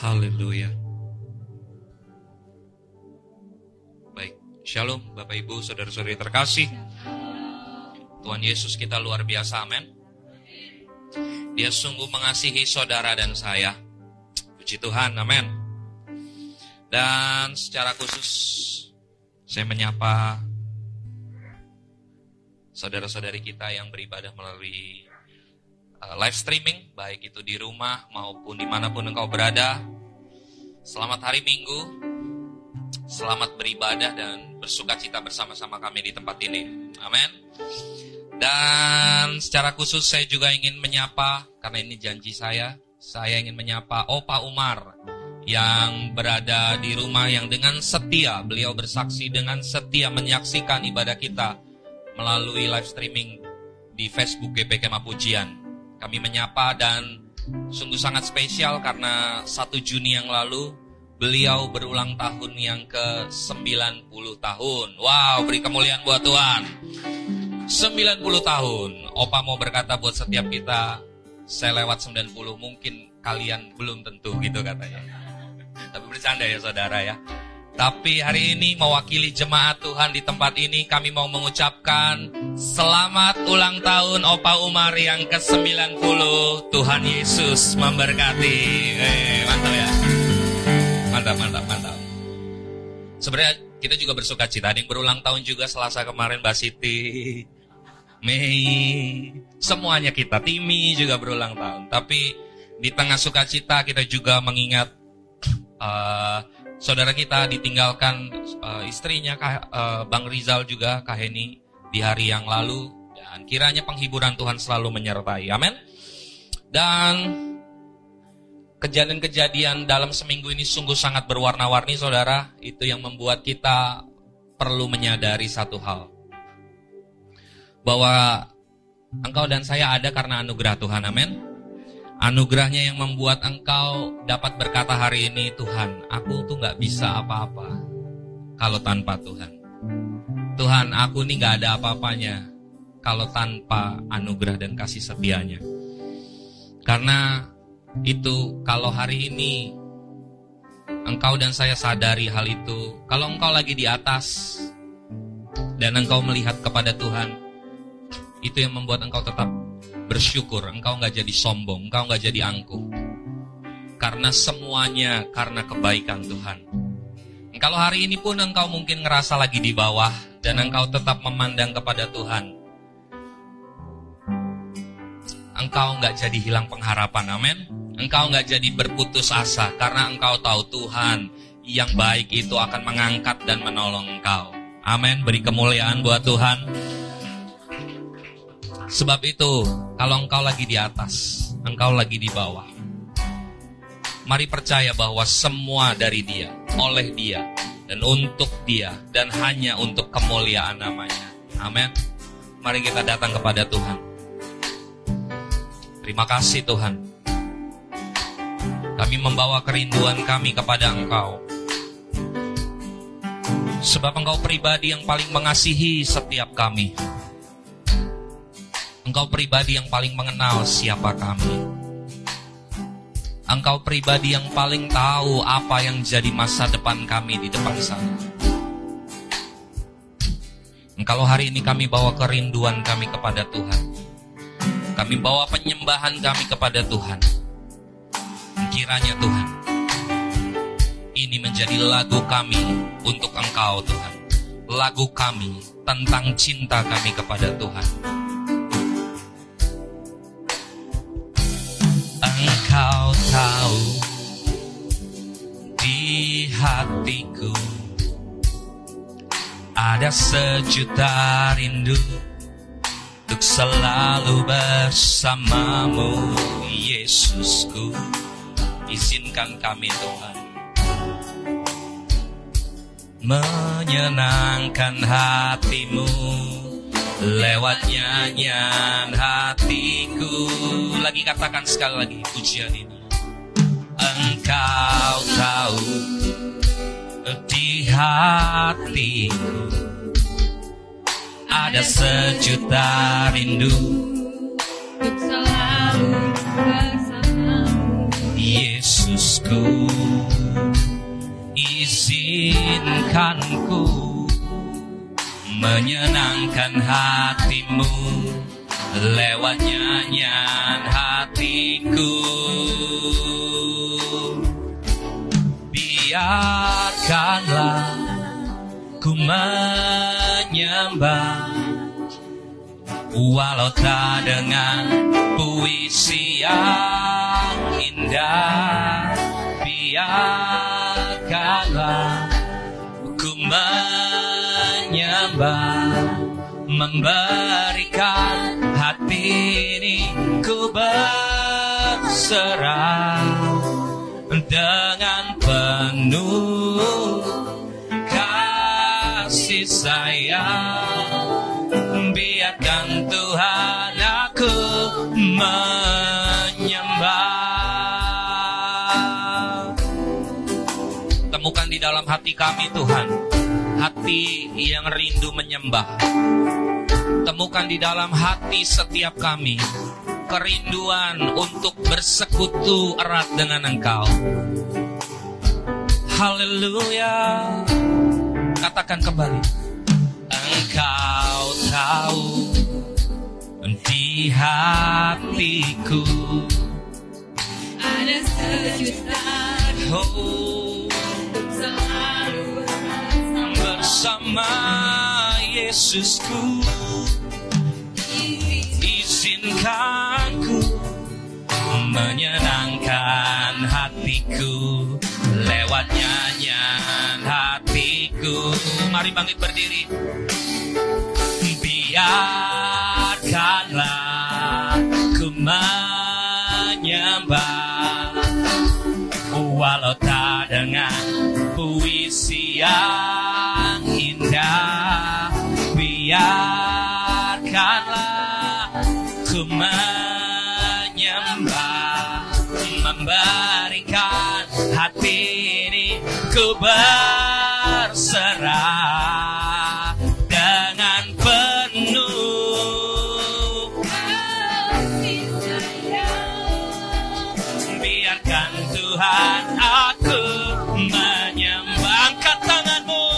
Haleluya. Baik, Shalom Bapak Ibu, Saudara-saudari terkasih. Tuhan Yesus kita luar biasa, amin. Dia sungguh mengasihi saudara dan saya. Puji Tuhan, amin. Dan secara khusus saya menyapa saudara-saudari kita yang beribadah melalui live streaming, baik itu di rumah maupun di mana pun engkau berada. Selamat hari Minggu, selamat beribadah dan bersuka cita bersama-sama kami di tempat ini. Amin. Dan secara khusus saya juga ingin menyapa, karena ini janji saya, saya ingin menyapa Opa Umar yang berada di rumah yang dengan setia, beliau bersaksi dengan setia menyaksikan ibadah kita melalui live streaming di Facebook GPK Mapujian. Kami menyapa dan sungguh sangat spesial karena satu Juni yang lalu beliau berulang tahun yang ke-90 tahun. Wow, beri kemuliaan buat Tuhan. 90 tahun. Opa mau berkata buat setiap kita, saya lewat 90, mungkin kalian belum tentu gitu katanya. Tapi bercanda ya saudara ya. Tapi hari ini mewakili jemaat Tuhan di tempat ini kami mau mengucapkan selamat ulang tahun Opa Umar yang ke-90. Tuhan Yesus memberkati. Eh, mantap ya. Mantap, mantap, mantap. Sebenarnya kita juga bersuka cita. Ada yang berulang tahun juga Selasa kemarin Mbak Siti. Mei, semuanya kita, Timi juga berulang tahun. Tapi di tengah sukacita kita juga mengingat uh, saudara kita ditinggalkan uh, istrinya uh, Bang Rizal juga Kak Heni di hari yang lalu dan kiranya penghiburan Tuhan selalu menyertai. Amin. Dan kejadian-kejadian dalam seminggu ini sungguh sangat berwarna-warni saudara. Itu yang membuat kita perlu menyadari satu hal. Bahwa engkau dan saya ada karena anugerah Tuhan. Amin. Anugerahnya yang membuat engkau dapat berkata hari ini, Tuhan, aku tuh gak bisa apa-apa kalau tanpa Tuhan. Tuhan, aku ini gak ada apa-apanya kalau tanpa anugerah dan kasih setianya. Karena itu kalau hari ini engkau dan saya sadari hal itu, kalau engkau lagi di atas dan engkau melihat kepada Tuhan, itu yang membuat engkau tetap bersyukur, engkau nggak jadi sombong, engkau nggak jadi angkuh. Karena semuanya karena kebaikan Tuhan. Kalau hari ini pun engkau mungkin ngerasa lagi di bawah dan engkau tetap memandang kepada Tuhan. Engkau nggak jadi hilang pengharapan, amin. Engkau nggak jadi berputus asa karena engkau tahu Tuhan yang baik itu akan mengangkat dan menolong engkau. Amin. Beri kemuliaan buat Tuhan. Sebab itu, kalau engkau lagi di atas, engkau lagi di bawah. Mari percaya bahwa semua dari dia, oleh dia, dan untuk dia, dan hanya untuk kemuliaan namanya. Amin. Mari kita datang kepada Tuhan. Terima kasih Tuhan. Kami membawa kerinduan kami kepada Engkau. Sebab Engkau pribadi yang paling mengasihi setiap kami. Engkau pribadi yang paling mengenal siapa kami. Engkau pribadi yang paling tahu apa yang jadi masa depan kami di depan sana. Kalau hari ini kami bawa kerinduan kami kepada Tuhan. Kami bawa penyembahan kami kepada Tuhan. Kiranya Tuhan, ini menjadi lagu kami untuk Engkau Tuhan. Lagu kami tentang cinta kami kepada Tuhan. Tahu di hatiku. Ada sejuta rindu untuk selalu bersamamu Yesusku. Izinkan kami Tuhan menyenangkan hatimu. Lewat nyanyian hatiku. Lagi katakan sekali lagi pujian ini engkau tahu di hatiku ada sejuta rindu. Untuk selalu bersamamu. Yesusku izinkanku menyenangkan hatimu lewat nyanyian hatiku biarkanlah ku menyembah. Walau tak dengan puisi yang indah biarkanlah ku menyembah. Memberikan hati ini ku berserah. Dengan penuh kasih sayang. Biarkan Tuhan aku menyembah. Temukan di dalam hati kami Tuhan hati yang rindu menyembah. Temukan di dalam hati setiap kami kerinduan untuk bersekutu erat dengan Engkau. Haleluya. Katakan kembali. Engkau tahu di hatiku ada sejuta oh, selalu bersama Yesusku izinkanku menyenangkan hatiku lewat nyanyian hatiku. Mari bangkit berdiri. Biarkanlah ku menyembah. Walau tak dengan puisi yang indah. Biarkanlah ku menyembah ku berserah dengan penuh biarkan Tuhan aku menyembah angkat tanganmu.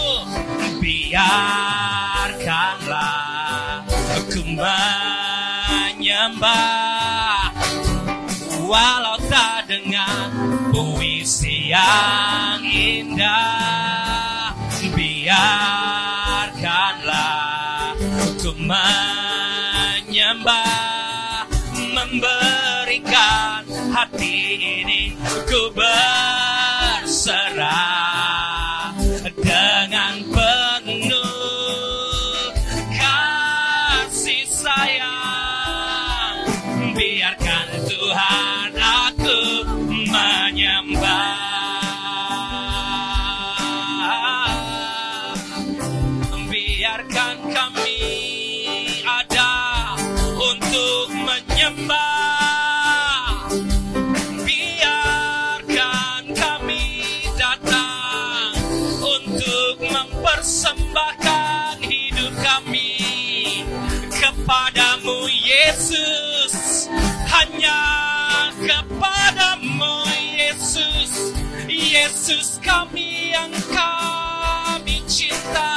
Biarkanlah aku menyembah walau tak dengan puisi yang indah. Biarkanlah aku menyembah memberikan hati ini ku berserah mempersembahkan hidup kami kepadamu Yesus. Hanya kepadamu Yesus. Yesus kami yang kami cinta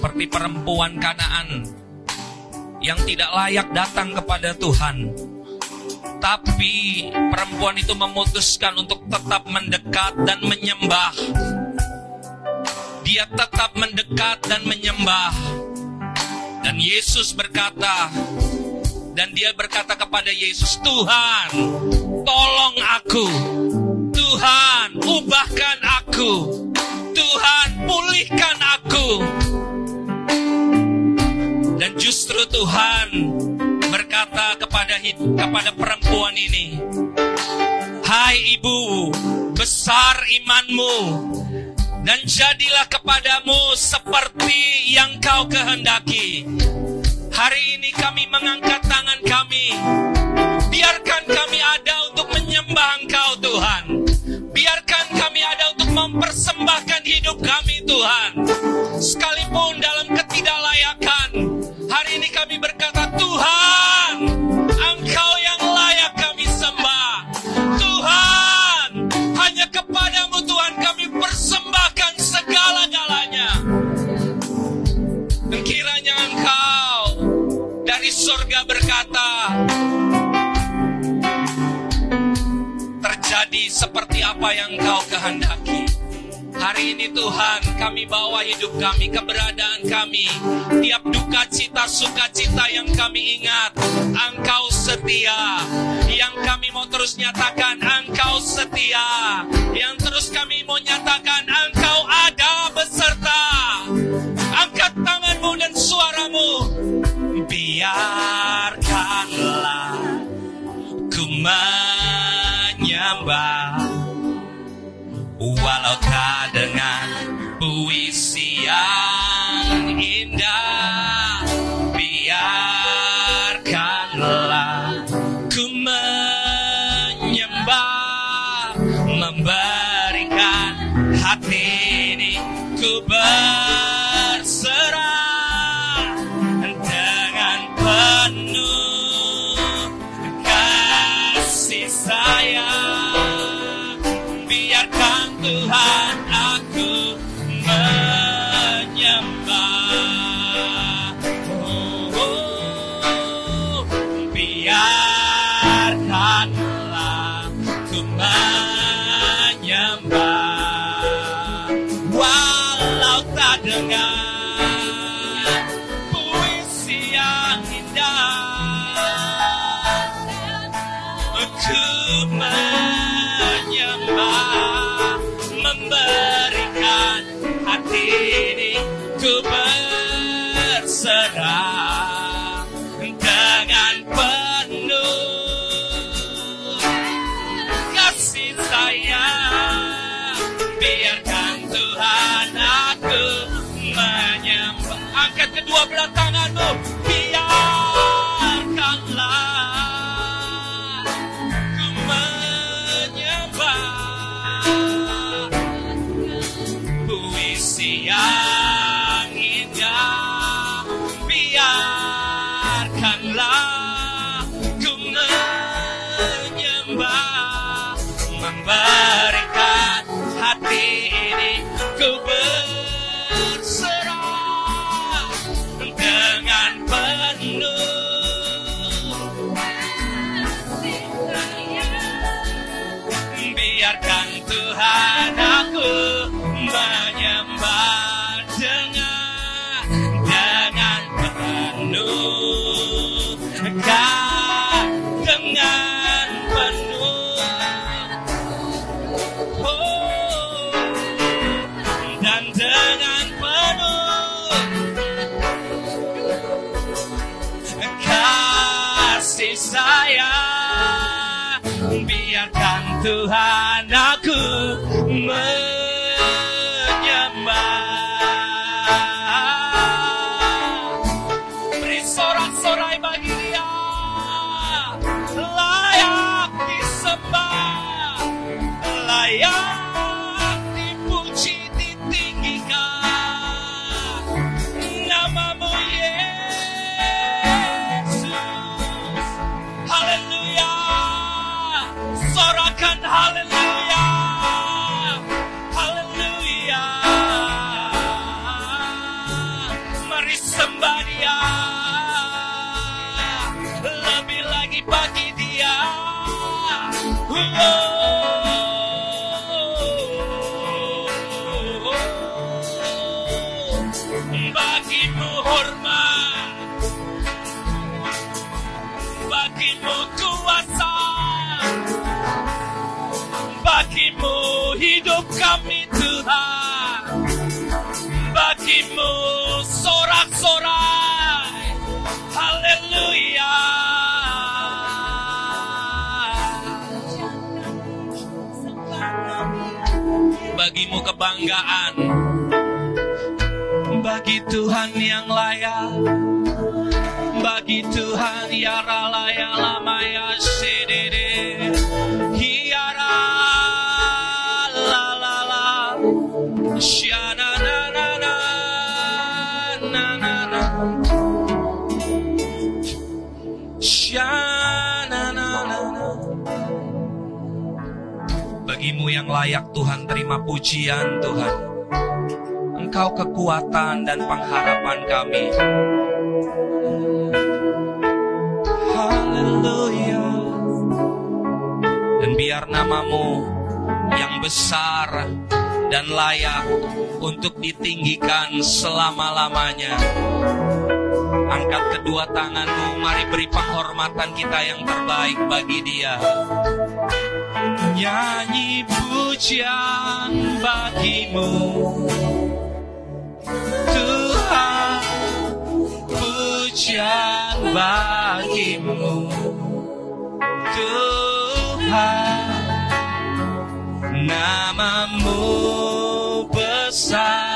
Seperti perempuan Kanaan yang tidak layak datang kepada Tuhan. Tapi perempuan itu memutuskan untuk tetap mendekat dan menyembah. Dia tetap mendekat dan menyembah. Dan Yesus berkata, dan dia berkata kepada Yesus, Tuhan, tolong aku. Tuhan, ubahkan aku. Tuhan, pulihkan aku justru Tuhan berkata kepada hidup, kepada perempuan ini, "Hai ibu, besar imanmu dan jadilah kepadamu seperti yang kau kehendaki." Hari ini kami mengangkat tangan kami. Biarkan kami ada untuk menyembah Engkau Tuhan. Biarkan kami ada untuk mempersembahkan hidup kami Tuhan. Sekalipun dalam ketidaklayakan kami berkata, Tuhan, Engkau yang layak kami sembah. Tuhan, hanya kepadamu Tuhan kami persembahkan segala-galanya. Dan kiranya Engkau dari surga berkata, terjadi seperti apa yang Engkau kehendaki. Hari ini Tuhan kami bawa hidup kami, keberadaan kami. Tiap duka cita, sukacita yang kami ingat Engkau setia. Yang kami mau terus nyatakan Engkau setia. Yang terus kami mau nyatakan Engkau ada beserta. Angkat tanganmu dan suaramu. Biarkanlah ku menyembah Walau tak dengan puisi yang indah? Biarkanlah ku menyembah Memberikan hati ini ku berserah biarkan Ku berserah Dengan penuh Kasih sayang. Biarkan Tuhan aku menyembah. Angkat kedua belah tanganmu Tuhan aku kebanggaan bagi Tuhan yang layak bagi Tuhan ya rala ya lama ya layak Tuhan terima pujian Tuhan. Engkau kekuatan dan pengharapan kami. Haleluya. Dan biar namamu yang besar dan layak untuk ditinggikan selama-lamanya. Angkat kedua tanganmu, mari beri penghormatan kita yang terbaik bagi dia. Nyanyi pujian bagimu, Tuhan, pujian bagimu, Tuhan, namamu besar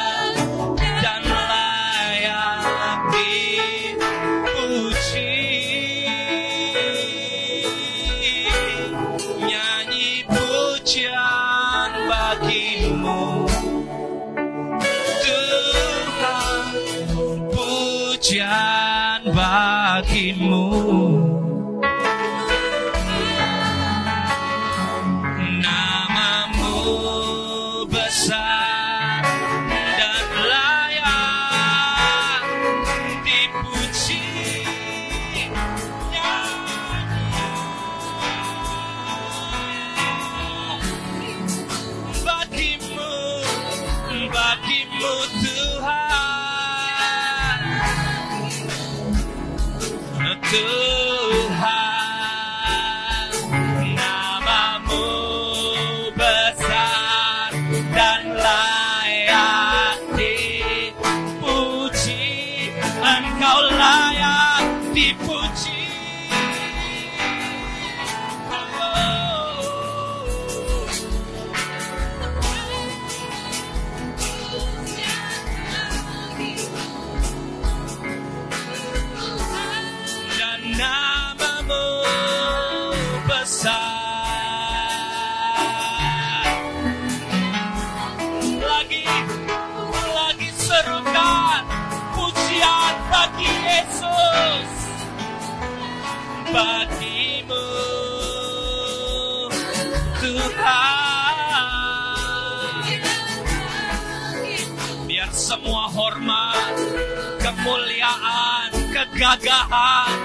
kegagahan,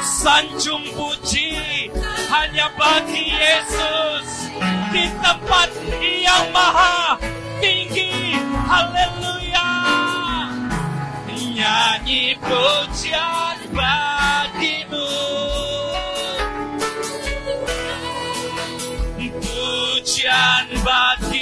sanjung puji hanya bagi Yesus di tempat yang maha tinggi. Haleluya. Nyanyi pujian bagimu. Pujian bagimu.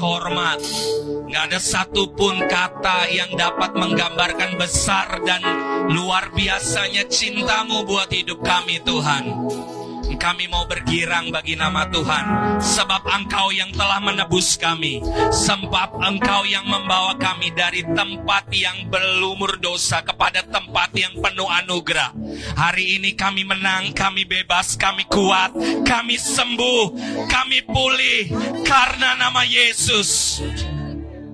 Hormat. Nggak ada satupun kata yang dapat menggambarkan besar dan luar biasanya cintamu buat hidup kami Tuhan. Kami mau bergirang bagi nama Tuhan. Sebab engkau yang telah menebus kami. Sebab engkau yang membawa kami dari tempat yang berlumur dosa Kepada tempat yang penuh anugerah. Hari ini kami menang, kami bebas, kami kuat Kami sembuh, kami pulih Karena nama Yesus.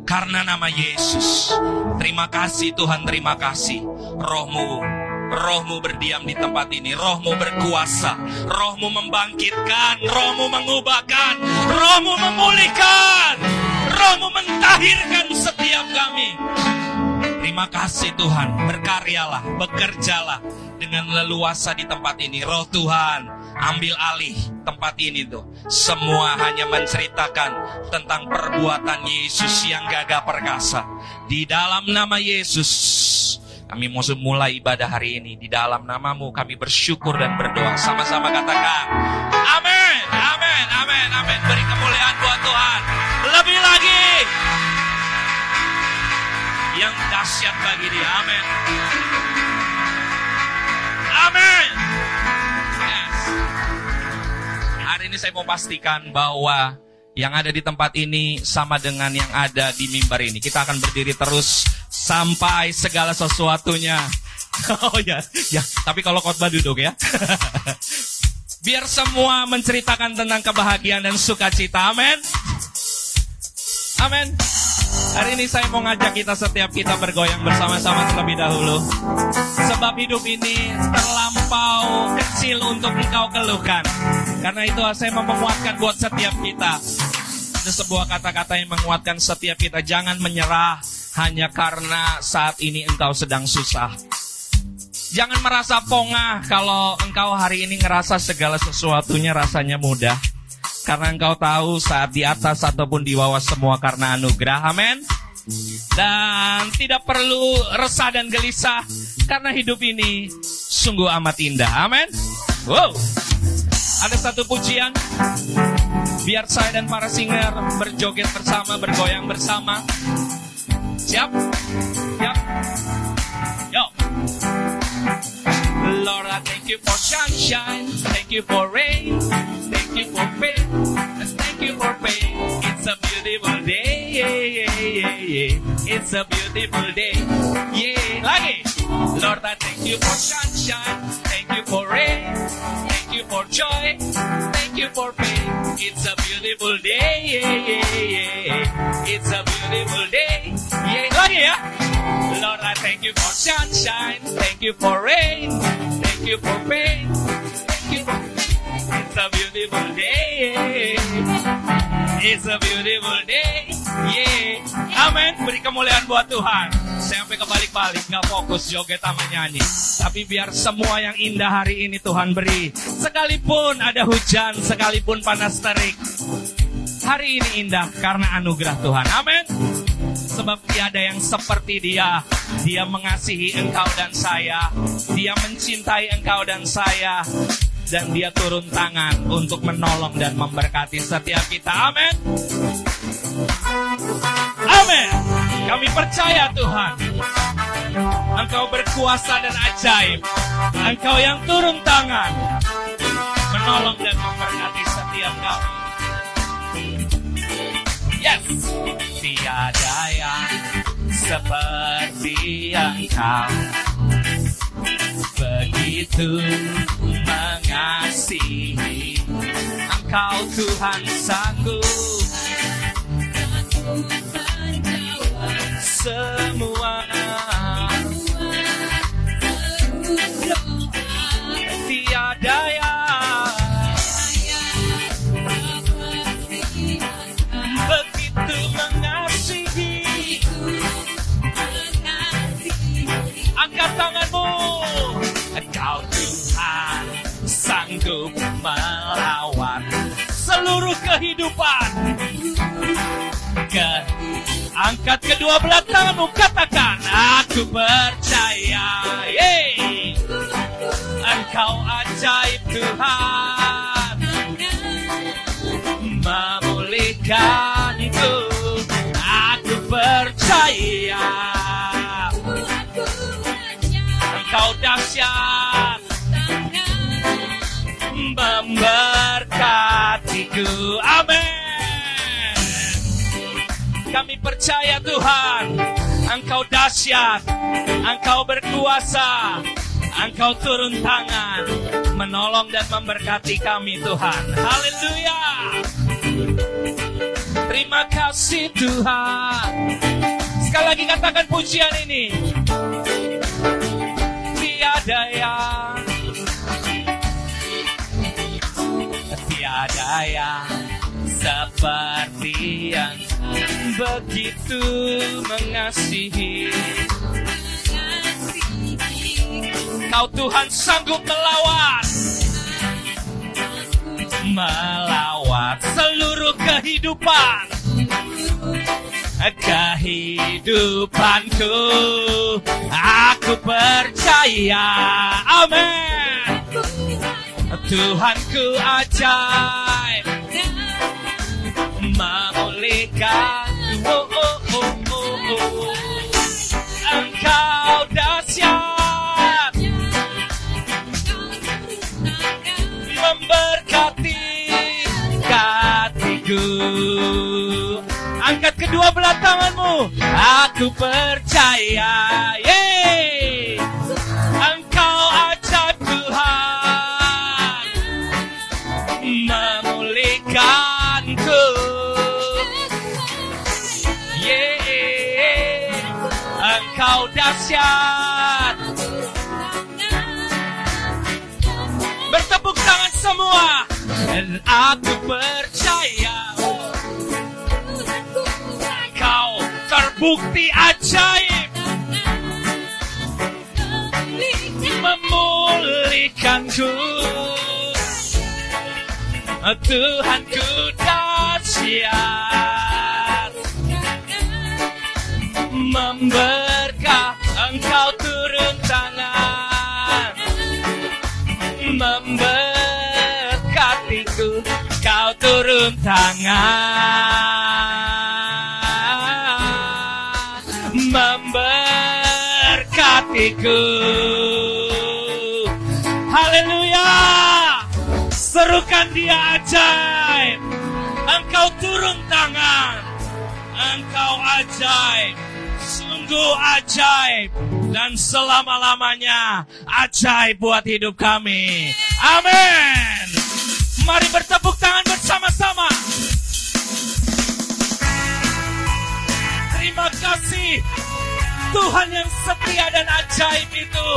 Karena nama Yesus. Terima kasih Tuhan, terima kasih. Rohmu Rohmu berdiam di tempat ini, rohmu berkuasa, rohmu membangkitkan, rohmu mengubahkan, rohmu memulihkan, rohmu mentahirkan setiap kami. Terima kasih Tuhan, berkaryalah, bekerjalah dengan leluasa di tempat ini. Roh Tuhan, ambil alih tempat ini tuh. Semua hanya menceritakan tentang perbuatan Yesus yang gagah perkasa. Di dalam nama Yesus, kami mau mulai ibadah hari ini. Di dalam namamu kami bersyukur dan berdoa. Sama-sama katakan, amin, amin, amin, amin. Beri kemuliaan buat Tuhan. Lebih lagi, yang dahsyat bagi dia. Amin. Amin. Yes. Hari ini saya mau pastikan bahwa yang ada di tempat ini sama dengan yang ada di mimbar ini. Kita akan berdiri terus sampai segala sesuatunya. Oh ya, ya. Tapi kalau khotbah duduk ya. Biar semua menceritakan tentang kebahagiaan dan sukacita. Amin. Amin. Hari ini saya mau ngajak kita setiap kita bergoyang bersama-sama terlebih dahulu. Sebab hidup ini terlampau kecil untuk engkau keluhkan. Karena itu saya mau menguatkan buat setiap kita. Ada sebuah kata-kata yang menguatkan setiap kita. Jangan menyerah hanya karena saat ini engkau sedang susah. Jangan merasa pongah kalau engkau hari ini ngerasa segala sesuatunya rasanya mudah. Karena engkau tahu saat di atas ataupun di bawah semua karena anugerah. Amin. Dan tidak perlu resah dan gelisah. Karena hidup ini sungguh amat indah. Amin. Wow. Ada satu pujian. Biar saya dan para singer berjoget bersama, bergoyang bersama. Siap? Siap? Yo. Lord, I thank you for sunshine. Thank you for rain. Thank you for pain. And thank you for pain. It's a beautiful day. Yeah, yeah, yeah, yeah. It's a beautiful day. Yeah. Lagi. Lord, I thank you for sunshine. Thank you for rain. Thank you for joy. Thank you for pain. It's a beautiful day. Yeah, yeah, yeah. It's a beautiful day. Yeah. Lagi ya. Lord, I thank you for sunshine. Thank you for rain. Thank you for pain. It's a beautiful day. It's a beautiful day. Yeah. Amin. Beri kemuliaan buat Tuhan. Saya sampai kebalik-balik, nggak fokus joget sama nyanyi. Tapi biar semua yang indah hari ini Tuhan beri. Sekalipun ada hujan, sekalipun panas terik. Hari ini indah karena anugerah Tuhan. Amin sebab tiada yang seperti dia. Dia mengasihi engkau dan saya. Dia mencintai engkau dan saya. Dan dia turun tangan untuk menolong dan memberkati setiap kita. Amin. Amin. Kami percaya Tuhan. Engkau berkuasa dan ajaib. Engkau yang turun tangan. Menolong dan memberkati setiap kami. Yes. Tiada yang seperti engkau Begitu mengasihi Engkau Tuhan sanggup. Semua melawan seluruh kehidupan. Ke Angkat kedua belah tanganmu katakan Aku percaya. Yeay. Engkau ajaib Tuhan. Memulihkanku Aku percaya. Engkau dahsyat memberkatiku Amin Kami percaya Tuhan Engkau dahsyat Engkau berkuasa Engkau turun tangan Menolong dan memberkati kami Tuhan Haleluya Terima kasih Tuhan. Sekali lagi katakan pujian ini. Tiada seperti yang begitu mengasihi. Kau Tuhan sanggup melawat Melawat seluruh kehidupan. Kehidupanku Aku percaya. Amin Tuhanku ajaib Memulihkan oh, oh, oh, oh, oh. Engkau dahsyat memberkati hatiku. Angkat kedua belah tanganmu. Aku percaya. Yeay. Engkau dahsyat. Bertepuk tangan semua. Dan aku percaya kau terbukti ajaib memulihkanku. Tuhanku dahsyat memberkah memberkatiku. Kau turun tangan. Memberkatiku. Haleluya. Serukan dia ajaib. Engkau turun tangan. Engkau ajaib sungguh ajaib dan selama-lamanya ajaib buat hidup kami. Amin. Mari bertepuk tangan bersama-sama. Terima kasih Tuhan yang setia dan ajaib itu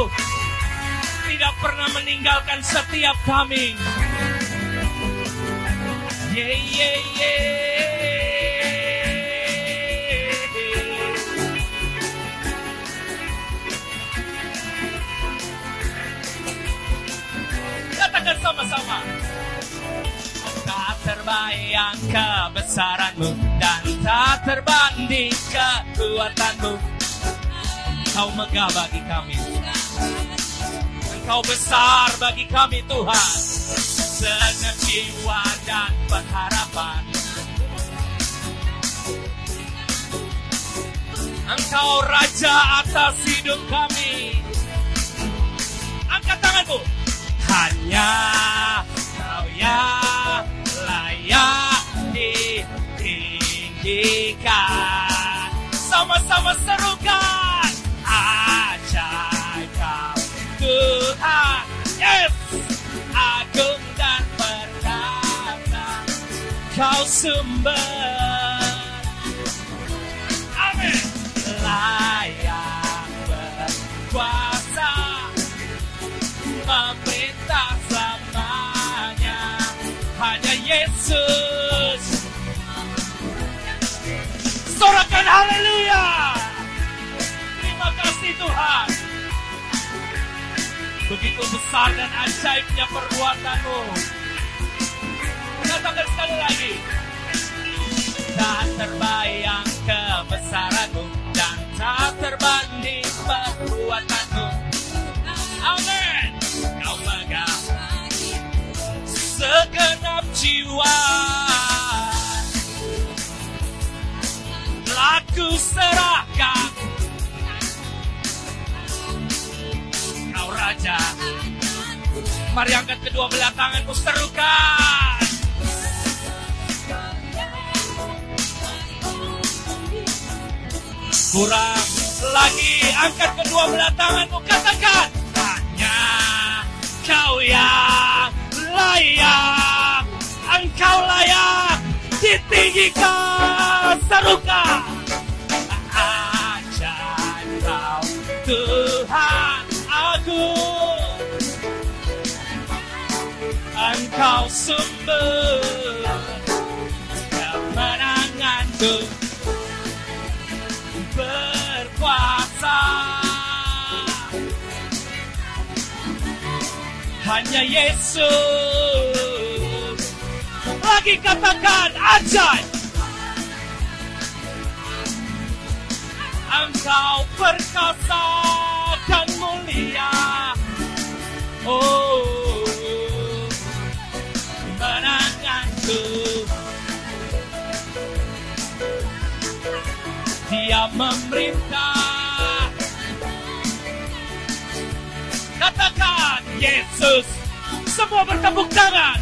tidak pernah meninggalkan setiap kami. Ye ye ye. Terbayang kebesaranmu dan tak terbanding kekuatanmu. Kau megah bagi kami. Engkau besar bagi kami Tuhan. Segenap jiwa dan pengharapan. Engkau raja atas hidup kami. Angkat tanganmu. Hanya kau yang layak ditinggikan. Sama-sama serukan. Ajaib Tuhan. Yes. Agung dan perkata. Kau sumber. Amin. Layak berkuasa memerintah selamanya hanya Yesus. Sorakan haleluya. Terima kasih Tuhan. Begitu besar dan ajaibnya perbuatanmu. Katakan sekali lagi. Tak terbayang kebesaranmu dan tak terbanding perbuatanmu. Amin. Segenap jiwa. Laku serahkan. Kau raja. Mari angkat kedua belah tanganmu serukan. Kurang lagi angkat kedua belah tanganmu katakan hanya kau yang layak engkau layak ditinggikan serukan ajaib kau Tuhan aku engkau sumber penanganku berkuasa hanya Yesus. Lagi katakan ajaib engkau perkasa dan mulia. Oh penanganku dia memerintah. Katakan Yesus. Semua bertepuk tangan.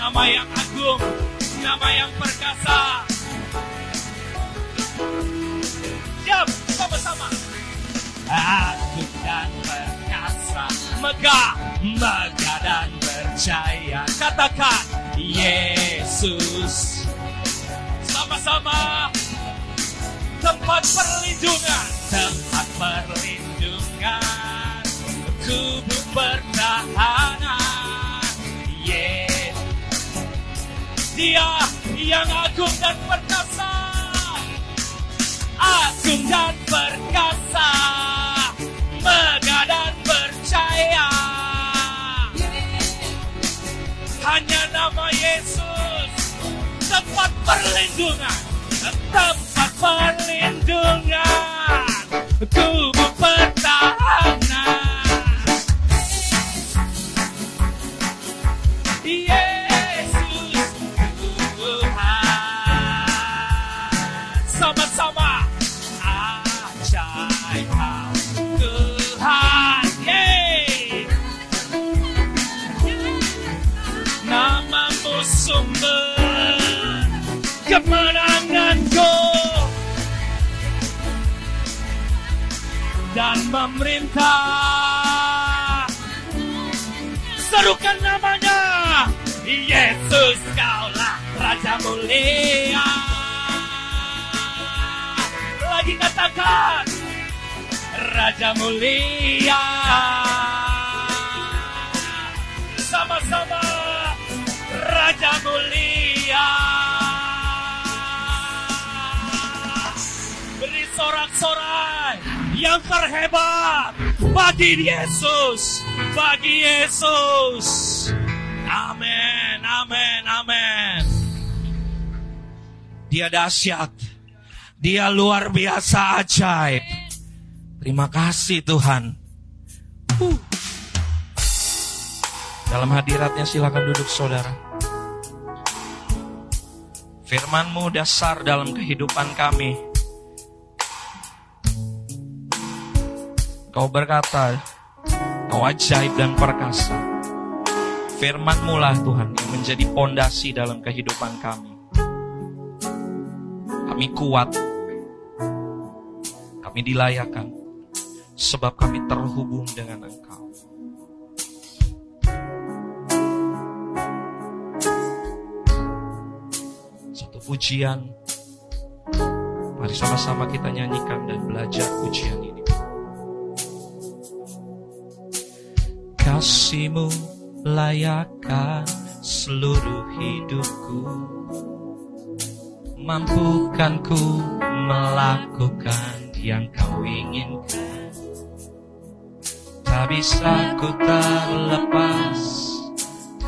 Nama yang agung nama yang perkasa. Siap sama-sama. Agung dan perkasa megah megah dan percaya katakan Yesus. Sama-sama tempat perlindungan. Tempat perlindungan. Tubuh pertahanan. Yesus dia yang agung dan perkasa. Agung dan perkasa. Megah dan percaya. Hanya nama Yesus. Tempat perlindungan. Tempat perlindungan tubuh pertahanan Yesus dan memerintah. Serukan namanya Yesus kaulah Raja mulia. Lagi katakan Raja mulia. Sama-sama Raja mulia. Beri sorak-sorai yang terhebat bagi Yesus bagi Yesus. Amin amin amin dia dahsyat. Dia luar biasa ajaib. Terima kasih Tuhan. Uh. dalam hadiratnya silakan duduk saudara. Firmanmu dasar dalam kehidupan kami. Kau berkata, Kau ajaib dan perkasa. Firmanmu lah Tuhan yang menjadi pondasi dalam kehidupan kami. Kami kuat. Kami dilayakan. Sebab kami terhubung dengan Engkau. Satu pujian. Mari sama-sama kita nyanyikan dan belajar pujian ini. Kasihmu layakkan seluruh hidupku. Mampukan ku melakukan yang kau inginkan. Tak bisa ku terlepas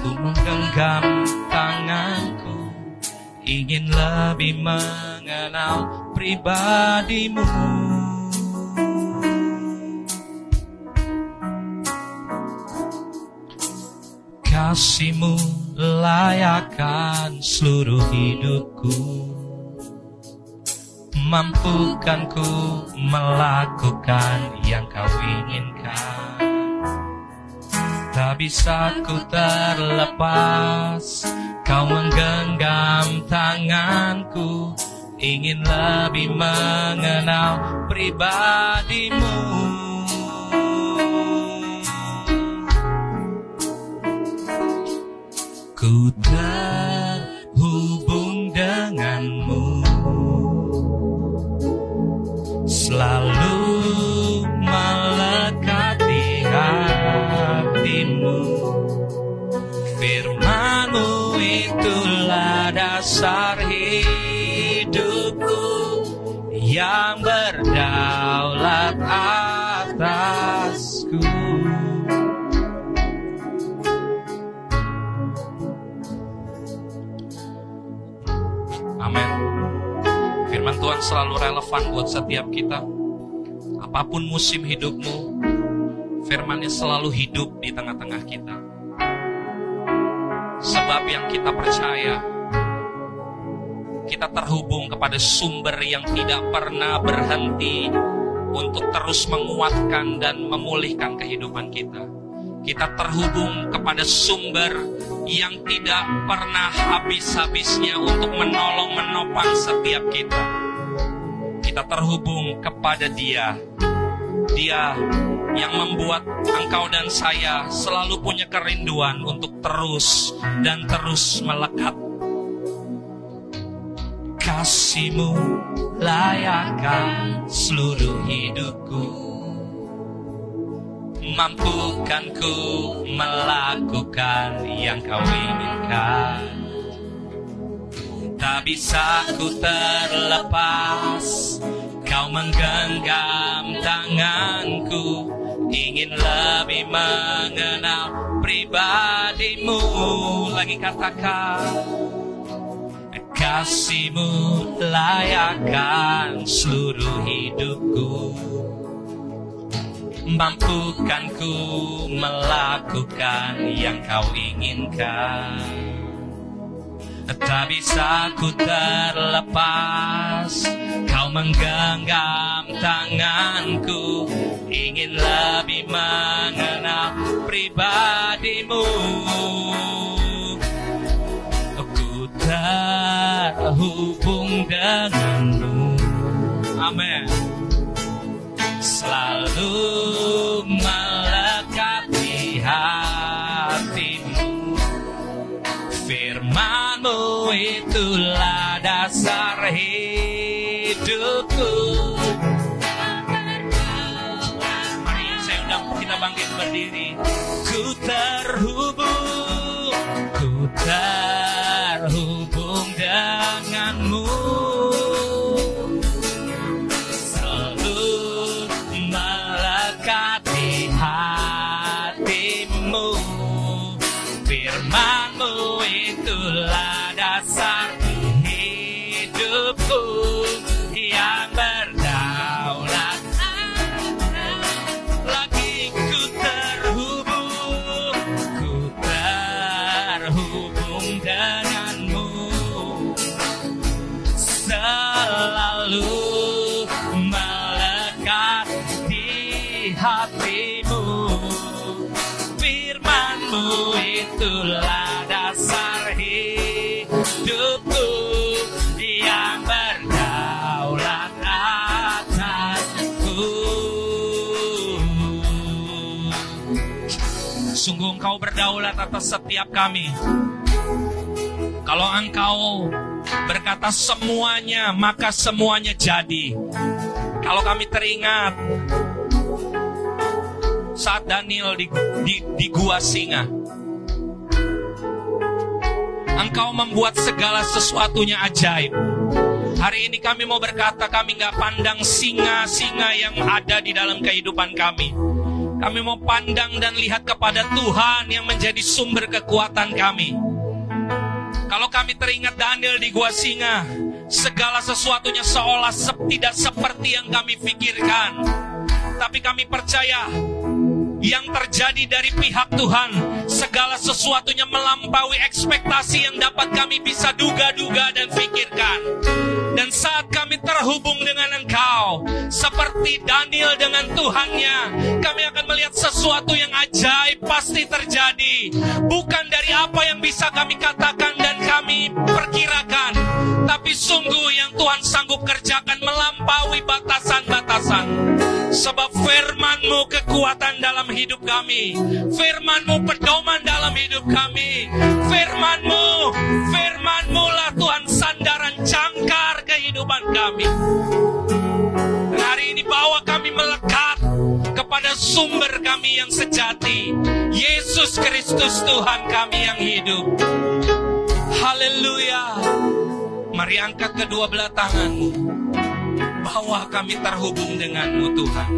Ku menggenggam tanganku. Ingin lebih mengenal pribadimu Kasihmu layakkan seluruh hidupku. Mampukan ku melakukan yang kau inginkan. Tak bisa ku terlepas Kau menggenggam tanganku. Ingin lebih mengenal pribadimu Ku terhubung denganmu. Selalu melekat di hatimu. Firmanmu itulah dasar hidupku Yang berdaulat. Firman Tuhan selalu relevan buat setiap kita. Apa pun musim hidupmu, firmannya selalu hidup di tengah-tengah kita. Sebab yang kita percaya, kita terhubung kepada sumber yang tidak pernah berhenti untuk terus menguatkan dan memulihkan kehidupan kita. Kita terhubung kepada sumber yang tidak pernah habis-habisnya untuk menolong menopang setiap kita. Kita terhubung kepada Dia. Dia yang membuat engkau dan saya selalu punya kerinduan untuk terus dan terus melekat. Kasihmu layakkan seluruh hidupku. Mampukan ku melakukan yang kau inginkan. Tak bisa ku terlepas Kau menggenggam tanganku. Ingin lebih mengenal pribadimu Lagi katakan Kasihmu layakkan seluruh hidupku Mampukan ku melakukan yang kau inginkan. Tak bisa ku terlepas Kau menggenggam tanganku. Ingin lebih mengenal pribadimu. Ku terhubung denganmu. Amin selalu melekat di hatimu. Firmanmu itulah engkau berdaulat atas setiap kami. Kalau engkau berkata semuanya, maka semuanya jadi. Kalau kami teringat saat Daniel di, di, di gua singa, engkau membuat segala sesuatunya ajaib. Hari ini kami mau berkata kami nggak pandang singa-singa yang ada di dalam kehidupan kami. Kami mau pandang dan lihat kepada Tuhan yang menjadi sumber kekuatan kami. Kalau kami teringat Daniel di gua singa, segala sesuatunya seolah sep- tidak seperti yang kami pikirkan. Tapi kami percaya yang terjadi dari pihak Tuhan, segala sesuatunya melampaui ekspektasi yang dapat kami bisa duga-duga dan pikirkan. Dan saat kami terhubung dengan Engkau, seperti Daniel dengan Tuhannya, kami akan melihat sesuatu yang ajaib pasti terjadi. Bukan dari apa yang bisa kami katakan dan kami perkirakan, tapi sungguh yang Tuhan sanggup kerjakan melampaui batasan-batasan. Sebab firmanmu kekuatan dalam hidup kami. Firmanmu pedoman dalam hidup kami. Firmanmu, firmanmu lah Tuhan sandaran cangkar kehidupan kami. Dan hari ini bawa kami melekat kepada sumber kami yang sejati. Yesus Kristus Tuhan kami yang hidup. Haleluya. Mari angkat kedua belah tanganmu. Bahwa kami terhubung denganmu Tuhan.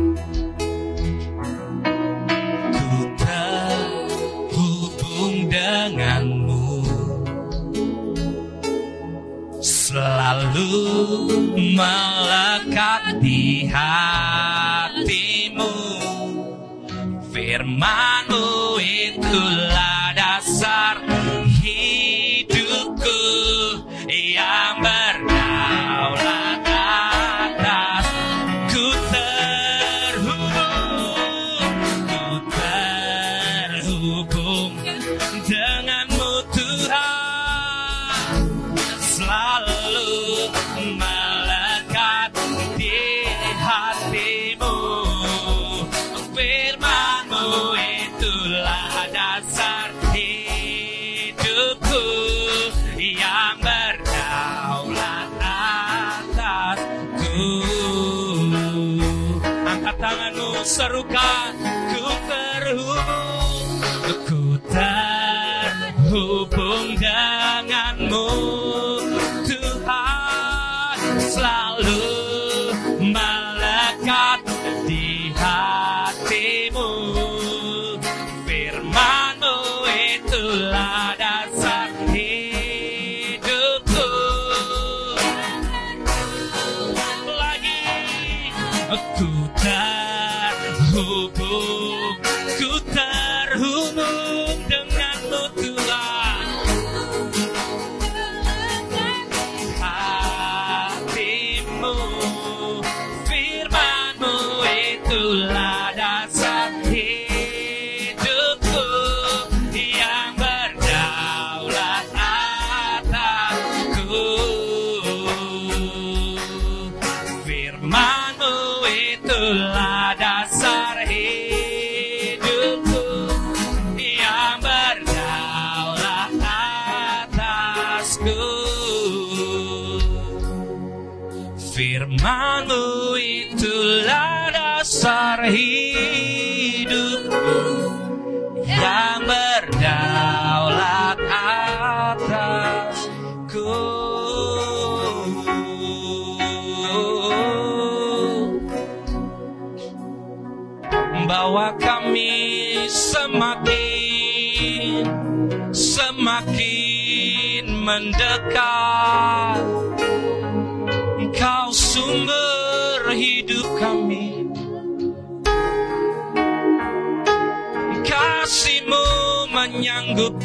Ku terhubung denganmu. Selalu melekat di hatimu. Firmanmu itulah dasar hidupku yang berdaulat serukan ku terhubung. Ku terhubung denganmu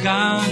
come.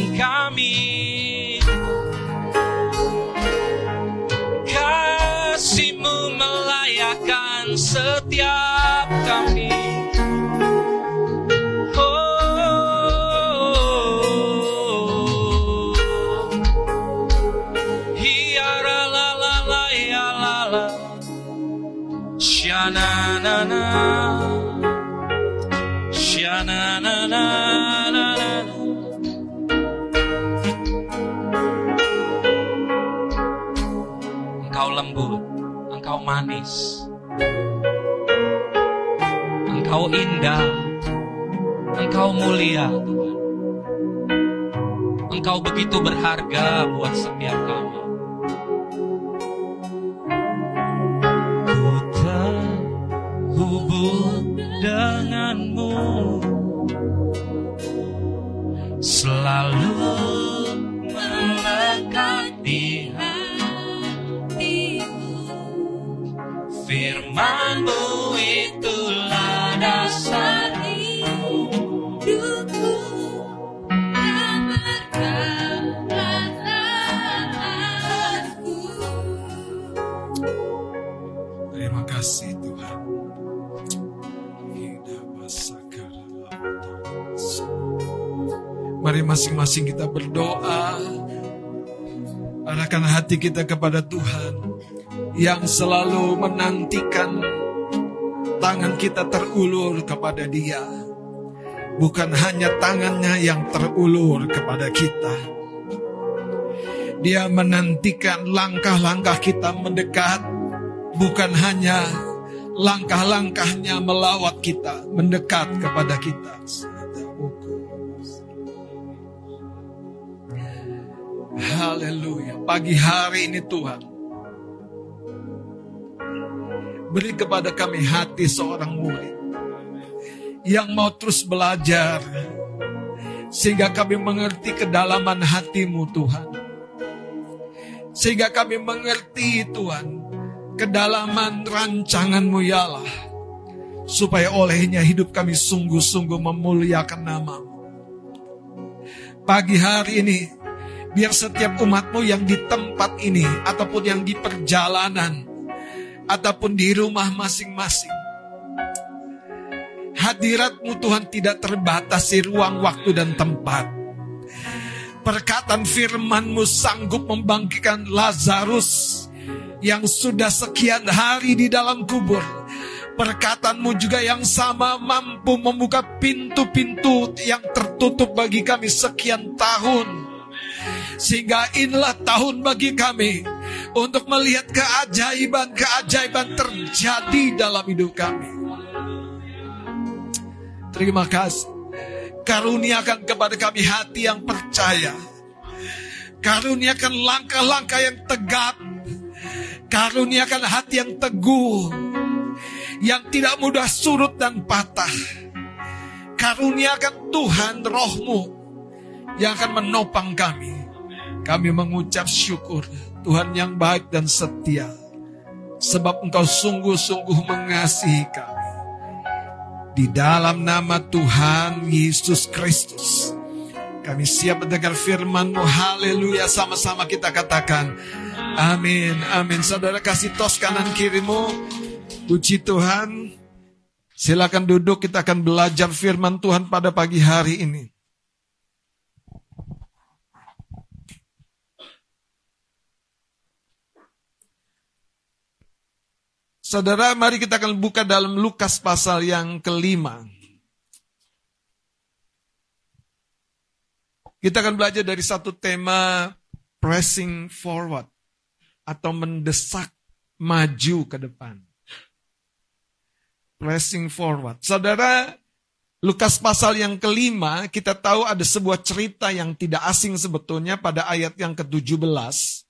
Engkau indah, engkau mulia. Engkau begitu berharga buat setiap kami. Masing-masing kita berdoa. Arahkan hati kita kepada Tuhan yang selalu menantikan tangan kita terulur kepada Dia. Bukan hanya tangannya yang terulur kepada kita. Dia menantikan langkah-langkah kita mendekat, bukan hanya langkah-langkahnya melawat kita, mendekat kepada kita. Haleluya. Pagi hari ini Tuhan. Beri kepada kami hati seorang murid yang mau terus belajar sehingga kami mengerti kedalaman hatimu Tuhan. Sehingga kami mengerti Tuhan kedalaman rancanganmu ya Allah. Supaya olehnya hidup kami sungguh-sungguh memuliakan namamu. Pagi hari ini, biar setiap umatmu yang di tempat ini, ataupun yang di perjalanan, ataupun di rumah masing-masing, hadiratmu Tuhan tidak terbatasi ruang, waktu, dan tempat. Perkataan firmanmu sanggup membangkitkan Lazarus yang sudah sekian hari di dalam kubur Perkataanmu juga yang sama mampu membuka pintu-pintu yang tertutup bagi kami sekian tahun. Sehingga inilah tahun bagi kami untuk melihat keajaiban-keajaiban terjadi dalam hidup kami. Terima kasih. Karuniakan kepada kami hati yang percaya. Karuniakan langkah-langkah yang tegap. Karuniakan hati yang teguh yang tidak mudah surut dan patah. Karuniakan Tuhan rohmu yang akan menopang kami. Kami mengucap syukur Tuhan yang baik dan setia. Sebab engkau sungguh-sungguh mengasihi kami. Di dalam nama Tuhan Yesus Kristus. Kami siap mendengar firman-Mu. Haleluya. Sama-sama kita katakan. Amin. Amin. Saudara kasih tos kanan kirimu. Puji Tuhan. Silakan duduk, kita akan belajar firman Tuhan pada pagi hari ini. Saudara, mari kita akan buka dalam Lukas pasal yang kelima. Kita akan belajar dari satu tema pressing forward atau mendesak maju ke depan pressing forward. Saudara, Lukas pasal yang kelima, kita tahu ada sebuah cerita yang tidak asing sebetulnya pada ayat yang ke-17.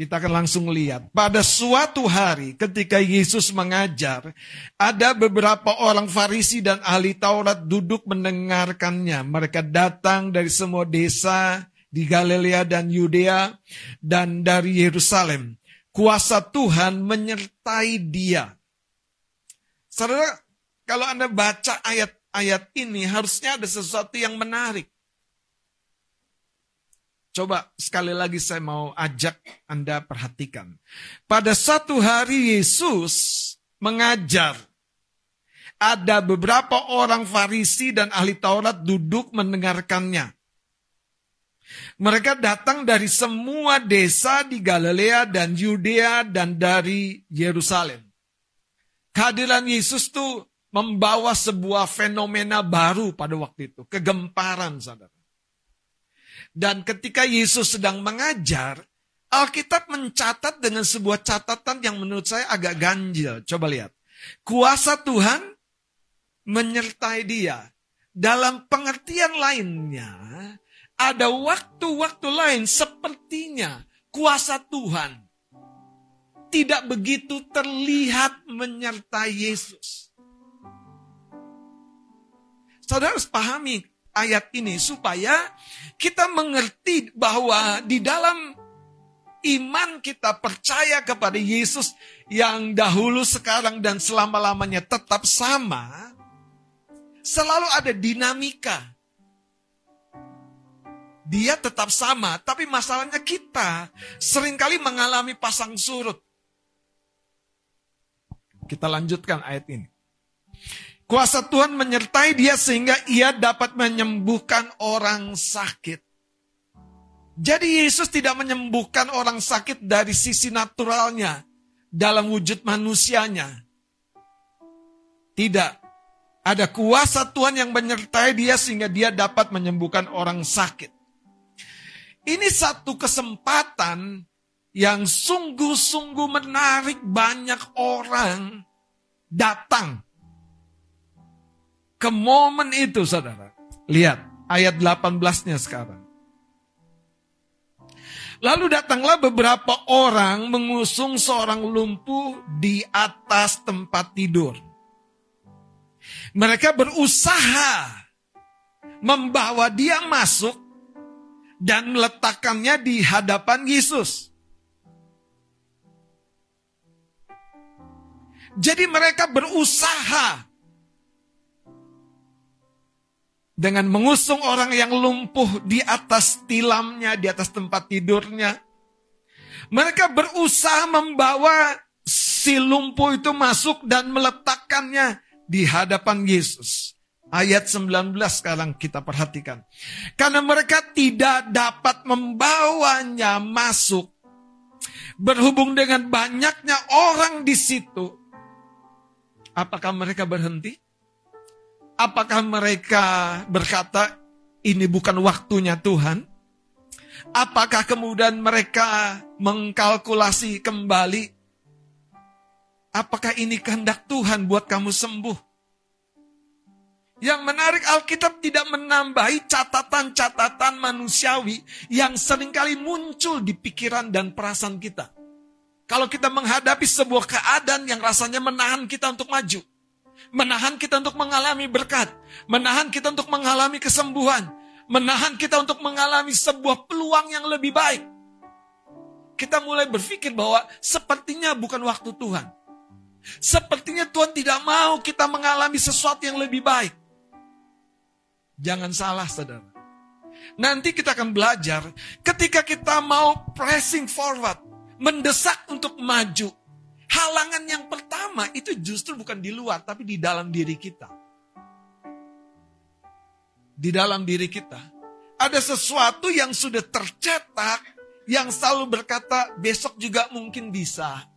Kita akan langsung lihat. Pada suatu hari ketika Yesus mengajar, ada beberapa orang Farisi dan ahli Taurat duduk mendengarkannya. Mereka datang dari semua desa di Galilea dan Yudea dan dari Yerusalem kuasa Tuhan menyertai dia. Saudara, kalau Anda baca ayat-ayat ini harusnya ada sesuatu yang menarik. Coba sekali lagi saya mau ajak Anda perhatikan. Pada satu hari Yesus mengajar. Ada beberapa orang Farisi dan ahli Taurat duduk mendengarkannya. Mereka datang dari semua desa di Galilea dan Yudea dan dari Yerusalem. Kehadiran Yesus itu membawa sebuah fenomena baru pada waktu itu. Kegemparan, saudara. Dan ketika Yesus sedang mengajar, Alkitab mencatat dengan sebuah catatan yang menurut saya agak ganjil. Coba lihat. Kuasa Tuhan menyertai dia. Dalam pengertian lainnya, ada waktu-waktu lain sepertinya kuasa Tuhan tidak begitu terlihat menyertai Yesus. Saudara harus pahami ayat ini supaya kita mengerti bahwa di dalam iman kita percaya kepada Yesus yang dahulu, sekarang, dan selama-lamanya tetap sama, selalu ada dinamika dia tetap sama, tapi masalahnya kita sering kali mengalami pasang surut. Kita lanjutkan ayat ini. Kuasa Tuhan menyertai dia sehingga ia dapat menyembuhkan orang sakit. Jadi Yesus tidak menyembuhkan orang sakit dari sisi naturalnya, dalam wujud manusianya. Tidak. Ada kuasa Tuhan yang menyertai dia sehingga dia dapat menyembuhkan orang sakit. Ini satu kesempatan yang sungguh-sungguh menarik banyak orang datang ke momen itu saudara. Lihat ayat 18-nya sekarang. Lalu datanglah beberapa orang mengusung seorang lumpuh di atas tempat tidur. Mereka berusaha membawa dia masuk dan meletakkannya di hadapan Yesus. Jadi mereka berusaha dengan mengusung orang yang lumpuh di atas tilamnya, di atas tempat tidurnya. Mereka berusaha membawa si lumpuh itu masuk dan meletakkannya di hadapan Yesus. Ayat 19 sekarang kita perhatikan. Karena mereka tidak dapat membawanya masuk. Berhubung dengan banyaknya orang di situ. Apakah mereka berhenti? Apakah mereka berkata, ini bukan waktunya Tuhan? Apakah kemudian mereka mengkalkulasi kembali? Apakah ini kehendak Tuhan buat kamu sembuh? Yang menarik Alkitab tidak menambahi catatan-catatan manusiawi yang sering kali muncul di pikiran dan perasaan kita. Kalau kita menghadapi sebuah keadaan yang rasanya menahan kita untuk maju menahan kita untuk mengalami berkat, menahan kita untuk mengalami kesembuhan, menahan kita untuk mengalami sebuah peluang yang lebih baik. Kita mulai berpikir bahwa sepertinya bukan waktu Tuhan. Sepertinya Tuhan tidak mau kita mengalami sesuatu yang lebih baik. Jangan salah, saudara. Nanti kita akan belajar ketika kita mau pressing forward, mendesak untuk maju, Halangan yang pertama itu justru bukan di luar, tapi di dalam diri kita. Di dalam diri kita. Ada sesuatu yang sudah tercetak, yang selalu berkata, besok juga mungkin bisa.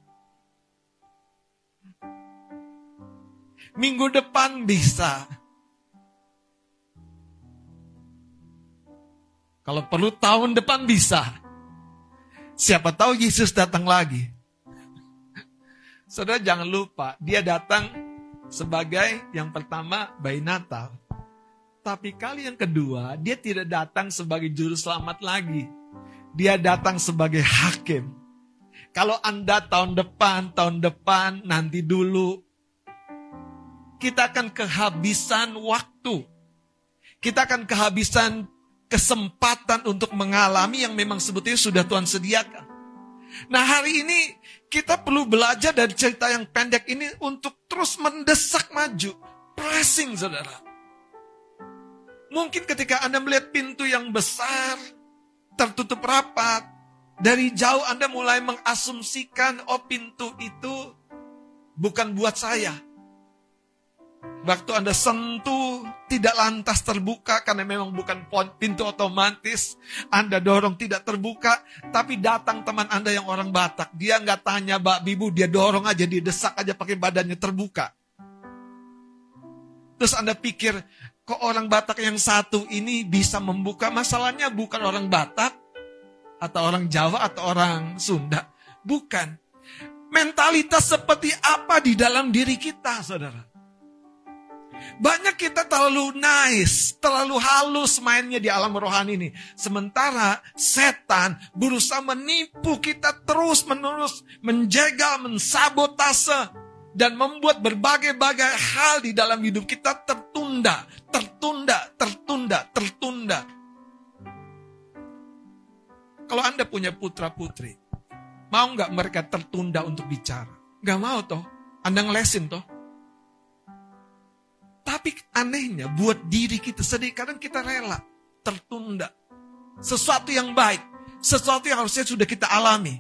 Minggu depan bisa. Kalau perlu tahun depan bisa. Siapa tahu Yesus datang lagi. Saudara jangan lupa, dia datang sebagai yang pertama bayi Natal. Tapi kali yang kedua, dia tidak datang sebagai juru selamat lagi. Dia datang sebagai hakim. Kalau Anda tahun depan, tahun depan, nanti dulu. Kita akan kehabisan waktu. Kita akan kehabisan kesempatan untuk mengalami yang memang sebetulnya sudah Tuhan sediakan. Nah hari ini kita perlu belajar dari cerita yang pendek ini untuk terus mendesak maju. Pressing saudara. Mungkin ketika Anda melihat pintu yang besar, tertutup rapat, dari jauh Anda mulai mengasumsikan, oh pintu itu bukan buat saya. Waktu Anda sentuh, tidak lantas terbuka karena memang bukan pintu otomatis. Anda dorong tidak terbuka, tapi datang teman Anda yang orang Batak. Dia nggak tanya Mbak Bibu, dia dorong aja, dia desak aja pakai badannya terbuka. Terus Anda pikir, kok orang Batak yang satu ini bisa membuka? Masalahnya bukan orang Batak, atau orang Jawa, atau orang Sunda. Bukan. Mentalitas seperti apa di dalam diri kita, saudara? Banyak kita terlalu nice, terlalu halus mainnya di alam rohani ini. Sementara setan berusaha menipu kita terus menerus, menjegal, mensabotase, dan membuat berbagai-bagai hal di dalam hidup kita tertunda, tertunda, tertunda, tertunda. Kalau Anda punya putra-putri, mau nggak mereka tertunda untuk bicara? Gak mau toh. Anda ngelesin toh. Tapi anehnya buat diri kita sendiri kadang kita rela tertunda. Sesuatu yang baik, sesuatu yang harusnya sudah kita alami.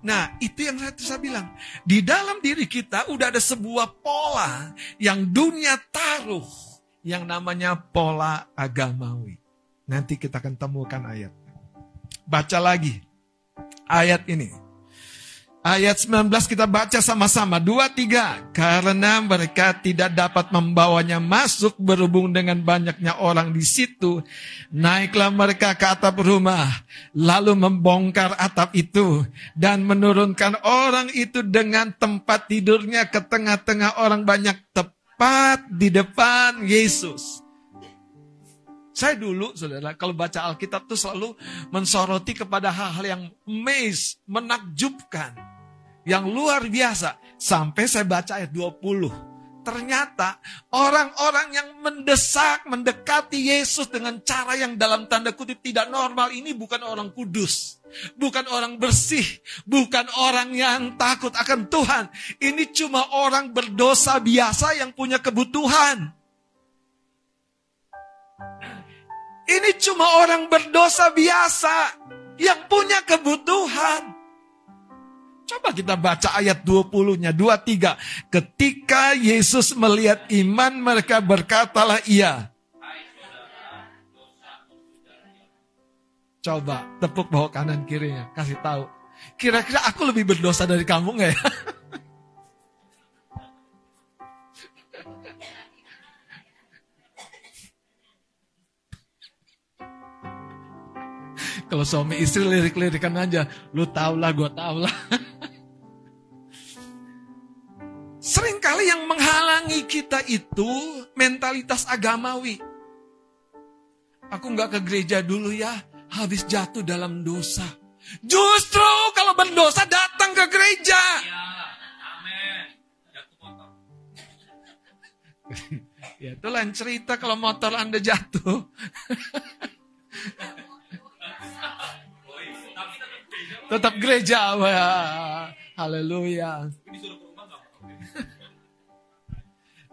Nah, itu yang saya, saya bilang. Di dalam diri kita udah ada sebuah pola yang dunia taruh. Yang namanya pola agamawi. Nanti kita akan temukan ayat. Baca lagi ayat ini. Ayat 19 kita baca sama-sama. Dua, tiga. Karena mereka tidak dapat membawanya masuk berhubung dengan banyaknya orang di situ. Naiklah mereka ke atap rumah. Lalu membongkar atap itu. Dan menurunkan orang itu dengan tempat tidurnya ke tengah-tengah orang banyak. Tepat di depan Yesus. Saya dulu, saudara, kalau baca Alkitab tuh selalu mensoroti kepada hal-hal yang amaze, menakjubkan. Yang luar biasa. Sampai saya baca ayat 20. Ternyata orang-orang yang mendesak, mendekati Yesus dengan cara yang dalam tanda kutip tidak normal ini bukan orang kudus. Bukan orang bersih, bukan orang yang takut akan Tuhan. Ini cuma orang berdosa biasa yang punya kebutuhan. Ini cuma orang berdosa biasa yang punya kebutuhan. Coba kita baca ayat 20-nya, 23. Ketika Yesus melihat iman mereka berkatalah ia. Coba tepuk bawah kanan kirinya, kasih tahu. Kira-kira aku lebih berdosa dari kamu nggak ya? Kalau suami istri lirik-lirikan aja, lu tau lah, gue tau lah. kita itu mentalitas agamawi. Aku nggak ke gereja dulu ya, habis jatuh dalam dosa. Justru kalau berdosa datang ke gereja. ya itu lain cerita kalau motor Anda jatuh. Tetap gereja. Wah. Haleluya.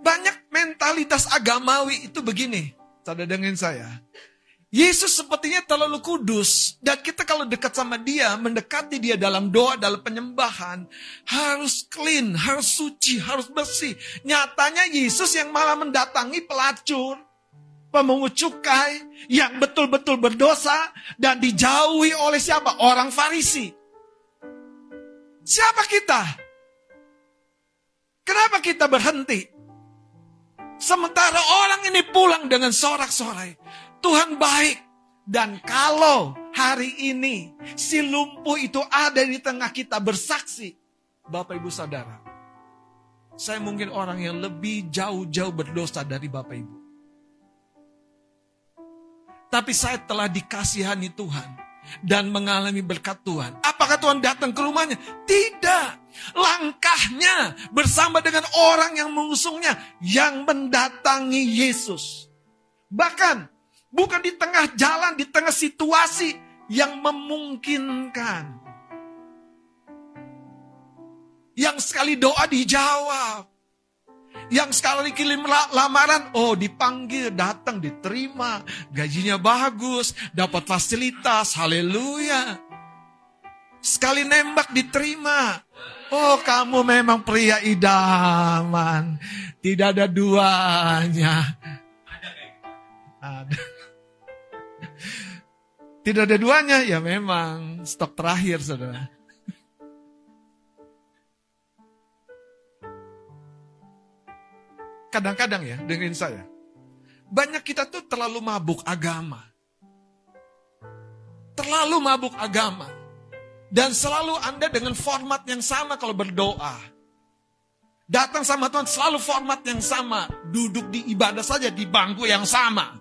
Banyak mentalitas agamawi itu begini. Saudara dengan saya. Yesus sepertinya terlalu kudus. Dan kita kalau dekat sama dia, mendekati dia dalam doa, dalam penyembahan. Harus clean, harus suci, harus bersih. Nyatanya Yesus yang malah mendatangi pelacur. Pemungut cukai yang betul-betul berdosa dan dijauhi oleh siapa? Orang Farisi. Siapa kita? Kenapa kita berhenti? Sementara orang ini pulang dengan sorak-sorai. Tuhan baik. Dan kalau hari ini si lumpuh itu ada di tengah kita bersaksi. Bapak ibu saudara. Saya mungkin orang yang lebih jauh-jauh berdosa dari Bapak ibu. Tapi saya telah dikasihani Tuhan dan mengalami berkat Tuhan. Apakah Tuhan datang ke rumahnya? Tidak. Langkahnya bersama dengan orang yang mengusungnya yang mendatangi Yesus. Bahkan bukan di tengah jalan, di tengah situasi yang memungkinkan. Yang sekali doa dijawab. Yang sekali kirim lamaran, oh dipanggil, datang, diterima, gajinya bagus, dapat fasilitas, haleluya. Sekali nembak diterima. Oh kamu memang pria idaman. Tidak ada duanya. Ada. Tidak ada duanya, ya memang stok terakhir saudara. Kadang-kadang ya, dengerin saya. Banyak kita tuh terlalu mabuk agama. Terlalu mabuk agama. Dan selalu Anda dengan format yang sama kalau berdoa. Datang sama Tuhan selalu format yang sama. Duduk di ibadah saja di bangku yang sama.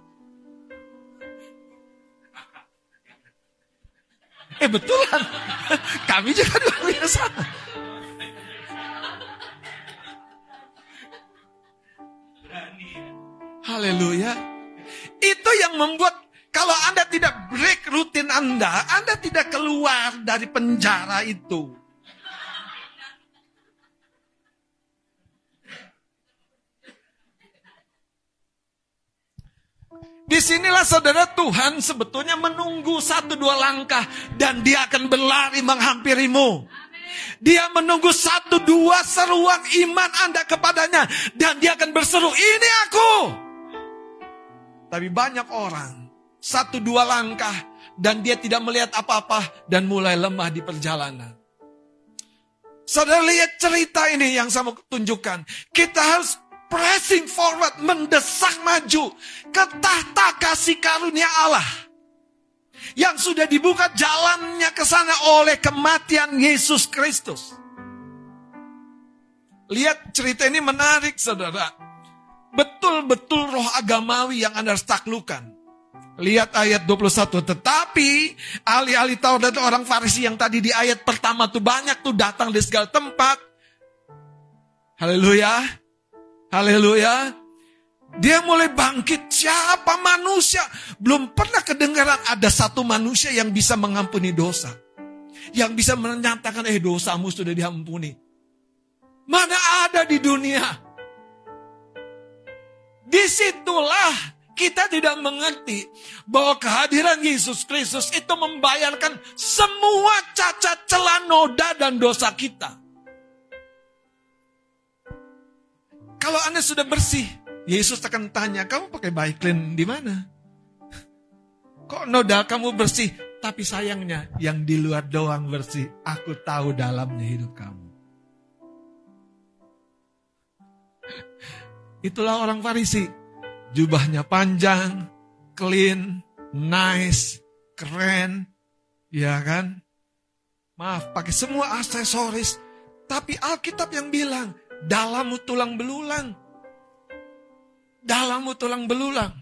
Eh betulan. Kami juga bangku yang sama. Haleluya. Itu yang membuat kalau Anda tidak break rutin Anda, Anda tidak keluar dari penjara itu. Di sinilah saudara Tuhan sebetulnya menunggu satu dua langkah dan dia akan berlari menghampirimu. Dia menunggu satu dua seruan iman Anda kepadanya dan dia akan berseru, ini aku. Tapi banyak orang, satu dua langkah, dan dia tidak melihat apa-apa, dan mulai lemah di perjalanan. Saudara lihat cerita ini yang saya mau tunjukkan. Kita harus pressing forward, mendesak maju ke tahta kasih karunia Allah. Yang sudah dibuka jalannya ke sana oleh kematian Yesus Kristus. Lihat cerita ini menarik saudara betul-betul roh agamawi yang Anda harus taklukan. Lihat ayat 21. Tetapi ahli-ahli Taurat dan orang Farisi yang tadi di ayat pertama tuh banyak tuh datang di segala tempat. Haleluya. Haleluya. Dia mulai bangkit. Siapa manusia? Belum pernah kedengaran ada satu manusia yang bisa mengampuni dosa. Yang bisa menyatakan, eh dosamu sudah diampuni. Mana ada di dunia? Di situlah kita tidak mengerti bahwa kehadiran Yesus Kristus itu membayarkan semua cacat celah noda dan dosa kita. Kalau Anda sudah bersih, Yesus akan tanya, kamu pakai bike clean di mana? Kok noda kamu bersih? Tapi sayangnya yang di luar doang bersih. Aku tahu dalamnya hidup kamu. Itulah orang Farisi Jubahnya panjang, clean, nice, keren, ya kan? Maaf, pakai semua aksesoris. Tapi Alkitab yang bilang, dalammu tulang belulang. Dalammu tulang belulang.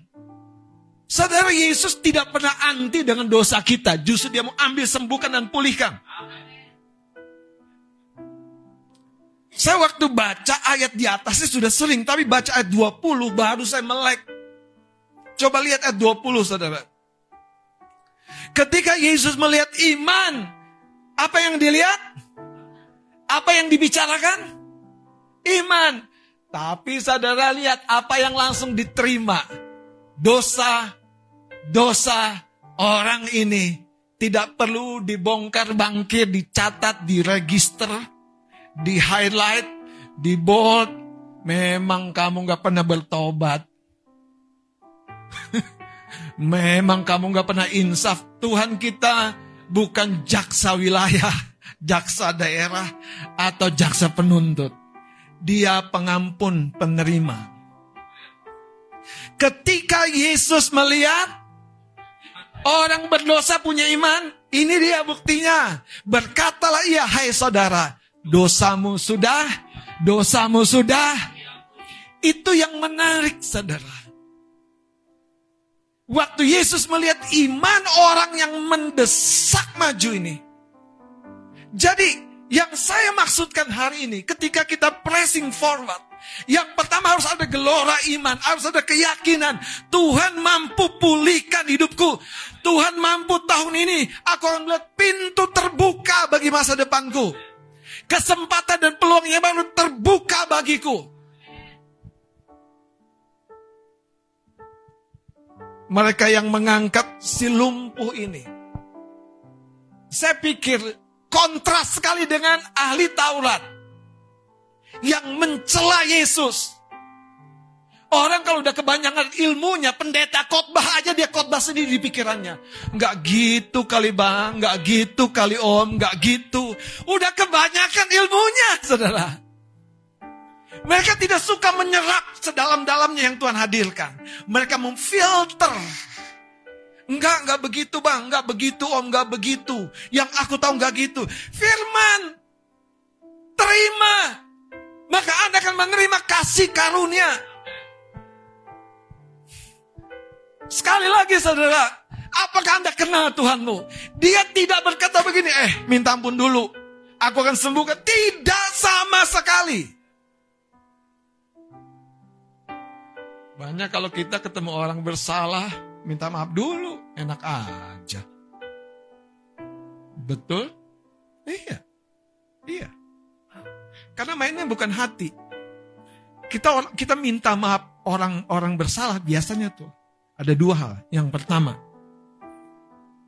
Saudara Yesus tidak pernah anti dengan dosa kita. Justru dia mau ambil sembuhkan dan pulihkan. Saya waktu baca ayat di atasnya sudah sering, tapi baca ayat 20 baru saya melek. Coba lihat ayat 20 saudara. Ketika Yesus melihat iman, apa yang dilihat? Apa yang dibicarakan? Iman. Tapi saudara lihat apa yang langsung diterima. Dosa, dosa orang ini tidak perlu dibongkar bangkir, dicatat, diregister di highlight, di bold, memang kamu gak pernah bertobat. memang kamu gak pernah insaf. Tuhan kita bukan jaksa wilayah, jaksa daerah, atau jaksa penuntut. Dia pengampun penerima. Ketika Yesus melihat orang berdosa punya iman, ini dia buktinya. Berkatalah ia, hai saudara, Dosamu sudah, dosamu sudah. Itu yang menarik, saudara. Waktu Yesus melihat iman orang yang mendesak maju ini. Jadi, yang saya maksudkan hari ini, ketika kita pressing forward, yang pertama harus ada gelora iman, harus ada keyakinan. Tuhan mampu pulihkan hidupku. Tuhan mampu tahun ini, aku akan melihat pintu terbuka bagi masa depanku kesempatan dan peluang yang baru terbuka bagiku. Mereka yang mengangkat si lumpuh ini. Saya pikir kontras sekali dengan ahli Taurat yang mencela Yesus. Orang kalau udah kebanyakan ilmunya, pendeta khotbah aja dia khotbah sendiri di pikirannya. Enggak gitu kali bang, enggak gitu kali om, enggak gitu. Udah kebanyakan ilmunya, saudara. Mereka tidak suka menyerap sedalam-dalamnya yang Tuhan hadirkan. Mereka memfilter. Enggak, enggak begitu bang, enggak begitu om, enggak begitu. Yang aku tahu enggak gitu. Firman, terima. Maka Anda akan menerima kasih karunia Sekali lagi saudara, apakah Anda kenal Tuhanmu? Dia tidak berkata begini, eh minta ampun dulu. Aku akan sembuhkan. Tidak sama sekali. Banyak kalau kita ketemu orang bersalah, minta maaf dulu. Enak aja. Betul? Iya. Iya. Karena mainnya bukan hati. Kita kita minta maaf orang-orang bersalah biasanya tuh ada dua hal. Yang pertama,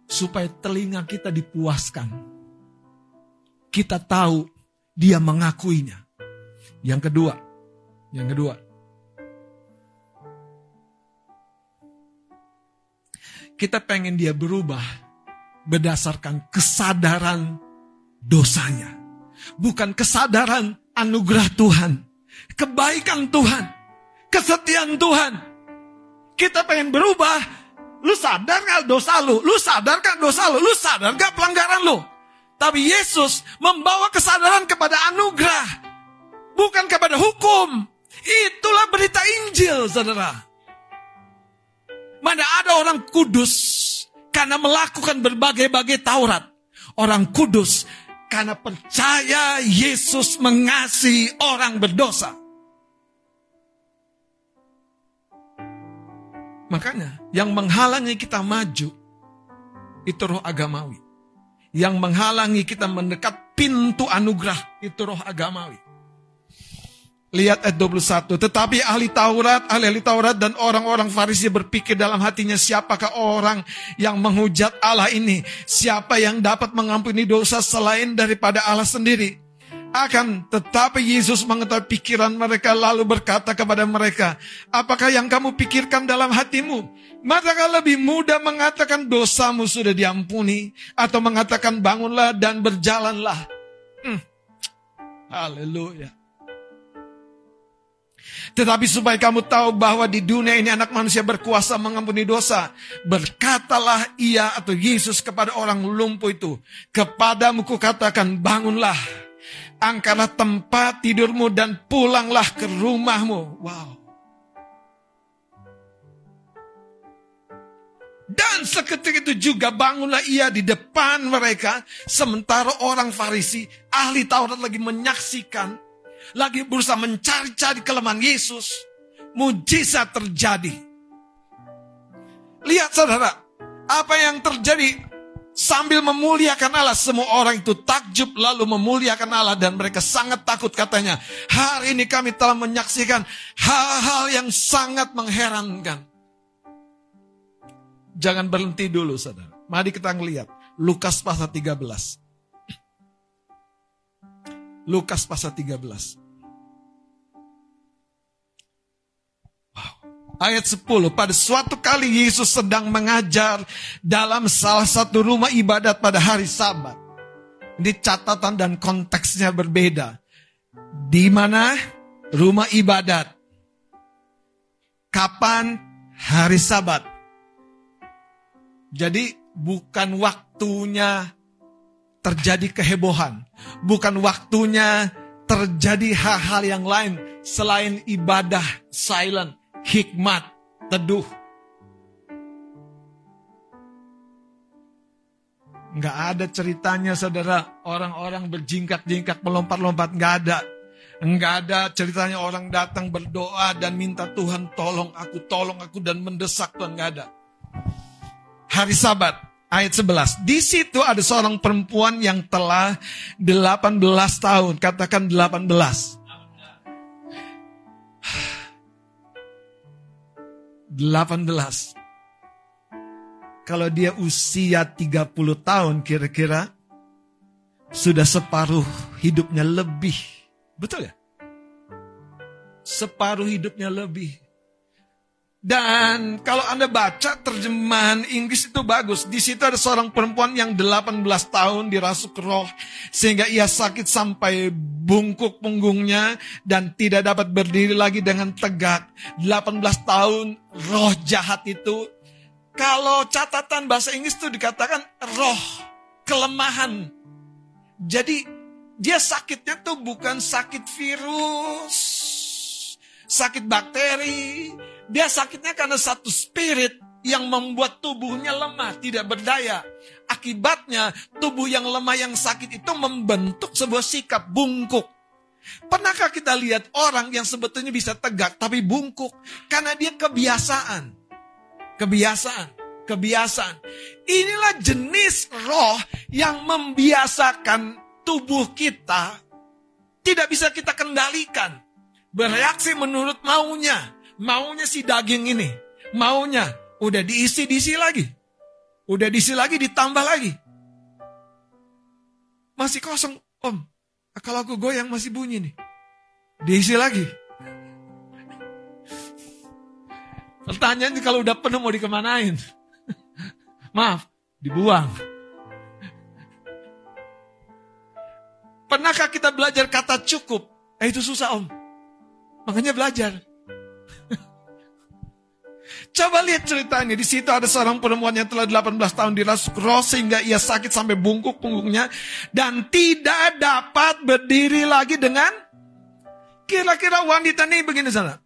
supaya telinga kita dipuaskan. Kita tahu dia mengakuinya. Yang kedua, yang kedua, kita pengen dia berubah berdasarkan kesadaran dosanya. Bukan kesadaran anugerah Tuhan, kebaikan Tuhan, kesetiaan Tuhan. Kita pengen berubah. Lu sadar gak dosa lu? Lu sadar gak dosa lu? Lu sadar gak pelanggaran lu? Tapi Yesus membawa kesadaran kepada anugerah. Bukan kepada hukum. Itulah berita Injil, saudara. Mana ada orang kudus karena melakukan berbagai-bagai Taurat. Orang kudus karena percaya Yesus mengasihi orang berdosa. Makanya yang menghalangi kita maju itu roh agamawi. Yang menghalangi kita mendekat pintu anugerah itu roh agamawi. Lihat ayat 21. Tetapi ahli Taurat, ahli-ahli Taurat dan orang-orang Farisi berpikir dalam hatinya siapakah orang yang menghujat Allah ini? Siapa yang dapat mengampuni dosa selain daripada Allah sendiri? Akan tetapi Yesus mengetahui pikiran mereka lalu berkata kepada mereka, Apakah yang kamu pikirkan dalam hatimu? Manakah lebih mudah mengatakan dosamu sudah diampuni atau mengatakan bangunlah dan berjalanlah? Hmm. Haleluya. Tetapi supaya kamu tahu bahwa di dunia ini anak manusia berkuasa mengampuni dosa. Berkatalah ia atau Yesus kepada orang lumpuh itu. Kepadamu kukatakan bangunlah angkatlah tempat tidurmu dan pulanglah ke rumahmu. Wow. Dan seketika itu juga bangunlah ia di depan mereka. Sementara orang Farisi, ahli Taurat lagi menyaksikan. Lagi berusaha mencari-cari kelemahan Yesus. Mujizat terjadi. Lihat saudara, apa yang terjadi Sambil memuliakan Allah, semua orang itu takjub lalu memuliakan Allah dan mereka sangat takut katanya. Hari ini kami telah menyaksikan hal-hal yang sangat mengherankan. Jangan berhenti dulu saudara. Mari kita ngeliat Lukas pasal 13. Lukas pasal 13. Ayat 10, pada suatu kali Yesus sedang mengajar dalam salah satu rumah ibadat pada hari sabat. Ini catatan dan konteksnya berbeda. Di mana rumah ibadat? Kapan hari sabat? Jadi bukan waktunya terjadi kehebohan. Bukan waktunya terjadi hal-hal yang lain selain ibadah silent hikmat, teduh. Nggak ada ceritanya saudara, orang-orang berjingkat-jingkat, melompat-lompat, nggak ada. Nggak ada ceritanya orang datang berdoa dan minta Tuhan tolong aku, tolong aku dan mendesak Tuhan, nggak ada. Hari sabat, ayat 11. Di situ ada seorang perempuan yang telah 18 tahun, katakan 18. 18. Kalau dia usia 30 tahun kira-kira sudah separuh hidupnya lebih. Betul ya? Separuh hidupnya lebih. Dan kalau Anda baca terjemahan Inggris itu bagus. Di situ ada seorang perempuan yang 18 tahun dirasuk roh. Sehingga ia sakit sampai bungkuk punggungnya. Dan tidak dapat berdiri lagi dengan tegak. 18 tahun roh jahat itu. Kalau catatan bahasa Inggris itu dikatakan roh kelemahan. Jadi dia sakitnya tuh bukan sakit virus. Sakit bakteri dia sakitnya karena satu spirit yang membuat tubuhnya lemah, tidak berdaya. Akibatnya tubuh yang lemah yang sakit itu membentuk sebuah sikap bungkuk. Pernahkah kita lihat orang yang sebetulnya bisa tegak tapi bungkuk karena dia kebiasaan. Kebiasaan, kebiasaan. Inilah jenis roh yang membiasakan tubuh kita tidak bisa kita kendalikan. Bereaksi menurut maunya Maunya si daging ini. Maunya. Udah diisi, diisi lagi. Udah diisi lagi, ditambah lagi. Masih kosong. Om, kalau aku goyang masih bunyi nih. Diisi lagi. Pertanyaannya kalau udah penuh mau dikemanain? Maaf, dibuang. Pernahkah kita belajar kata cukup? Eh itu susah om. Makanya belajar. Coba lihat ceritanya. Di situ ada seorang perempuan yang telah 18 tahun dirasuk sehingga ia sakit sampai bungkuk punggungnya dan tidak dapat berdiri lagi dengan kira-kira wanita ini begini sana.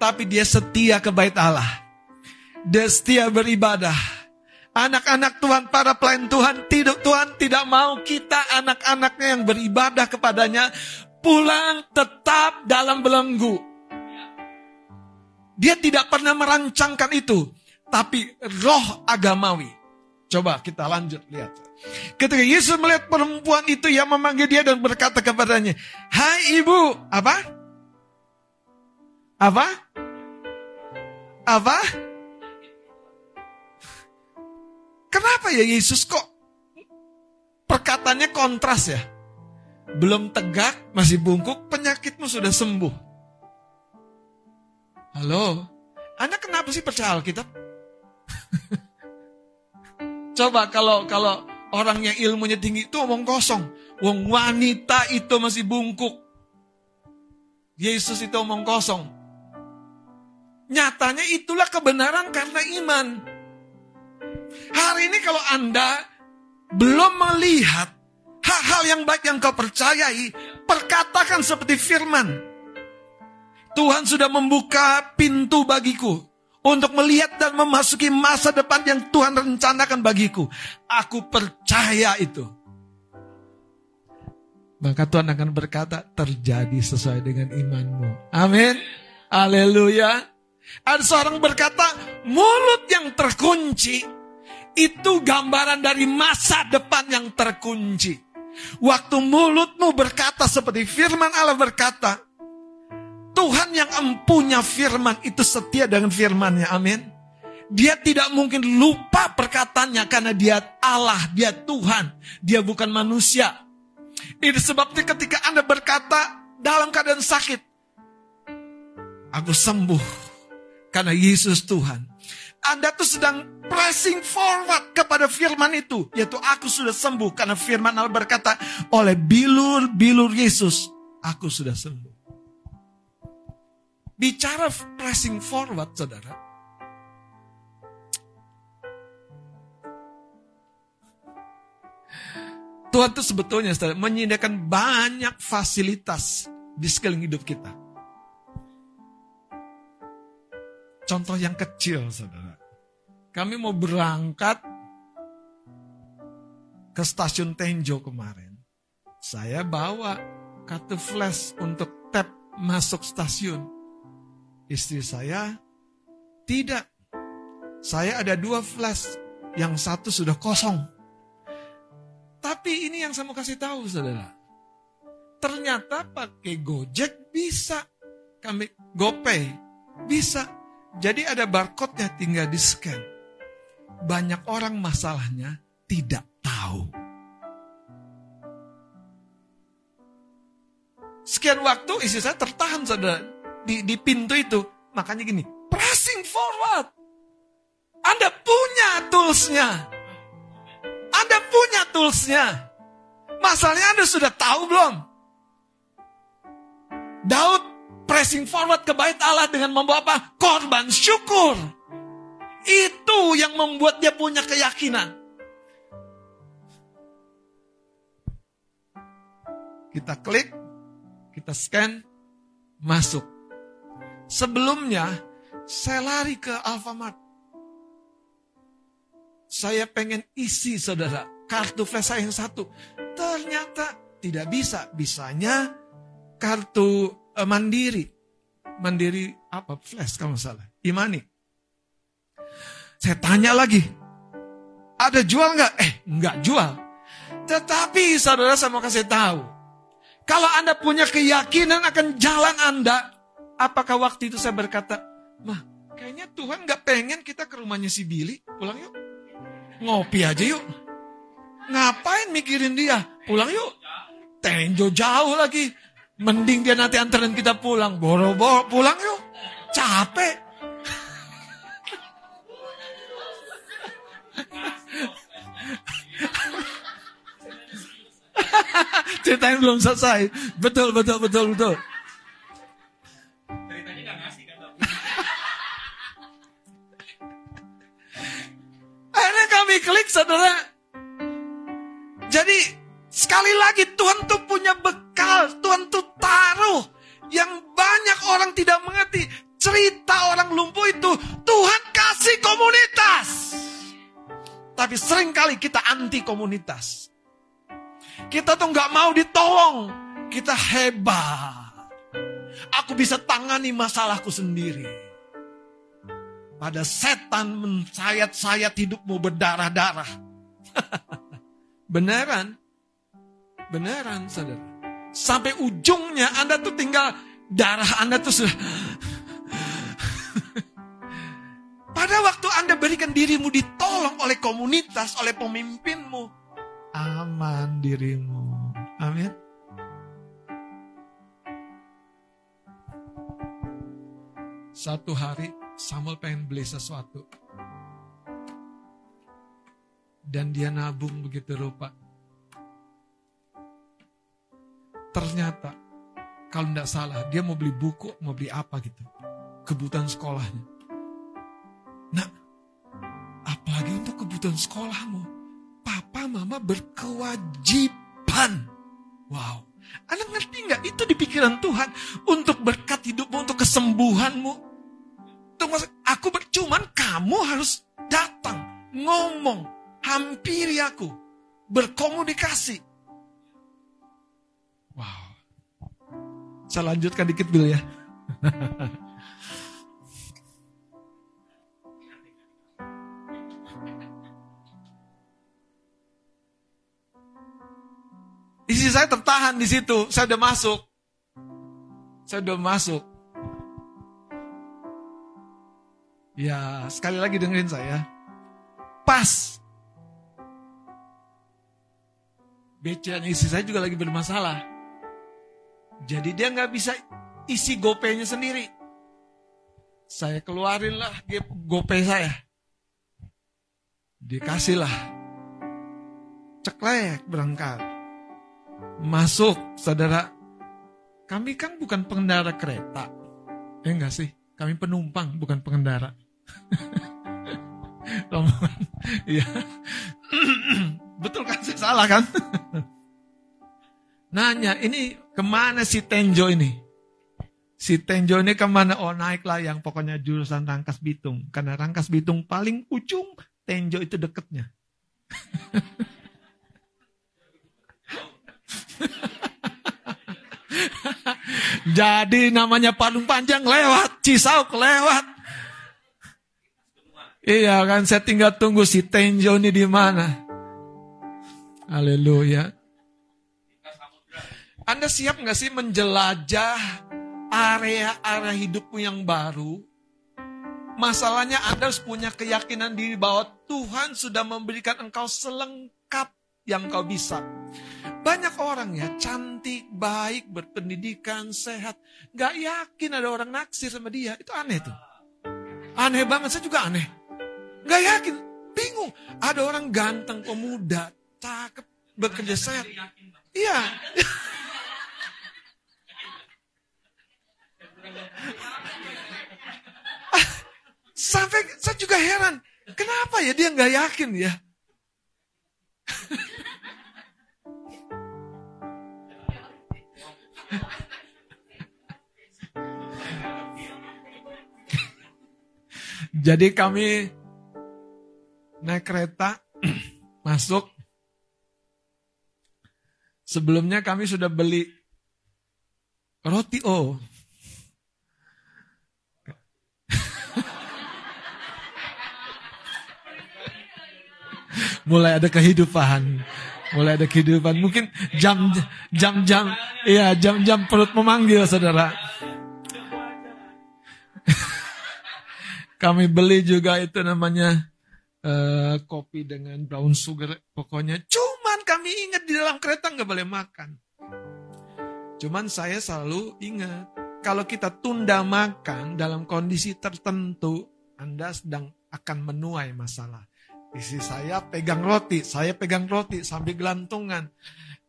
tapi dia setia ke bait Allah. Dia setia beribadah. Anak-anak Tuhan, para pelayan Tuhan, tidak Tuhan tidak mau kita anak-anaknya yang beribadah kepadanya pulang tetap dalam belenggu. Dia tidak pernah merancangkan itu, tapi roh agamawi. Coba kita lanjut lihat. Ketika Yesus melihat perempuan itu yang memanggil dia dan berkata kepadanya, Hai ibu, apa? Apa? Apa? Kenapa ya Yesus kok perkataannya kontras ya? Belum tegak, masih bungkuk, penyakitmu sudah sembuh. Halo, Anda kenapa sih percaya Alkitab? Coba kalau kalau orang yang ilmunya tinggi itu omong kosong. Wong wanita itu masih bungkuk. Yesus itu omong kosong. Nyatanya itulah kebenaran karena iman. Hari ini kalau Anda belum melihat hal-hal yang baik yang kau percayai, perkatakan seperti firman. Tuhan sudah membuka pintu bagiku untuk melihat dan memasuki masa depan yang Tuhan rencanakan bagiku. Aku percaya itu. Maka Tuhan akan berkata, terjadi sesuai dengan imanmu. Amin. Haleluya. Ada seorang berkata, mulut yang terkunci itu gambaran dari masa depan yang terkunci. Waktu mulutmu berkata seperti firman Allah berkata, Tuhan yang empunya firman itu setia dengan firmannya, amin. Dia tidak mungkin lupa perkataannya karena dia Allah, dia Tuhan, dia bukan manusia. Ini sebabnya ketika Anda berkata dalam keadaan sakit, aku sembuh karena Yesus Tuhan. Anda tuh sedang pressing forward kepada firman itu. Yaitu aku sudah sembuh. Karena firman Allah berkata, oleh bilur-bilur Yesus, aku sudah sembuh. Bicara pressing forward, saudara. Tuhan itu sebetulnya saudara, menyediakan banyak fasilitas di sekeliling hidup kita. Contoh yang kecil, saudara. Kami mau berangkat ke stasiun Tenjo kemarin. Saya bawa kartu flash untuk tap masuk stasiun. Istri saya tidak. Saya ada dua flash, yang satu sudah kosong. Tapi ini yang saya mau kasih tahu, saudara. Ternyata pakai Gojek bisa. Kami GoPay bisa. Jadi ada barcode-nya tinggal di scan. Banyak orang masalahnya tidak tahu. Sekian waktu istri saya tertahan saudara di, di pintu itu. Makanya gini, pressing forward. Anda punya toolsnya. Anda punya toolsnya. Masalahnya Anda sudah tahu belum? Daud pressing forward ke bait Allah dengan membawa apa? Korban syukur. Itu yang membuat dia punya keyakinan. Kita klik, kita scan, masuk. Sebelumnya, saya lari ke Alfamart. Saya pengen isi saudara, kartu flash saya yang satu. Ternyata tidak bisa. Bisanya kartu uh, mandiri. Mandiri apa? Flash kalau salah. Imani. Saya tanya lagi. Ada jual nggak? Eh, nggak jual. Tetapi saudara saya mau kasih tahu. Kalau Anda punya keyakinan akan jalan Anda. Apakah waktu itu saya berkata, Mah, kayaknya Tuhan nggak pengen kita ke rumahnya si Billy. Pulang yuk. Ngopi aja yuk. Ngapain mikirin dia? Pulang yuk. Tenjo jauh lagi. Mending dia nanti anterin kita pulang. Boro-boro pulang yuk. Capek. Ceritanya belum selesai. Betul, betul, betul, betul. Kami klik saudara. Jadi sekali lagi Tuhan tuh punya bekal. Tuhan tuh taruh. Yang banyak orang tidak mengerti. cerita orang lumpuh itu Tuhan kasih komunitas. Tapi sering kali kita anti komunitas. Kita tuh nggak mau ditolong. Kita hebat. Aku bisa tangani masalahku sendiri. Pada setan mensayat-sayat hidupmu berdarah-darah. Beneran. Beneran, saudara. Sampai ujungnya Anda tuh tinggal darah Anda tuh sudah pada waktu Anda berikan dirimu ditolong oleh komunitas, oleh pemimpinmu, aman dirimu. Amin. Satu hari Samuel pengen beli sesuatu. Dan dia nabung begitu rupa. Ternyata, kalau tidak salah, dia mau beli buku, mau beli apa gitu. Kebutuhan sekolahnya. Nah, apalagi untuk kebutuhan sekolahmu. Papa, mama berkewajiban. Wow. Anda ngerti nggak? Itu di pikiran Tuhan. Untuk berkat hidupmu, untuk kesembuhanmu. Masa- aku cuman kamu harus datang, ngomong, hampiri aku, berkomunikasi. Wow. Saya lanjutkan dikit Bill ya. Isi saya tertahan di situ. Saya udah masuk. Saya udah masuk. Ya, sekali lagi dengerin saya. Pas. BCA isi saya juga lagi bermasalah. Jadi dia nggak bisa isi gopenya sendiri. Saya keluarin lah gopay saya. Dikasih lah. Ceklek berangkat. Masuk, saudara. Kami kan bukan pengendara kereta. Eh enggak sih, kami penumpang bukan pengendara. Rombongan, iya. Betul kan saya salah kan? Nanya, ini ke mana si Tenjo ini? Si Tenjo ini ke mana? Oh naiklah yang pokoknya jurusan Rangkas Bitung. Karena Rangkas Bitung paling ujung, Tenjo itu deketnya. Jadi namanya Palung Panjang lewat, Cisauk lewat. Iya kan, saya tinggal tunggu si Tenjo ini di mana. Haleluya. Anda siap nggak sih menjelajah area-area hidupmu yang baru? Masalahnya Anda harus punya keyakinan diri bahwa Tuhan sudah memberikan engkau selengkap yang kau bisa. Banyak orang ya, cantik, baik, berpendidikan, sehat. Gak yakin ada orang naksir sama dia. Itu aneh tuh. Aneh banget, saya juga aneh. Gak yakin, bingung. Ada orang ganteng, pemuda, cakep, bekerja sehat. Iya. Sampai saya juga heran, kenapa ya dia nggak yakin ya? Jadi kami naik kereta masuk. Sebelumnya kami sudah beli roti O. Mulai ada kehidupan. Mulai ada kehidupan. Mungkin jam jam jam iya jam-jam perut memanggil saudara. Kami beli juga itu namanya eh, kopi dengan brown sugar. Pokoknya cuman kami ingat di dalam kereta nggak boleh makan. Cuman saya selalu ingat kalau kita tunda makan dalam kondisi tertentu, Anda sedang akan menuai masalah. Isi saya pegang roti, saya pegang roti sambil gelantungan.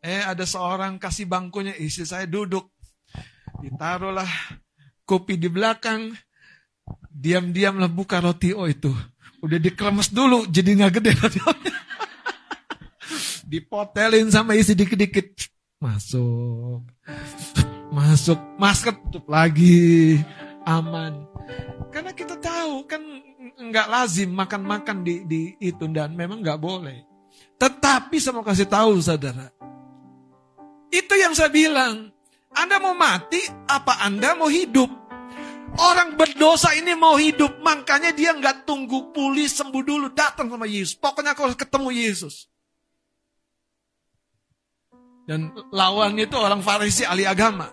Eh ada seorang kasih bangkunya, isi saya duduk. Ditaruhlah kopi di belakang, diam-diamlah buka roti oh itu. Udah dikremes dulu, jadi nggak gede roti Dipotelin sama isi dikit-dikit. Masuk. Masuk. Masker tutup lagi. aman. Karena kita tahu kan nggak lazim makan-makan di, di itu dan memang nggak boleh. Tetapi saya mau kasih tahu saudara. Itu yang saya bilang. Anda mau mati apa Anda mau hidup? Orang berdosa ini mau hidup, makanya dia nggak tunggu pulih sembuh dulu, datang sama Yesus. Pokoknya harus ketemu Yesus. Dan lawannya itu orang Farisi ahli agama.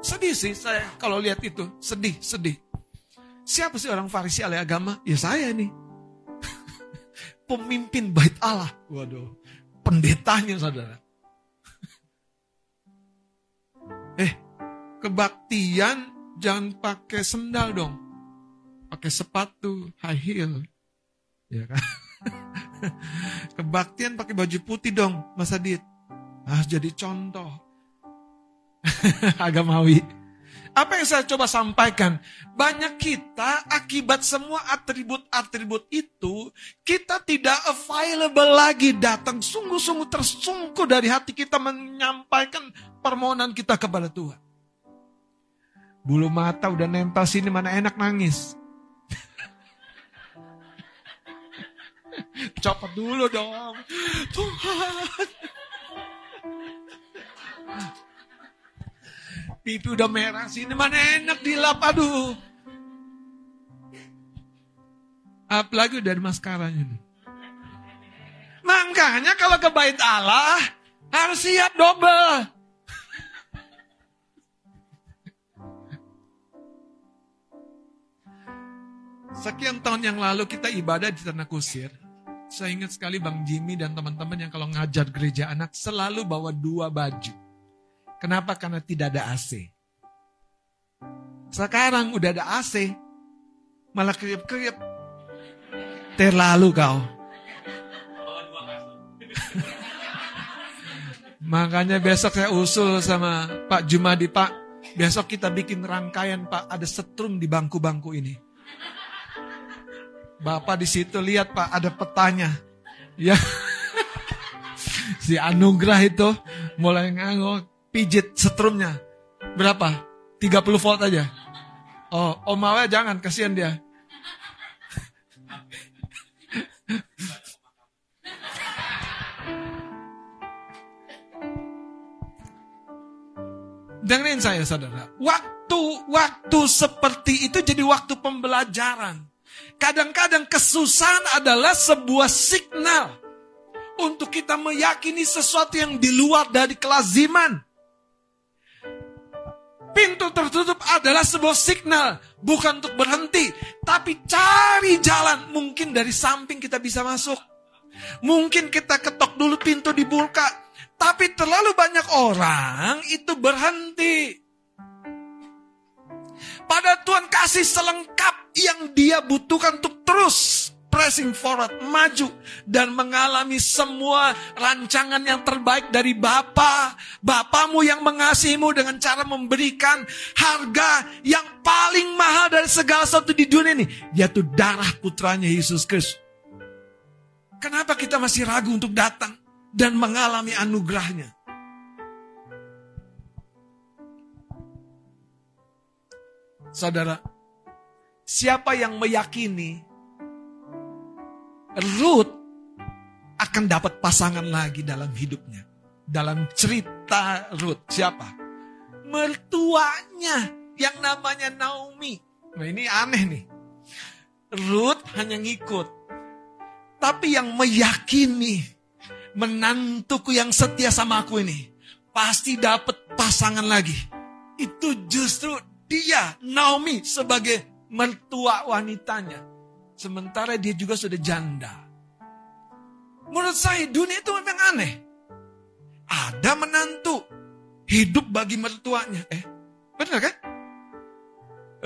Sedih sih saya kalau lihat itu, sedih, sedih. Siapa sih orang Farisi ahli agama? Ya saya nih. Pemimpin bait Allah. Waduh, pendetanya saudara. eh, kebaktian jangan pakai sendal dong. Pakai sepatu, high heel. Ya kan? Kebaktian pakai baju putih dong, Mas Adit. Ah, jadi contoh. Agamawi. Apa yang saya coba sampaikan? Banyak kita akibat semua atribut-atribut itu, kita tidak available lagi datang sungguh-sungguh tersungguh dari hati kita menyampaikan permohonan kita kepada Tuhan. Bulu mata udah nempel sini mana enak nangis. Copot dulu dong. Tuhan. Pipi udah merah sini mana enak dilap aduh. Apalagi ada maskaranya. Makanya kalau ke bait Allah harus siap double. Sekian tahun yang lalu kita ibadah di Tanah Kusir. Saya ingat sekali Bang Jimmy dan teman-teman yang kalau ngajar gereja anak selalu bawa dua baju. Kenapa? Karena tidak ada AC. Sekarang udah ada AC. Malah kriep-kriep. Terlalu kau. Makanya besok saya usul sama Pak Jumadi, Pak. Besok kita bikin rangkaian, Pak. Ada setrum di bangku-bangku ini. Bapak di situ lihat Pak ada petanya. Ya. si Anugrah itu mulai nganggo pijit setrumnya. Berapa? 30 volt aja. Oh, Om Awe jangan kasihan dia. Dengerin saya saudara. Waktu waktu seperti itu jadi waktu pembelajaran. Kadang-kadang kesusahan adalah sebuah signal untuk kita meyakini sesuatu yang di luar dari kelaziman. Pintu tertutup adalah sebuah signal, bukan untuk berhenti, tapi cari jalan. Mungkin dari samping kita bisa masuk. Mungkin kita ketok dulu pintu dibuka, tapi terlalu banyak orang itu berhenti. Pada Tuhan kasih selengkap yang dia butuhkan untuk terus pressing forward, maju dan mengalami semua rancangan yang terbaik dari Bapa, Bapamu yang mengasihimu dengan cara memberikan harga yang paling mahal dari segala sesuatu di dunia ini, yaitu darah putranya Yesus Kristus. Kenapa kita masih ragu untuk datang dan mengalami anugerahnya? Saudara, siapa yang meyakini Ruth akan dapat pasangan lagi dalam hidupnya. Dalam cerita Ruth, siapa? Mertuanya yang namanya Naomi. Nah ini aneh nih. Ruth hanya ngikut. Tapi yang meyakini menantuku yang setia sama aku ini pasti dapat pasangan lagi. Itu justru dia, Naomi, sebagai mertua wanitanya. Sementara dia juga sudah janda. Menurut saya dunia itu memang aneh. Ada menantu hidup bagi mertuanya. Eh, benar kan?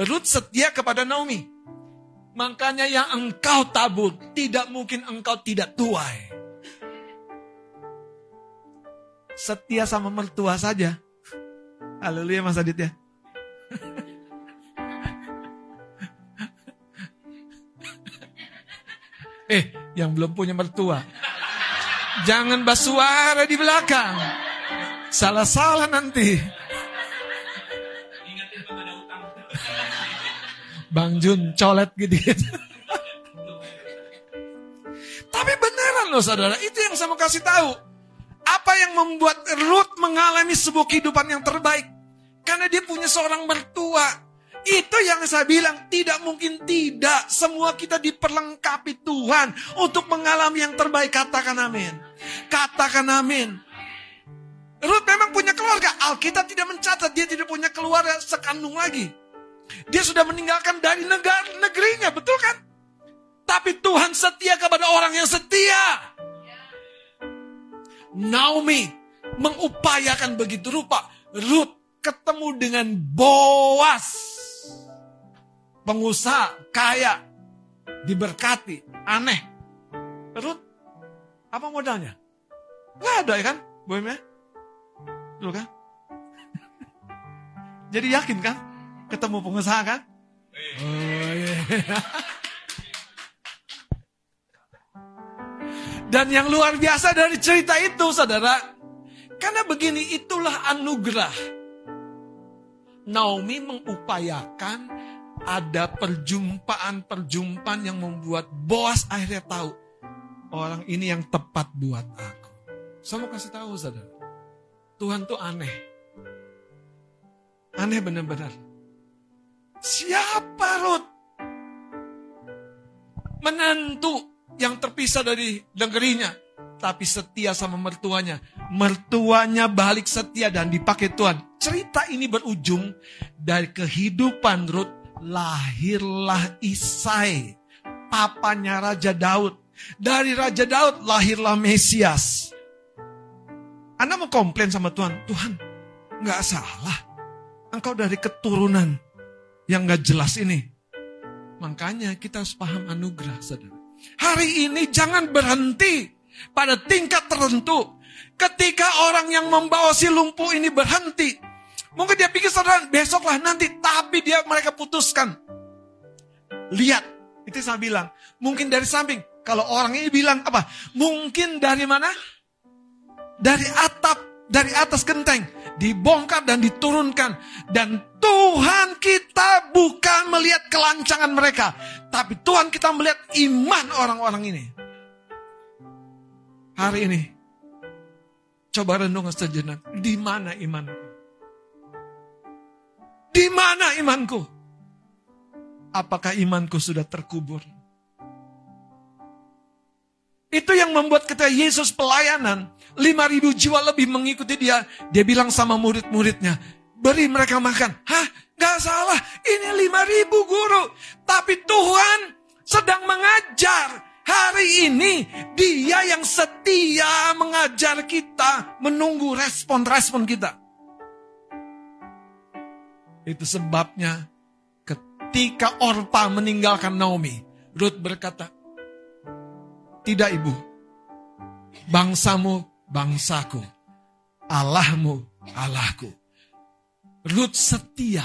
Ruth setia kepada Naomi. Makanya yang engkau tabur, tidak mungkin engkau tidak tuai. Setia sama mertua saja. Haleluya Mas Adit ya. Eh, yang belum punya mertua. Jangan basuara di belakang. Salah-salah nanti. Bang Jun colet gitu. Tapi beneran loh saudara, itu yang saya mau kasih tahu. Apa yang membuat Ruth mengalami sebuah kehidupan yang terbaik? Karena dia punya seorang mertua. Itu yang saya bilang, tidak mungkin tidak. Semua kita diperlengkapi Tuhan untuk mengalami yang terbaik. Katakan amin. Katakan amin. Ruth memang punya keluarga. Alkitab tidak mencatat dia tidak punya keluarga sekandung lagi. Dia sudah meninggalkan dari negara negerinya, betul kan? Tapi Tuhan setia kepada orang yang setia. Naomi mengupayakan begitu rupa. Ruth ketemu dengan Boas. Pengusaha kaya. Diberkati. Aneh. Ruth apa modalnya? Gak ada ya kan? Bohemnya? Dulu kan? Jadi yakin kan? Ketemu pengusaha kan? Oh, iya. Dan yang luar biasa dari cerita itu, saudara, karena begini itulah anugerah. Naomi mengupayakan ada perjumpaan-perjumpaan yang membuat Boas akhirnya tahu orang ini yang tepat buat aku. Saya mau kasih tahu, saudara, Tuhan tuh aneh, aneh benar-benar. Siapa Ruth? Menantu yang terpisah dari negerinya. Tapi setia sama mertuanya. Mertuanya balik setia dan dipakai Tuhan. Cerita ini berujung dari kehidupan Ruth. Lahirlah Isai. Papanya Raja Daud. Dari Raja Daud lahirlah Mesias. Anda mau komplain sama Tuhan. Tuhan, nggak salah. Engkau dari keturunan yang nggak jelas ini. Makanya kita harus paham anugerah, saudara. Hari ini jangan berhenti pada tingkat tertentu. Ketika orang yang membawa si lumpuh ini berhenti, mungkin dia pikir saudara besoklah nanti, tapi dia mereka putuskan. Lihat, itu saya bilang, mungkin dari samping. Kalau orang ini bilang apa? Mungkin dari mana? Dari atap, dari atas genteng, dibongkar dan diturunkan. Dan Tuhan kita bukan melihat kelancangan mereka, tapi Tuhan kita melihat iman orang-orang ini. Hari ini, coba renung sejenak, di mana imanku? Di mana imanku? Apakah imanku sudah terkubur? Itu yang membuat ketika Yesus pelayanan, 5000 jiwa lebih mengikuti dia. Dia bilang sama murid-muridnya, beri mereka makan. Hah? Gak salah, ini 5000 guru. Tapi Tuhan sedang mengajar. Hari ini dia yang setia mengajar kita, menunggu respon-respon kita. Itu sebabnya ketika Orpa meninggalkan Naomi, Ruth berkata, tidak ibu, bangsamu bangsaku, Allahmu Allahku. Ruth setia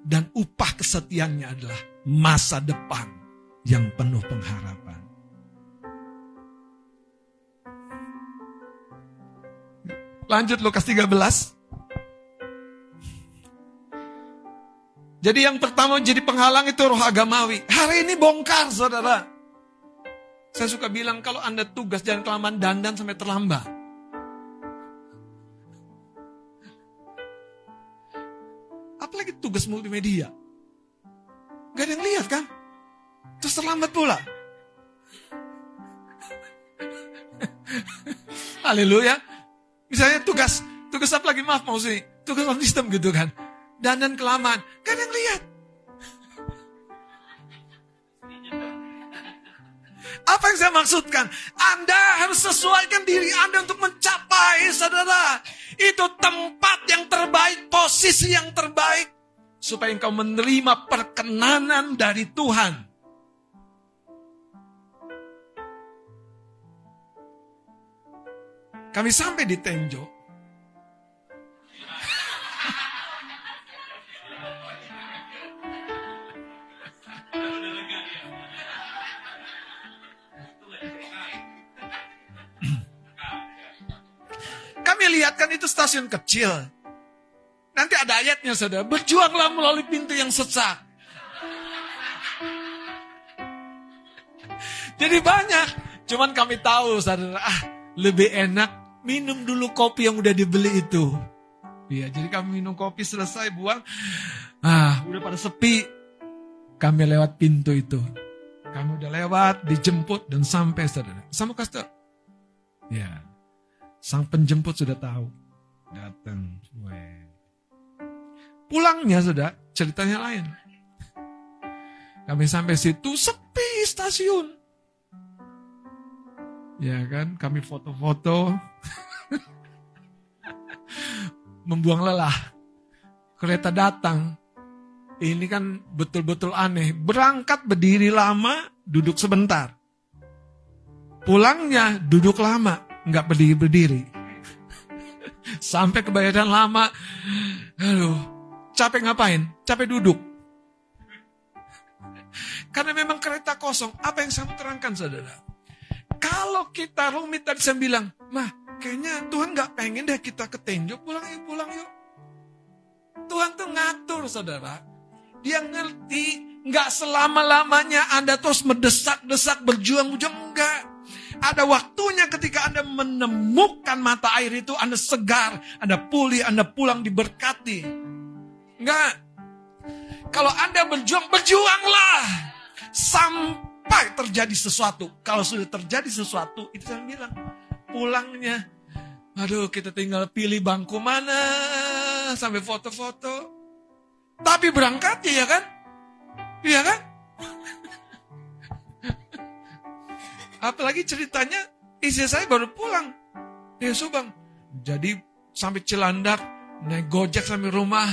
dan upah kesetiaannya adalah masa depan yang penuh pengharapan. Lanjut Lukas 13. Jadi yang pertama jadi penghalang itu roh agamawi. Hari ini bongkar saudara. Saya suka bilang kalau Anda tugas jangan kelamaan dandan sampai terlambat. Apalagi tugas multimedia. Gak ada yang lihat kan? Terus terlambat pula. Haleluya. Misalnya tugas, tugas apa lagi maaf mau sih, tugas sistem gitu kan. Dandan kelamaan, yang lihat. Apa yang saya maksudkan? Anda harus sesuaikan diri Anda untuk mencapai, saudara. Itu tempat yang terbaik, posisi yang terbaik. Supaya engkau menerima perkenanan dari Tuhan. Kami sampai di Tenjo. lihat itu stasiun kecil. Nanti ada ayatnya saudara, berjuanglah melalui pintu yang sesak. Jadi banyak, cuman kami tahu saudara, ah lebih enak minum dulu kopi yang udah dibeli itu. ya jadi kami minum kopi selesai buang, ah udah pada sepi. Kami lewat pintu itu. Kami udah lewat, dijemput dan sampai saudara. Sama kastor. Ya, sang penjemput sudah tahu. Datang. Pulangnya sudah, ceritanya lain. Kami sampai situ sepi stasiun. Ya kan, kami foto-foto. Membuang lelah. Kereta datang. Ini kan betul-betul aneh. Berangkat berdiri lama, duduk sebentar. Pulangnya duduk lama, nggak berdiri-berdiri. Sampai kebayaran lama, aduh, capek ngapain? Capek duduk. Karena memang kereta kosong. Apa yang saya mau terangkan saudara? Kalau kita rumit tadi saya bilang, mah kayaknya Tuhan nggak pengen deh kita ke Tenjo, pulang yuk, pulang yuk. Tuhan tuh ngatur saudara. Dia ngerti nggak selama-lamanya Anda terus mendesak-desak berjuang-juang enggak. Ada waktunya ketika Anda menemukan mata air itu, Anda segar, Anda pulih, Anda pulang diberkati. Enggak. Kalau Anda berjuang, berjuanglah. Sampai terjadi sesuatu. Kalau sudah terjadi sesuatu, itu saya bilang. Pulangnya, aduh kita tinggal pilih bangku mana, sampai foto-foto. Tapi berangkatnya ya kan? Iya kan? Apalagi ceritanya istri saya baru pulang. Dia Subang. Jadi sampai Cilandak, naik gojek sampai rumah.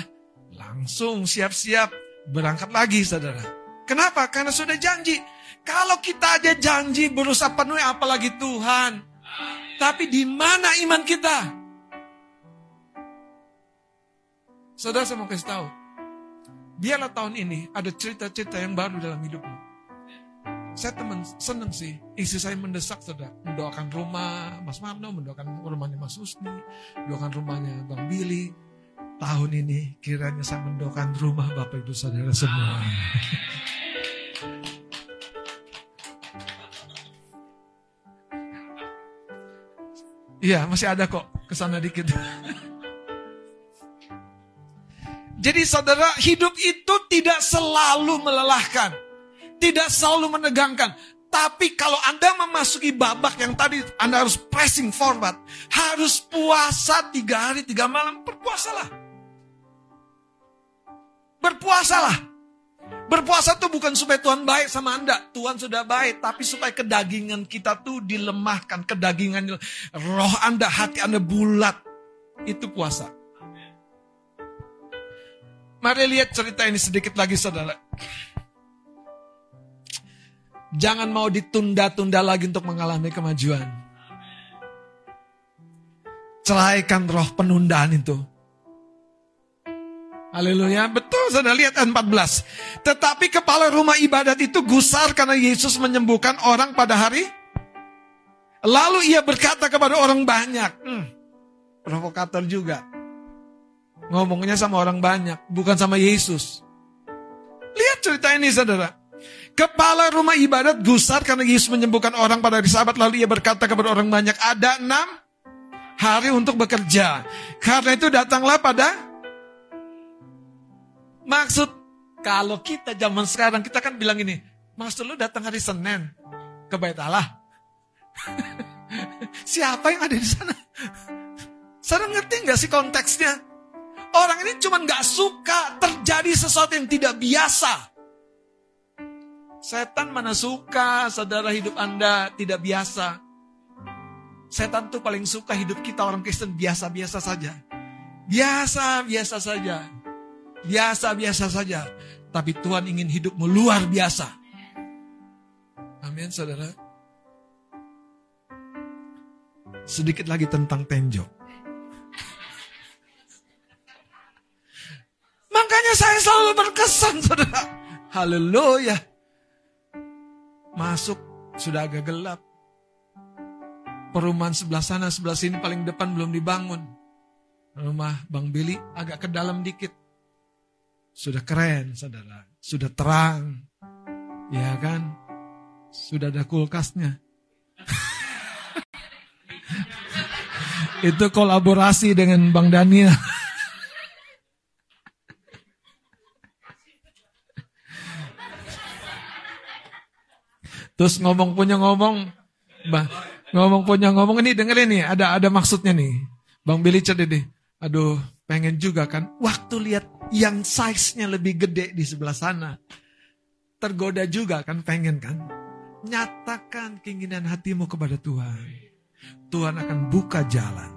Langsung siap-siap berangkat lagi saudara. Kenapa? Karena sudah janji. Kalau kita aja janji berusaha penuhi apalagi Tuhan. Tapi di mana iman kita? Saudara saya mau kasih tahu. Biarlah tahun ini ada cerita-cerita yang baru dalam hidupmu. Saya teman senang sih, istri saya mendesak saudara, mendoakan rumah Mas Marno, mendoakan rumahnya Mas Husni, mendoakan rumahnya Bang Billy. Tahun ini kiranya saya mendoakan rumah Bapak Ibu Saudara semua. Iya, masih ada kok ke sana dikit. Jadi saudara, hidup itu tidak selalu melelahkan. Tidak selalu menegangkan. Tapi kalau Anda memasuki babak yang tadi Anda harus pressing forward. Harus puasa tiga hari, tiga malam. Berpuasalah. Berpuasalah. Berpuasa itu bukan supaya Tuhan baik sama Anda. Tuhan sudah baik. Tapi supaya kedagingan kita tuh dilemahkan. Kedagingan roh Anda, hati Anda bulat. Itu puasa. Mari lihat cerita ini sedikit lagi saudara. Jangan mau ditunda-tunda lagi untuk mengalami kemajuan. Ceraikan roh penundaan itu. Haleluya. Betul saudara lihat ayat 14. Tetapi kepala rumah ibadat itu gusar karena Yesus menyembuhkan orang pada hari. Lalu ia berkata kepada orang banyak. Hmm, provokator juga. Ngomongnya sama orang banyak, bukan sama Yesus. Lihat cerita ini saudara. Kepala rumah ibadat gusar karena Yesus menyembuhkan orang pada hari sabat. Lalu ia berkata kepada orang banyak, ada enam hari untuk bekerja. Karena itu datanglah pada maksud kalau kita zaman sekarang kita kan bilang ini, maksud lu datang hari Senin ke Bait Allah. Siapa yang ada di sana? Saudara ngerti nggak sih konteksnya? Orang ini cuma nggak suka terjadi sesuatu yang tidak biasa. Setan mana suka saudara hidup Anda tidak biasa. Setan tuh paling suka hidup kita orang Kristen biasa-biasa saja. Biasa-biasa saja. Biasa-biasa saja. Tapi Tuhan ingin hidupmu luar biasa. Amin saudara. Sedikit lagi tentang tenjok. Makanya saya selalu berkesan, saudara. Haleluya. Masuk, sudah agak gelap. Perumahan sebelah sana, sebelah sini paling depan belum dibangun. Rumah Bang Billy agak ke dalam dikit. Sudah keren, saudara. Sudah terang. Ya kan? Sudah ada kulkasnya. Itu kolaborasi dengan Bang Daniel. Terus ngomong punya ngomong, bah, ngomong punya ngomong ini dengerin nih, ada ada maksudnya nih. Bang Billy cerdik nih, aduh pengen juga kan. Waktu lihat yang size-nya lebih gede di sebelah sana, tergoda juga kan pengen kan. Nyatakan keinginan hatimu kepada Tuhan. Tuhan akan buka jalan.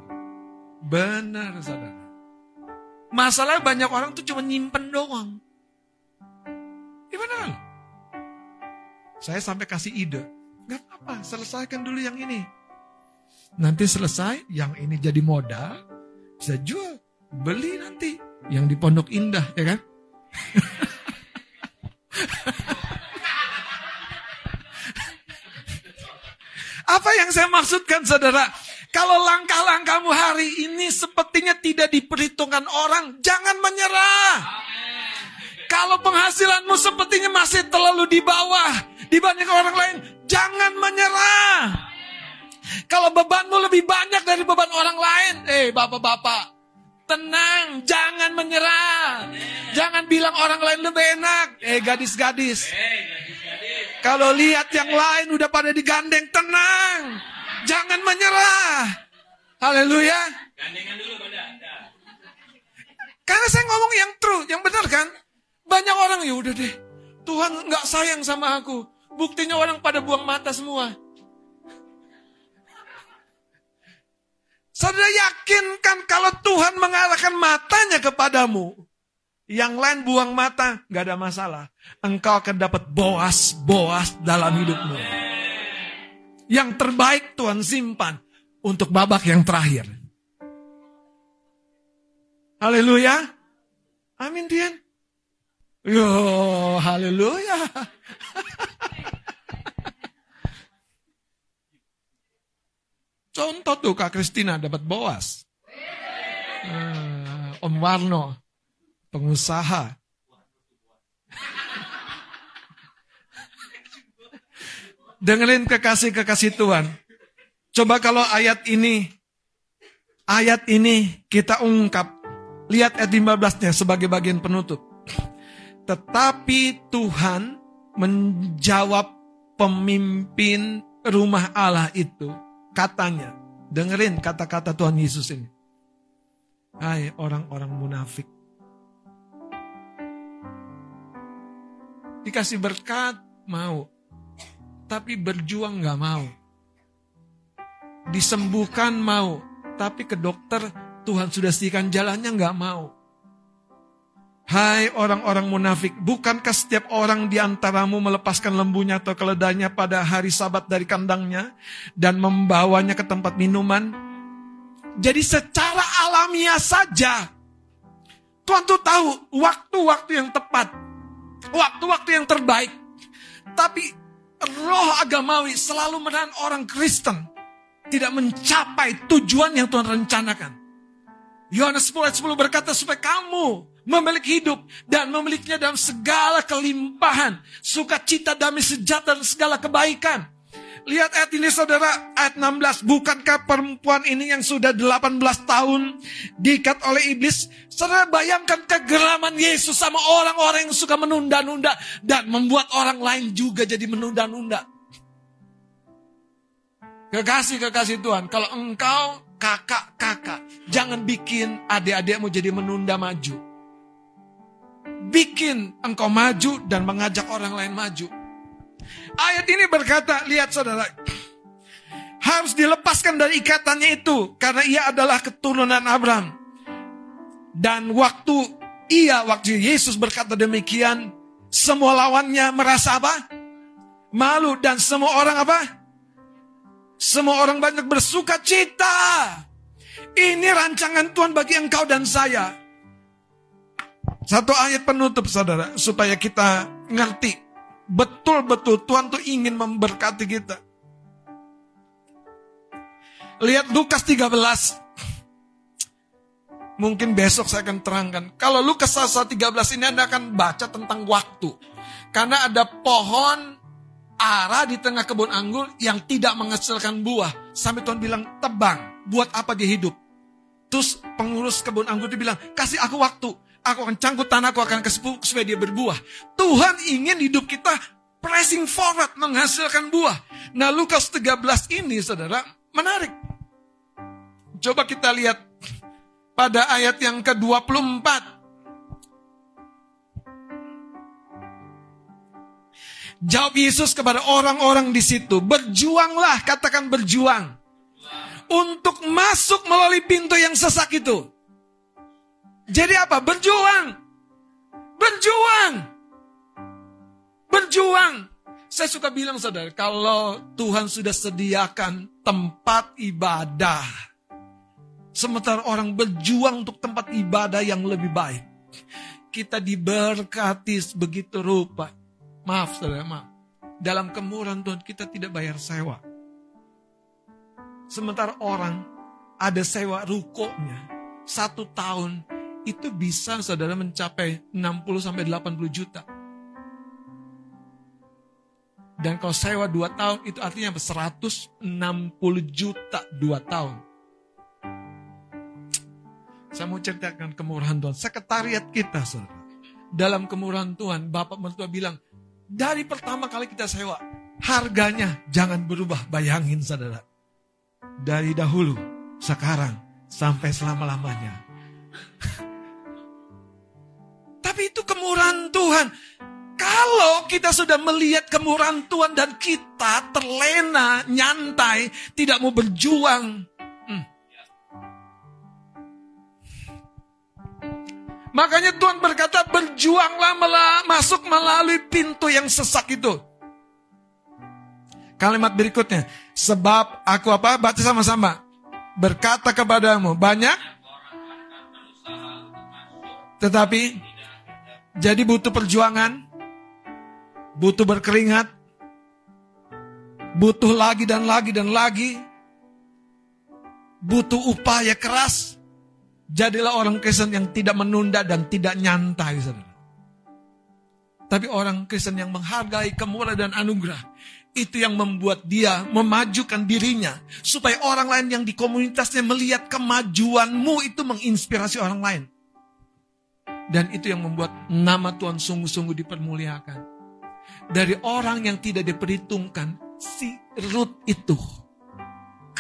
Benar saudara. Masalah banyak orang tuh cuma nyimpen doang. Gimana lo? Saya sampai kasih ide. Gak apa-apa, selesaikan dulu yang ini. Nanti selesai, yang ini jadi modal, bisa jual, beli nanti. Yang di Pondok Indah, ya kan? Apa yang saya maksudkan saudara? Kalau langkah-langkahmu hari ini sepertinya tidak diperhitungkan orang, jangan menyerah. Kalau penghasilanmu sepertinya masih terlalu di bawah dibanding orang lain, jangan menyerah. Kalau bebanmu lebih banyak dari beban orang lain, eh bapak-bapak, tenang, jangan menyerah. Jangan bilang orang lain lebih enak, eh gadis-gadis. Kalau lihat yang lain udah pada digandeng, tenang. Jangan menyerah. Haleluya. Karena saya ngomong yang true, yang benar kan? Banyak orang ya udah deh. Tuhan nggak sayang sama aku. Buktinya orang pada buang mata semua. Saudara yakin kan kalau Tuhan mengarahkan matanya kepadamu, yang lain buang mata, nggak ada masalah. Engkau akan dapat boas-boas dalam hidupmu. Yang terbaik Tuhan simpan untuk babak yang terakhir. Haleluya. Amin Tian. Yo, haleluya. Contoh tuh Kak Kristina dapat boas. Eh, Om Warno, pengusaha. Dengerin kekasih-kekasih Tuhan. Coba kalau ayat ini, ayat ini kita ungkap. Lihat ayat 15-nya sebagai bagian penutup. Tetapi Tuhan menjawab pemimpin rumah Allah itu. Katanya, dengerin kata-kata Tuhan Yesus ini. Hai orang-orang munafik. Dikasih berkat, mau. Tapi berjuang gak mau. Disembuhkan mau. Tapi ke dokter, Tuhan sudah sediakan jalannya gak mau. Hai orang-orang munafik, bukankah setiap orang di antaramu melepaskan lembunya atau keledainya pada hari sabat dari kandangnya dan membawanya ke tempat minuman? Jadi secara alamiah saja, Tuhan tuh tahu waktu-waktu yang tepat, waktu-waktu yang terbaik. Tapi roh agamawi selalu menahan orang Kristen tidak mencapai tujuan yang Tuhan rencanakan. Yohanes 10 ayat 10 berkata supaya kamu memiliki hidup dan memilikinya dalam segala kelimpahan, sukacita, damai sejahtera dan segala kebaikan. Lihat ayat ini saudara, ayat 16. Bukankah perempuan ini yang sudah 18 tahun diikat oleh iblis? Saudara bayangkan kegeraman Yesus sama orang-orang yang suka menunda-nunda dan membuat orang lain juga jadi menunda-nunda. Kekasih-kekasih Tuhan, kalau engkau kakak-kakak, jangan bikin adik-adikmu jadi menunda maju bikin engkau maju dan mengajak orang lain maju. Ayat ini berkata, lihat saudara, harus dilepaskan dari ikatannya itu karena ia adalah keturunan Abraham. Dan waktu ia, waktu Yesus berkata demikian, semua lawannya merasa apa? Malu dan semua orang apa? Semua orang banyak bersuka cita. Ini rancangan Tuhan bagi engkau dan saya. Satu ayat penutup saudara, supaya kita ngerti. Betul-betul Tuhan tuh ingin memberkati kita. Lihat Lukas 13. Mungkin besok saya akan terangkan. Kalau Lukas 13 ini Anda akan baca tentang waktu. Karena ada pohon Arah di tengah kebun anggur yang tidak menghasilkan buah. Sampai Tuhan bilang, tebang. Buat apa dia hidup? Terus pengurus kebun anggur itu bilang, kasih aku waktu. Aku akan cangkut tanah, aku akan kasih pupuk supaya dia berbuah. Tuhan ingin hidup kita pressing forward, menghasilkan buah. Nah Lukas 13 ini saudara, menarik. Coba kita lihat pada ayat yang ke-24. Jawab Yesus kepada orang-orang di situ, berjuanglah, katakan berjuang. Untuk masuk melalui pintu yang sesak itu. Jadi apa? Berjuang. Berjuang. Berjuang. Saya suka bilang saudara, kalau Tuhan sudah sediakan tempat ibadah. Sementara orang berjuang untuk tempat ibadah yang lebih baik. Kita diberkati begitu rupa Maaf saudara, maaf. Dalam kemurahan Tuhan kita tidak bayar sewa. Sementara orang ada sewa rukonya satu tahun itu bisa saudara mencapai 60 sampai 80 juta. Dan kalau sewa 2 tahun itu artinya 160 juta 2 tahun. Saya mau ceritakan kemurahan Tuhan. Sekretariat kita saudara. Dalam kemurahan Tuhan, Bapak Mertua bilang, dari pertama kali kita sewa, harganya jangan berubah. Bayangin saudara. Dari dahulu, sekarang, sampai selama-lamanya. Tapi itu kemurahan Tuhan. Kalau kita sudah melihat kemurahan Tuhan dan kita terlena, nyantai, tidak mau berjuang, Makanya Tuhan berkata berjuanglah masuk melalui pintu yang sesak itu. Kalimat berikutnya, sebab aku apa? Baca sama-sama. Berkata kepadamu, banyak tetapi jadi butuh perjuangan, butuh berkeringat, butuh lagi dan lagi dan lagi, butuh upaya keras, Jadilah orang Kristen yang tidak menunda dan tidak nyantai, saudara. Tapi orang Kristen yang menghargai kemurahan dan anugerah, itu yang membuat dia memajukan dirinya. Supaya orang lain yang di komunitasnya melihat kemajuanmu itu menginspirasi orang lain. Dan itu yang membuat nama Tuhan sungguh-sungguh dipermuliakan. Dari orang yang tidak diperhitungkan, si Ruth itu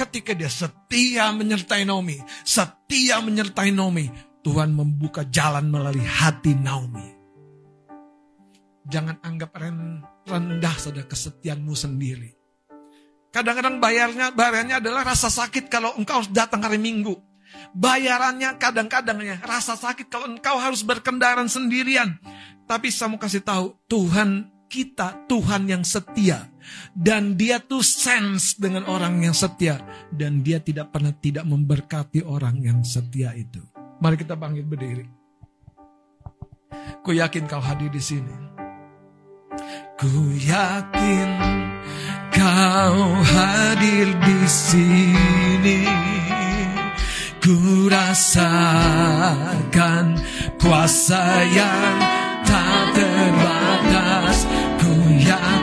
ketika dia setia menyertai Naomi, setia menyertai Naomi, Tuhan membuka jalan melalui hati Naomi. Jangan anggap rendah saudara kesetiaanmu sendiri. Kadang-kadang bayarnya bayarnya adalah rasa sakit kalau engkau datang hari Minggu. Bayarannya kadang-kadangnya rasa sakit kalau engkau harus berkendaraan sendirian. Tapi saya mau kasih tahu, Tuhan kita Tuhan yang setia. Dan dia tuh sense dengan orang yang setia. Dan dia tidak pernah tidak memberkati orang yang setia itu. Mari kita bangkit berdiri. Ku yakin kau hadir di sini. Ku yakin kau hadir di sini. Ku rasakan kuasa yang tak terbatas. Ku yakin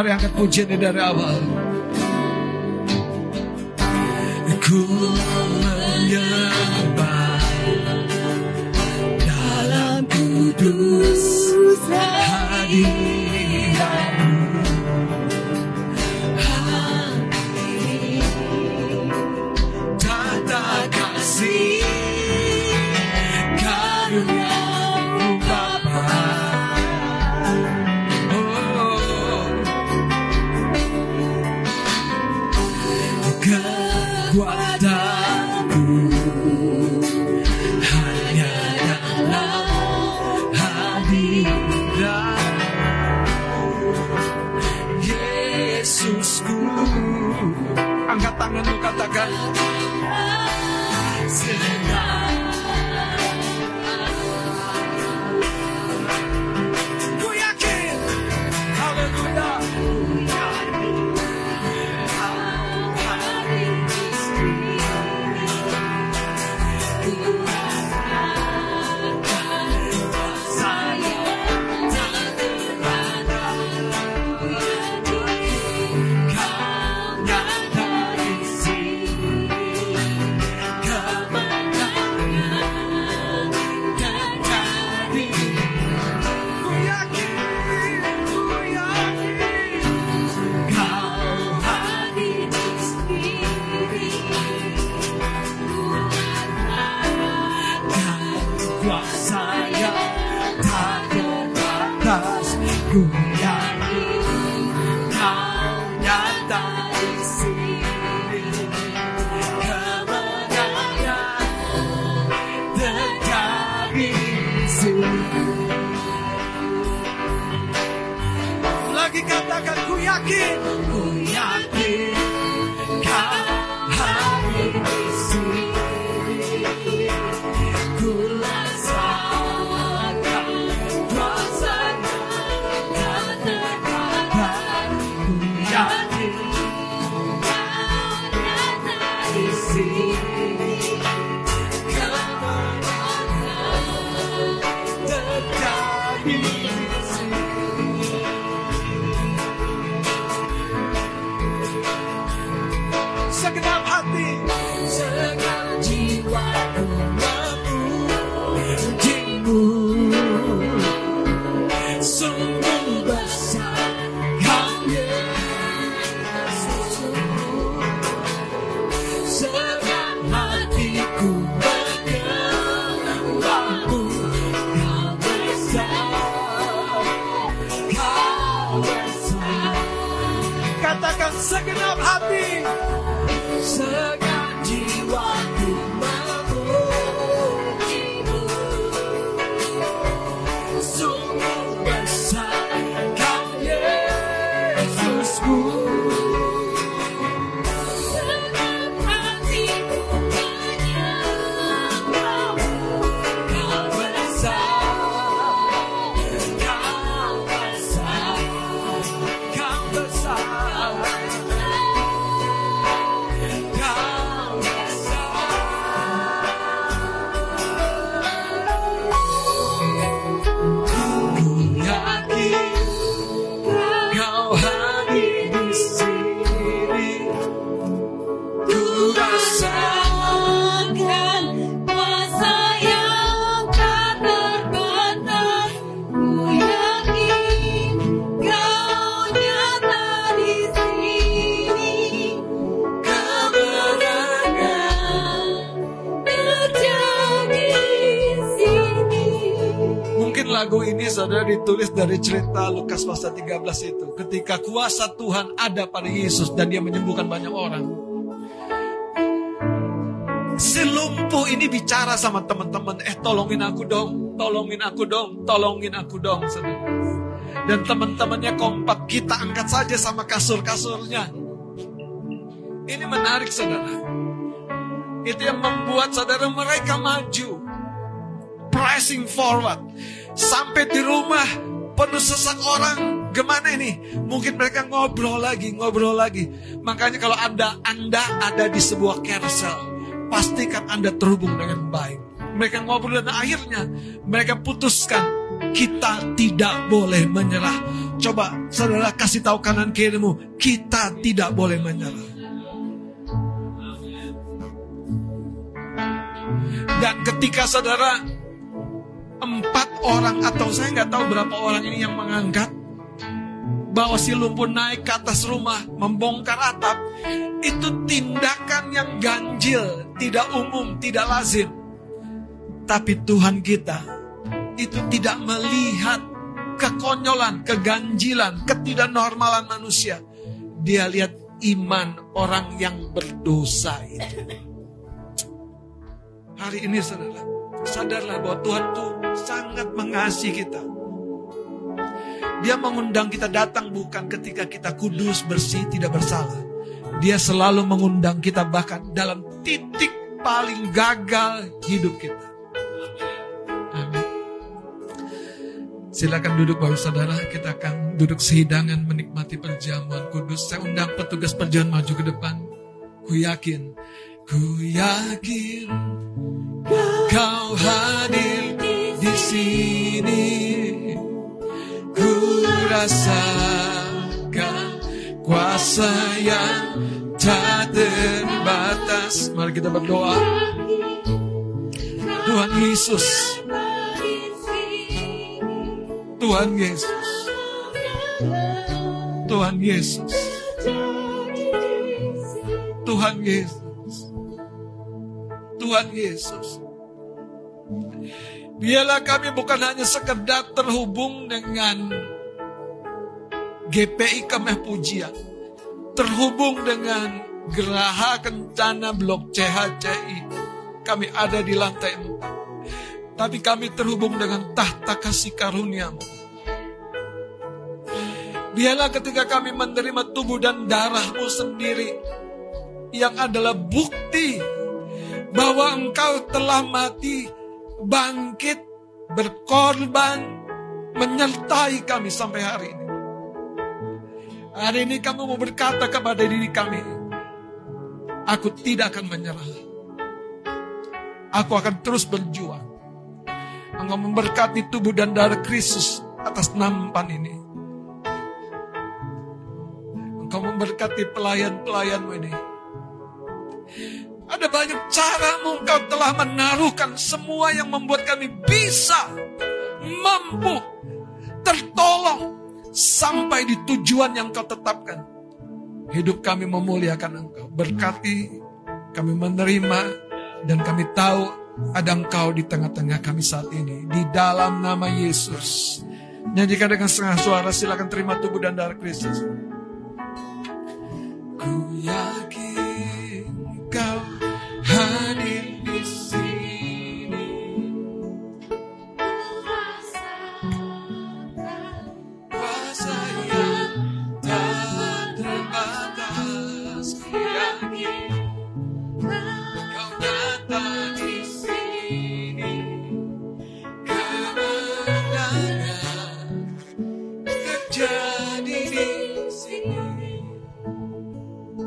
Mari angkat pujian dari awal. Ku menyembah dalam kudus hadiratmu no catacar. Ditulis dari cerita Lukas pasal 13 itu. Ketika kuasa Tuhan ada pada Yesus dan dia menyembuhkan banyak orang. Si lumpuh ini bicara sama teman-teman, eh tolongin aku dong, tolongin aku dong, tolongin aku dong. Dan teman-temannya kompak, kita angkat saja sama kasur-kasurnya. Ini menarik saudara. Itu yang membuat saudara mereka maju pressing forward. Sampai di rumah penuh sesak orang. Gimana ini? Mungkin mereka ngobrol lagi, ngobrol lagi. Makanya kalau Anda, Anda ada di sebuah carousel, pastikan Anda terhubung dengan baik. Mereka ngobrol dan akhirnya mereka putuskan kita tidak boleh menyerah. Coba saudara kasih tahu kanan kirimu, kita tidak boleh menyerah. Dan ketika saudara empat orang atau saya nggak tahu berapa orang ini yang mengangkat bahwa si lumpuh naik ke atas rumah membongkar atap itu tindakan yang ganjil, tidak umum, tidak lazim. Tapi Tuhan kita itu tidak melihat kekonyolan, keganjilan, ketidaknormalan manusia. Dia lihat iman orang yang berdosa itu. Hari ini saudara, sadarlah bahwa Tuhan tuh sangat mengasihi kita. Dia mengundang kita datang bukan ketika kita kudus, bersih, tidak bersalah. Dia selalu mengundang kita bahkan dalam titik paling gagal hidup kita. Amin. Silakan duduk Bapak Saudara, kita akan duduk sehidangan menikmati perjamuan kudus. Saya undang petugas perjamuan maju ke depan. Ku yakin, ku yakin kau hadir di sini. Ku rasakan kuasa yang tak terbatas. Mari kita berdoa. Tuhan Yesus, Tuhan Yesus, Tuhan Yesus, Tuhan Yesus, Tuhan Yesus. Biarlah kami bukan hanya sekedar terhubung dengan GPI Kemeh Pujian. Terhubung dengan Geraha Kencana Blok CHCI. Kami ada di lantai 4. Tapi kami terhubung dengan tahta kasih karuniamu. Biarlah ketika kami menerima tubuh dan darahmu sendiri. Yang adalah bukti bahwa engkau telah mati, bangkit, berkorban, menyertai kami sampai hari ini. Hari ini kamu mau berkata kepada diri kami, aku tidak akan menyerah. Aku akan terus berjuang. Engkau memberkati tubuh dan darah Kristus atas nampan ini. Engkau memberkati pelayan-pelayanmu ini. Ada banyak cara engkau telah menaruhkan semua yang membuat kami bisa, mampu, tertolong, sampai di tujuan yang kau tetapkan. Hidup kami memuliakan engkau. Berkati, kami menerima, dan kami tahu ada engkau di tengah-tengah kami saat ini. Di dalam nama Yesus. Nyanyikan dengan setengah suara, silakan terima tubuh dan darah Kristus. Ku yakin kau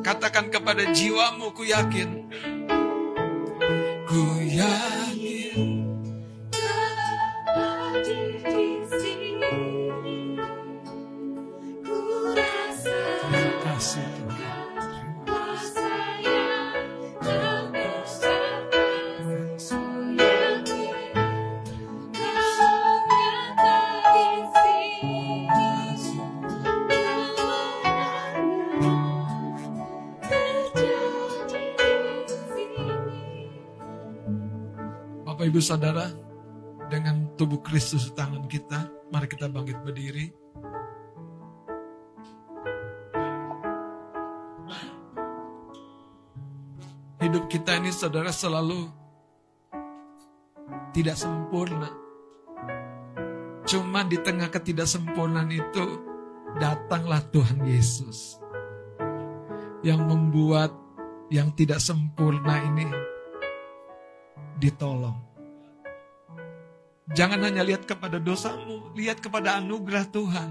Katakan kepada jiwamu, ku yakin. Ku Ibu Saudara, dengan tubuh Kristus di tangan kita, mari kita bangkit berdiri. Hidup kita ini saudara selalu tidak sempurna. Cuma di tengah ketidaksempurnaan itu datanglah Tuhan Yesus. Yang membuat yang tidak sempurna ini ditolong. Jangan hanya lihat kepada dosamu, lihat kepada anugerah Tuhan.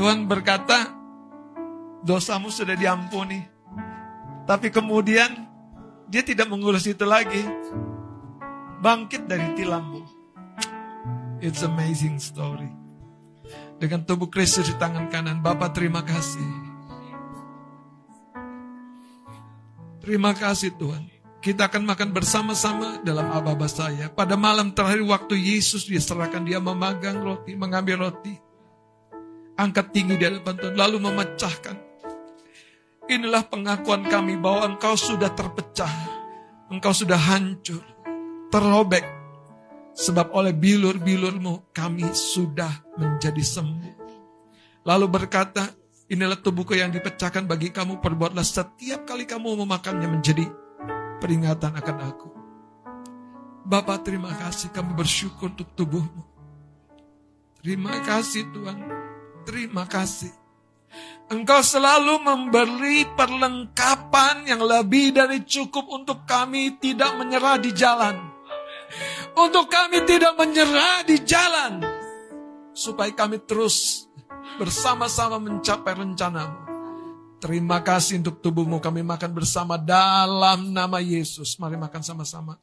Tuhan berkata, dosamu sudah diampuni. Tapi kemudian dia tidak mengurus itu lagi. Bangkit dari tilammu. It's amazing story. Dengan tubuh Kristus di tangan kanan, Bapak terima kasih. Terima kasih Tuhan. Kita akan makan bersama-sama dalam ababa saya. Pada malam terakhir waktu Yesus diserahkan, dia memegang roti, mengambil roti. Angkat tinggi di hadapan Tuhan, lalu memecahkan. Inilah pengakuan kami bahwa engkau sudah terpecah. Engkau sudah hancur, terobek. Sebab oleh bilur-bilurmu kami sudah menjadi sembuh. Lalu berkata, inilah tubuhku yang dipecahkan bagi kamu. Perbuatlah setiap kali kamu memakannya menjadi peringatan akan aku. Bapak terima kasih kami bersyukur untuk tubuhmu. Terima kasih Tuhan. Terima kasih. Engkau selalu memberi perlengkapan yang lebih dari cukup untuk kami tidak menyerah di jalan. Untuk kami tidak menyerah di jalan. Supaya kami terus bersama-sama mencapai rencanamu. Terima kasih untuk tubuhmu kami makan bersama dalam nama Yesus. Mari makan sama-sama.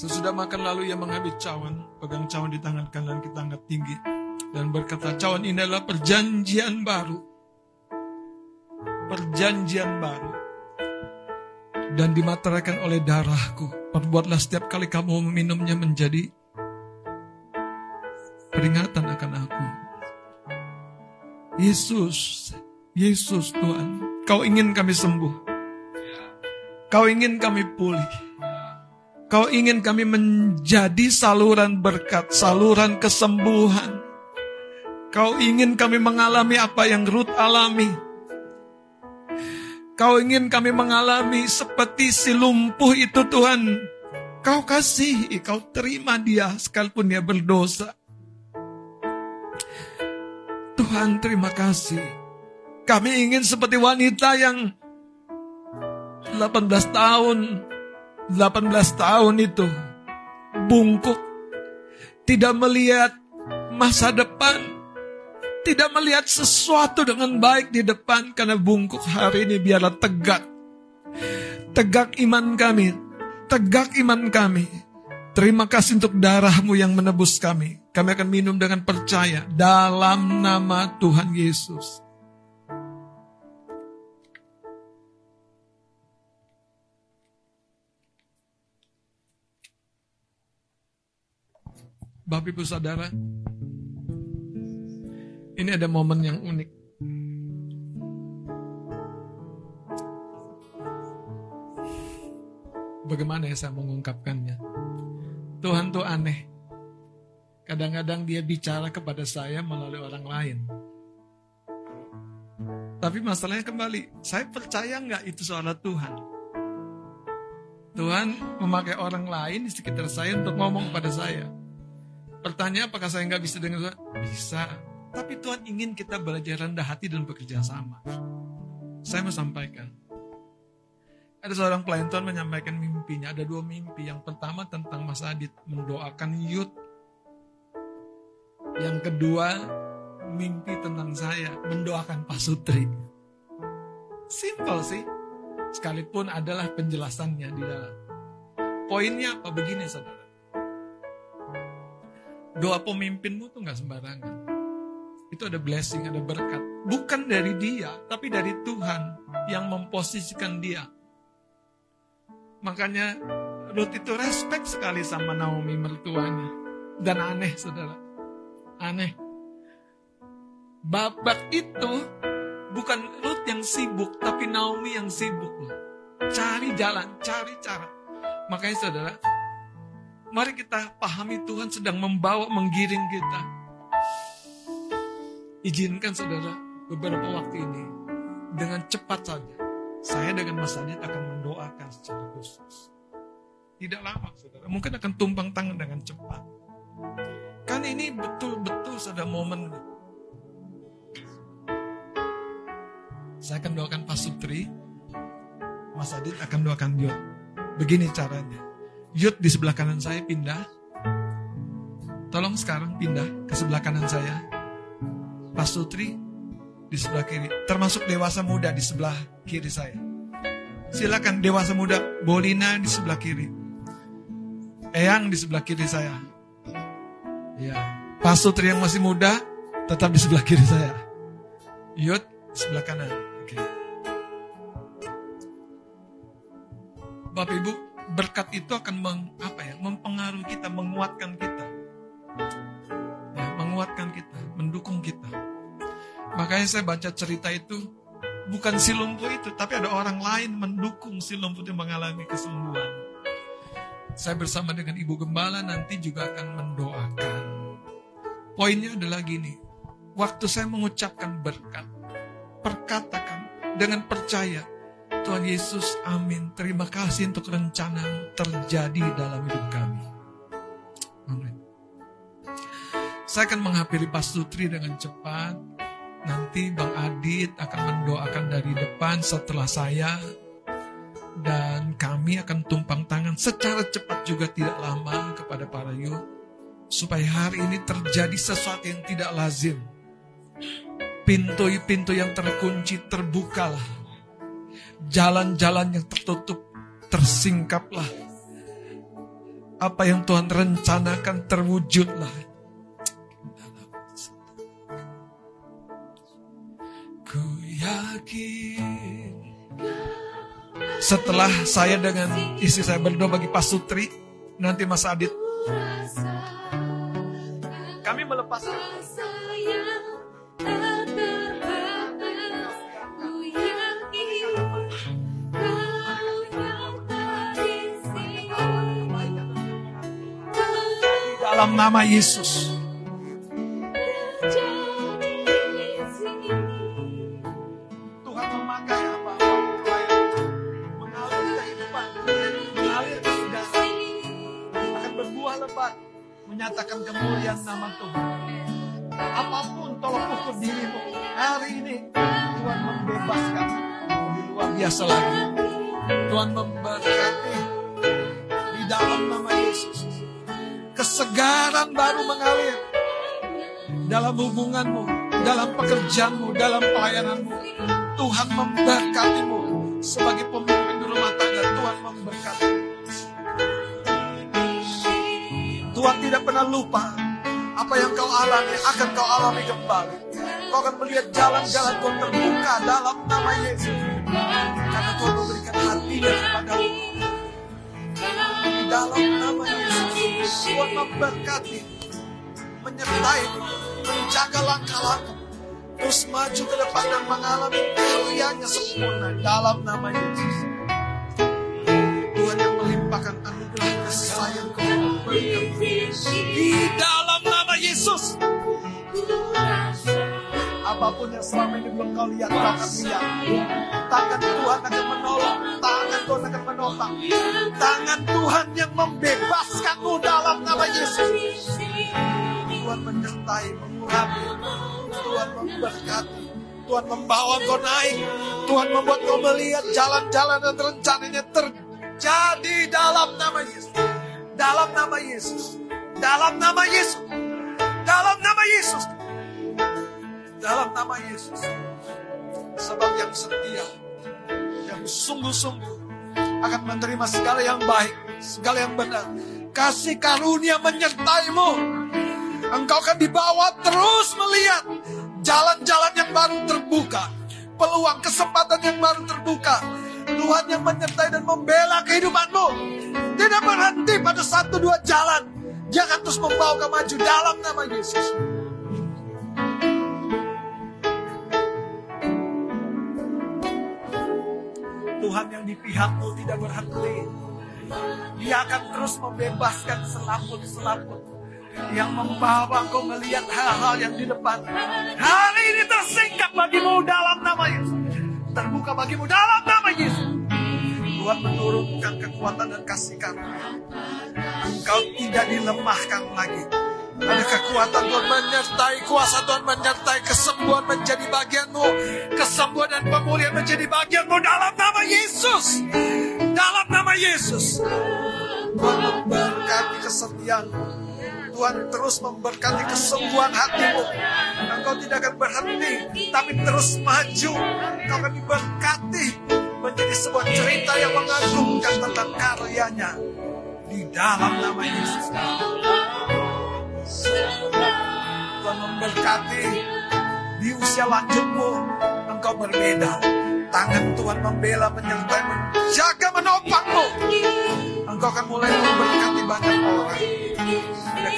Sesudah makan lalu ia mengambil cawan, pegang cawan di tangan kanan kita angkat tinggi dan berkata, cawan ini adalah perjanjian baru perjanjian baru dan dimateraikan oleh darahku. Perbuatlah setiap kali kamu meminumnya menjadi peringatan akan aku. Yesus, Yesus Tuhan, Kau ingin kami sembuh. Kau ingin kami pulih. Kau ingin kami menjadi saluran berkat, saluran kesembuhan. Kau ingin kami mengalami apa yang Ruth alami. Kau ingin kami mengalami seperti si lumpuh itu Tuhan. Kau kasih, kau terima dia sekalipun dia berdosa. Tuhan terima kasih. Kami ingin seperti wanita yang 18 tahun 18 tahun itu bungkuk, tidak melihat masa depan, tidak melihat sesuatu dengan baik di depan karena bungkuk hari ini biarlah tegak. Tegak iman kami, tegak iman kami. Terima kasih untuk darahmu yang menebus kami. Kami akan minum dengan percaya dalam nama Tuhan Yesus. Bapak Ibu Saudara, ini ada momen yang unik. Bagaimana ya saya mengungkapkannya? Tuhan tuh aneh. Kadang-kadang dia bicara kepada saya melalui orang lain. Tapi masalahnya kembali, saya percaya nggak itu suara Tuhan? Tuhan memakai orang lain di sekitar saya untuk ngomong pada saya. Pertanyaan apakah saya nggak bisa dengar Tuhan? Bisa. Tapi Tuhan ingin kita belajar rendah hati dan bekerja sama. Saya mau sampaikan. Ada seorang pelayan Tuhan menyampaikan mimpinya. Ada dua mimpi. Yang pertama tentang Mas Adit mendoakan Yud. Yang kedua mimpi tentang saya mendoakan Pak Sutri. Simple sih. Sekalipun adalah penjelasannya di dalam. Poinnya apa? Begini saudara. Doa pemimpinmu tuh nggak sembarangan. Itu ada blessing, ada berkat. Bukan dari dia, tapi dari Tuhan yang memposisikan dia. Makanya Ruth itu respect sekali sama Naomi mertuanya. Dan aneh saudara. Aneh. Babak itu bukan Ruth yang sibuk, tapi Naomi yang sibuk. Cari jalan, cari cara. Makanya saudara, mari kita pahami Tuhan sedang membawa, menggiring kita. Izinkan saudara, beberapa waktu ini, dengan cepat saja, saya dengan Mas Adit akan mendoakan secara khusus. Tidak lama saudara, mungkin akan tumpang tangan dengan cepat. Kan ini betul-betul ada momen Saya akan doakan Pak Sutri, Mas Adit akan doakan Yud. Begini caranya. Yud di sebelah kanan saya pindah. Tolong sekarang pindah ke sebelah kanan saya. Pak Sutri di sebelah kiri. Termasuk dewasa muda di sebelah kiri saya. Silakan dewasa muda Bolina di sebelah kiri. Eyang di sebelah kiri saya. Ya. Pak Sutri yang masih muda tetap di sebelah kiri saya. Yud sebelah kanan. Oke. Bapak Ibu, berkat itu akan meng, apa ya, mempengaruhi kita, menguatkan kita. Ya, menguatkan kita, mendukung kita. Makanya saya baca cerita itu, bukan si lumpuh itu, tapi ada orang lain mendukung si lumpuh itu mengalami kesembuhan. Saya bersama dengan Ibu Gembala nanti juga akan mendoakan. Poinnya adalah gini, waktu saya mengucapkan berkat, perkatakan dengan percaya, Tuhan Yesus, amin. Terima kasih untuk rencana terjadi dalam hidup kami. Amin. Saya akan menghampiri Pak Sutri dengan cepat. Nanti Bang Adit akan mendoakan dari depan setelah saya. Dan kami akan tumpang tangan secara cepat juga tidak lama kepada para yuk. Supaya hari ini terjadi sesuatu yang tidak lazim. Pintu-pintu yang terkunci terbukalah jalan-jalan yang tertutup tersingkaplah. Apa yang Tuhan rencanakan terwujudlah. Ku yakin. Setelah saya dengan istri saya berdoa bagi Pak Sutri, nanti Mas Adit, kami melepas akan berbuah lebat, menyatakan kemuliaan nama Tuhan. Apa pun tolong ukur dirimu. Hari ini Tuhan membebaskan lebih luar biasa lagi. Tuhan memberkati dalam hubunganmu, dalam pekerjaanmu, dalam pelayananmu. Tuhan memberkatimu sebagai pemimpin rumah tangga. Tuhan memberkati. Tuhan tidak pernah lupa apa yang kau alami akan kau alami kembali. Kau akan melihat jalan-jalan Tuhan terbuka dalam nama Yesus. Karena Tuhan memberikan hatinya kepadamu. Di dalam nama Yesus, Tuhan memberkati, menyertai, menjaga langkah-langkah. Terus maju ke depan dan mengalami karyanya sempurna dalam nama Yesus. Tuhan yang melimpahkan anugerah kasih sayang Di dalam nama Yesus. Apa pun yang selama ini belum kau lihat, kau akan lihat. Tangan Tuhan akan menolong. Tangan Tuhan akan menopang. Tangan Tuhan yang membebaskanmu dalam nama Yesus. Tuhan menyertai, mengurapi. Tuhan memberkati. Tuhan membawa kau naik. Tuhan membuat kau melihat jalan-jalan dan rencananya terjadi dalam nama Yesus. Dalam nama Yesus. Dalam nama Yesus. Dalam nama Yesus. Dalam nama Yesus. Sebab yang setia, yang sungguh-sungguh akan menerima segala yang baik, segala yang benar. Kasih karunia menyertaimu. Engkau akan dibawa terus melihat jalan-jalan yang baru terbuka. Peluang kesempatan yang baru terbuka. Tuhan yang menyertai dan membela kehidupanmu. Tidak berhenti pada satu dua jalan. Dia akan terus membawa kau maju dalam nama Yesus. Tuhan yang di pihakmu tidak berhenti. Dia akan terus membebaskan selaput-selaput yang membawa kau melihat hal-hal yang di depan. Hari ini tersingkap bagimu dalam nama Yesus. Terbuka bagimu dalam nama Yesus. Tuhan menurunkan kekuatan dan kasih karunia. Engkau tidak dilemahkan lagi. Ada kekuatan Tuhan menyertai, kuasa Tuhan menyertai, kesembuhan menjadi bagianmu. Kesembuhan dan pemulihan menjadi bagianmu dalam nama Yesus. Dalam nama Yesus. Tuhan memberkati kesetiaanmu. Tuhan terus memberkati kesembuhan hatimu. Engkau tidak akan berhenti, tapi terus maju. Engkau akan diberkati menjadi sebuah cerita yang mengagumkan tentang karyanya di dalam nama Yesus. Tuhan memberkati di usia lanjutmu engkau berbeda. Tangan Tuhan membela, menyertai, menjaga, menopangmu. Engkau akan mulai memberkati banyak orang.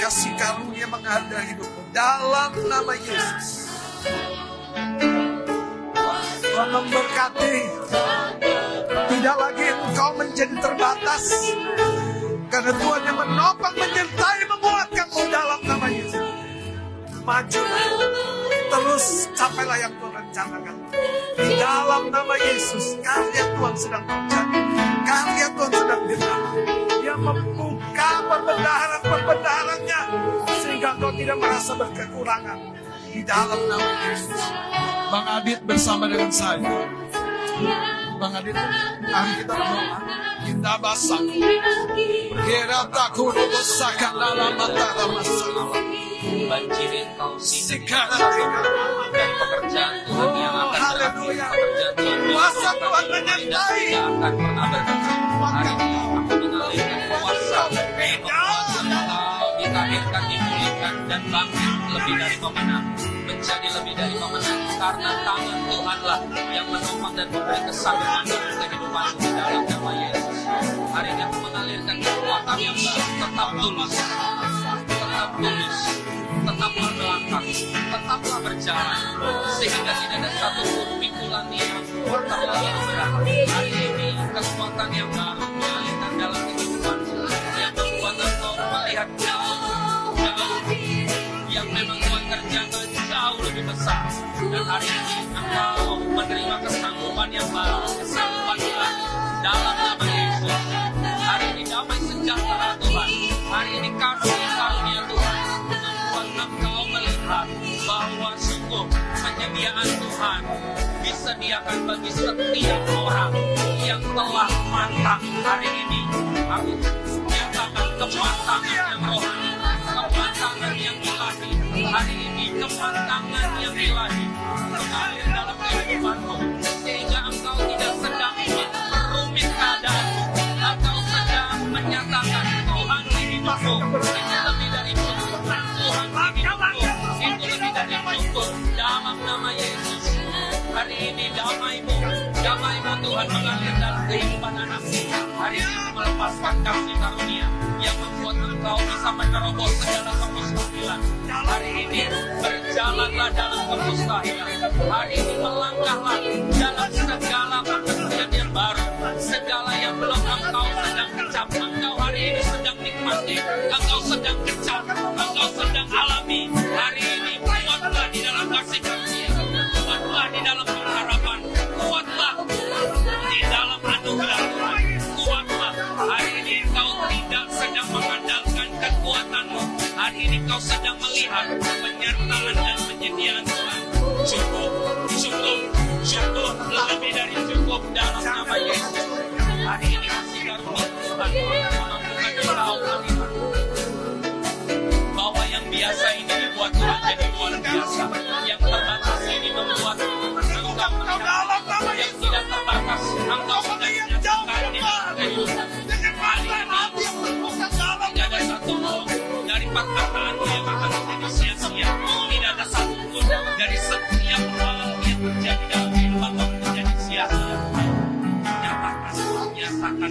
Kasih karunia mengalir hidupmu dalam nama Yesus. Tuhan memberkati. Tidak lagi engkau menjadi terbatas. Karena Tuhan yang menopang, menyertai, menguatkanmu dalam nama Yesus. Majulah. Terus capailah yang Tuhan rencanakan. Di dalam nama Yesus, karya Tuhan sedang terjadi. Karya Tuhan sedang gerak. Dia membuka perbendaharan-perbendaharannya. Sehingga engkau tidak merasa berkekurangan. Di dalam nama Yesus. Bang Adit bersama dengan saya. Bang Adit, mari kita berdoa. Kita basah. Kira takut besakan dalam mata masalah. Banjiri engkau sini Sekarang dan pekerjaan Tuhan yang akan berakhir Haleluya. pekerjaan Tuhan Kuasa yang Tuhan menyertai. tidak akan pernah berhenti hari ini dan bangkit lebih dari pemenang menjadi lebih dari pemenang karena tangan Tuhanlah yang menopang dan memberi kesanggupan dalam kehidupanmu di dalam nama Yesus. Hari ini aku mengalirkan kekuatan yang baru, tetap tulus, tetap tulus, tetaplah melangkah, tetaplah berjalan, sehingga tidak ada satu pun pikulan yang terlalu berat. Hari ini kekuatan yang baru mengalirkan dalam kehidupanmu, lebih besar. Dan hari ini engkau menerima kesanggupan yang baru, kesanggupan baru dalam nama Yesus. Hari ini damai sejahtera Tuhan. Hari ini kasih karunia Tuhan membuat engkau melihat bahwa sungguh penyediaan Tuhan disediakan bagi setiap orang yang telah matang hari ini. Aku nyatakan kematangan yang rohani. Hari ini kematangan yang ilahi mengalir dalam kehidupanmu sehingga engkau tidak sedang memperumit keadaanmu. Engkau sedang menyatakan Tuhan di hidupku itu lebih dari cukup. Tuhan di hidupku itu lebih dari cukup dalam nama Yesus. Hari ini damaimu, damaimu Tuhan mengalir dalam kehidupan anakmu. Hari ini melepaskan kasih karunia yang membuat engkau bisa menerobos segala kemustahilan. Hari ini berjalanlah dalam kemustahilan. Hari ini melangkahlah dalam segala pekerjaan yang baru. Segala yang belum engkau sedang kecap. Engkau hari ini sedang nikmati. Engkau sedang kecap. Engkau sedang alami. Hari ini kau sedang melihat penyertaan dan penyediaan Tuhan. Cukup, cukup, cukup, lebih dari cukup dalam nama Yesus. Hari ini kasih karunia Tuhan menentukan engkau melihat bahwa yang biasa ini dibuat Tuhan jadi luar biasa. Yang terbatas ini membuat engkau melihat yang tidak terbatas. Engkau sudah menyatakan di dalam kehidupan. Dari perkataanmu yang akan menjadi sia-sia. Tidak ada satu pun dari setiap hal yang terjadi dalam kehidupanmu menjadi sia-sia. Nyatakan, nyatakan,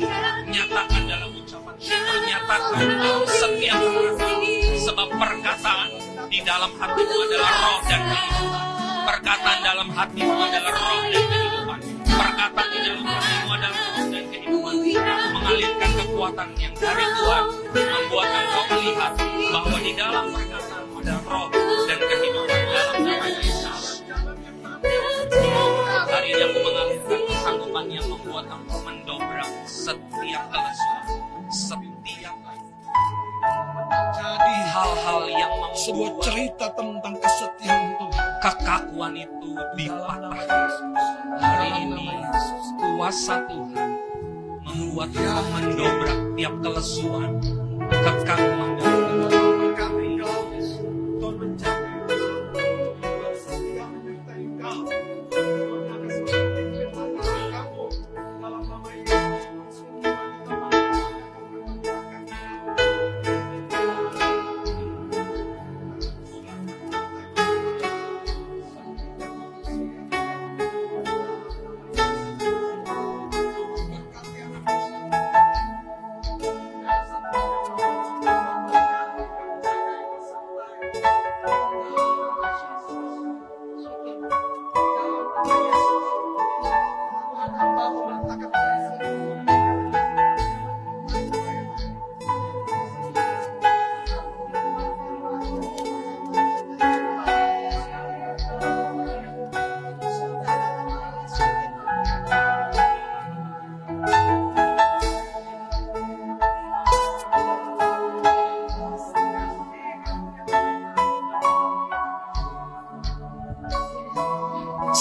nyatakan dalam ucapan syukur, nyatakan setiap hal. Sebab perkataan di dalam hatimu adalah roh dan kehidupan. Perkataan dalam hatimu adalah roh dan kehidupan. Perkataan di dalam hatimu adalah roh dan kehidupan. Mengalirkan kekuatan yang dari Tuhan membuat engkau melihat bahwa di dalam perkataanmu ada roh dan kehidupan dalam nama Yesus. Hari ini aku mengalirkan kesanggupan yang membuat engkau mendobrak setiap kelesuan, setiap Jadi hal-hal yang sebuah membuat cerita tentang kesetiaan Tuhan. kekakuan itu dipatahkan. Hari ini kuasa Tuhan membuat engkau mendobrak tiap kelesuan, kekakuan dan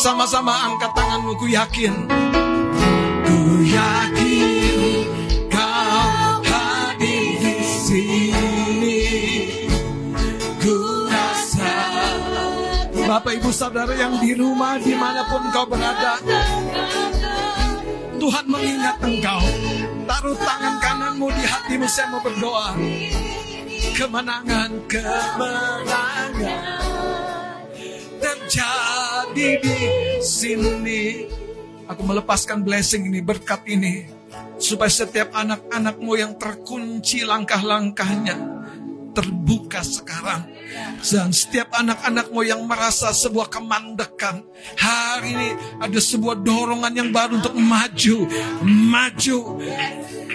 Sama-sama angkat tanganmu, ku yakin. Bapak Ibu Saudara yang di rumah di mana pun kau berada Tuhan mengingat engkau Taruh tangan kananmu di hatimu saya mau berdoa Kemenangan, kemenangan menjadi di sini. Aku melepaskan blessing ini, berkat ini. Supaya setiap anak-anakmu yang terkunci langkah-langkahnya terbuka sekarang. Dan setiap anak-anakmu yang merasa sebuah kemandekan. Hari ini ada sebuah dorongan yang baru untuk maju. Maju.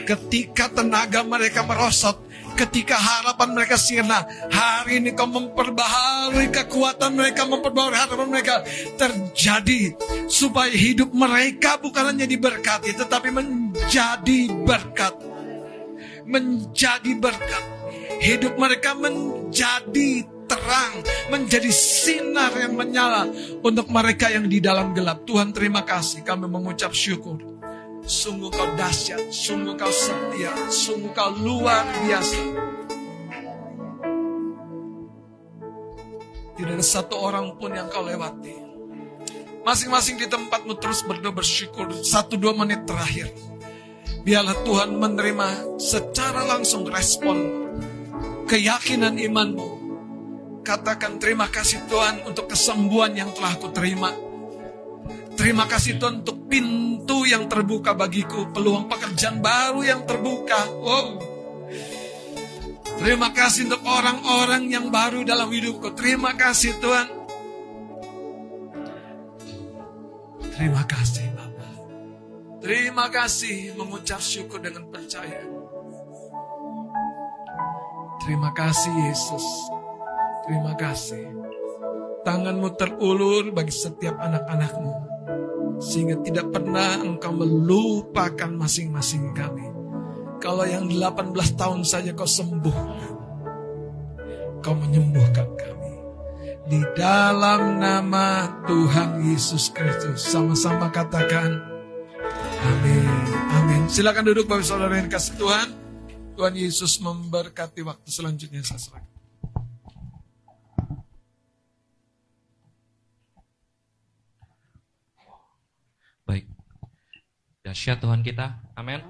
Ketika tenaga mereka merosot. Ketika harapan mereka sirna. Hari ini kau memperbaharui kekuatan mereka. Memperbaharui harapan mereka. Terjadi. Supaya hidup mereka bukan hanya diberkati. Tetapi menjadi berkat. Menjadi berkat hidup mereka menjadi terang, menjadi sinar yang menyala untuk mereka yang di dalam gelap. Tuhan terima kasih, kami mengucap syukur. Sungguh kau dahsyat, sungguh kau setia, sungguh kau luar biasa. Tidak ada satu orang pun yang kau lewati. Masing-masing di tempatmu terus berdoa bersyukur. Satu dua menit terakhir. Biarlah Tuhan menerima secara langsung respon keyakinan imanmu. Katakan terima kasih Tuhan untuk kesembuhan yang telah aku terima. Terima kasih Tuhan untuk pintu yang terbuka bagiku, peluang pekerjaan baru yang terbuka. Wow. Terima kasih untuk orang-orang yang baru dalam hidupku. Terima kasih Tuhan. Terima kasih Bapak. Terima kasih mengucap syukur dengan percaya. Terima kasih Yesus. Terima kasih. Tanganmu terulur bagi setiap anak-anakmu. Sehingga tidak pernah engkau melupakan masing-masing kami. Kalau yang 18 tahun saja kau sembuhkan. Kau menyembuhkan kami. Di dalam nama Tuhan Yesus Kristus. Sama-sama katakan. Amin. Amin. Silakan duduk Bapak Saudara yang kasih Tuhan. Tuhan Yesus memberkati waktu selanjutnya saya serahkan. Baik. Dahsyat Tuhan kita. Amin.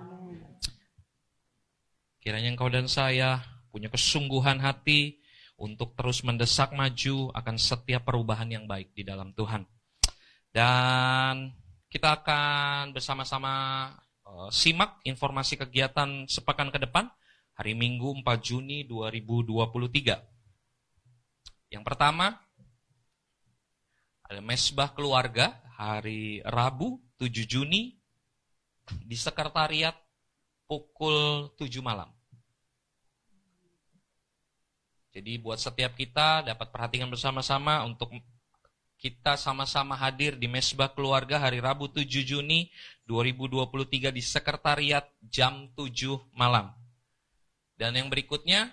Kiranya engkau dan saya punya kesungguhan hati untuk terus mendesak maju akan setiap perubahan yang baik di dalam Tuhan. Dan kita akan bersama-sama uh, simak informasi kegiatan sepekan ke depan hari Minggu 4 Juni 2023. Yang pertama ada mesbah keluarga hari Rabu 7 Juni di sekretariat pukul 7 malam. Jadi buat setiap kita dapat perhatikan bersama-sama untuk kita sama-sama hadir di mesbah keluarga hari Rabu 7 Juni 2023 di sekretariat jam 7 malam. Dan yang berikutnya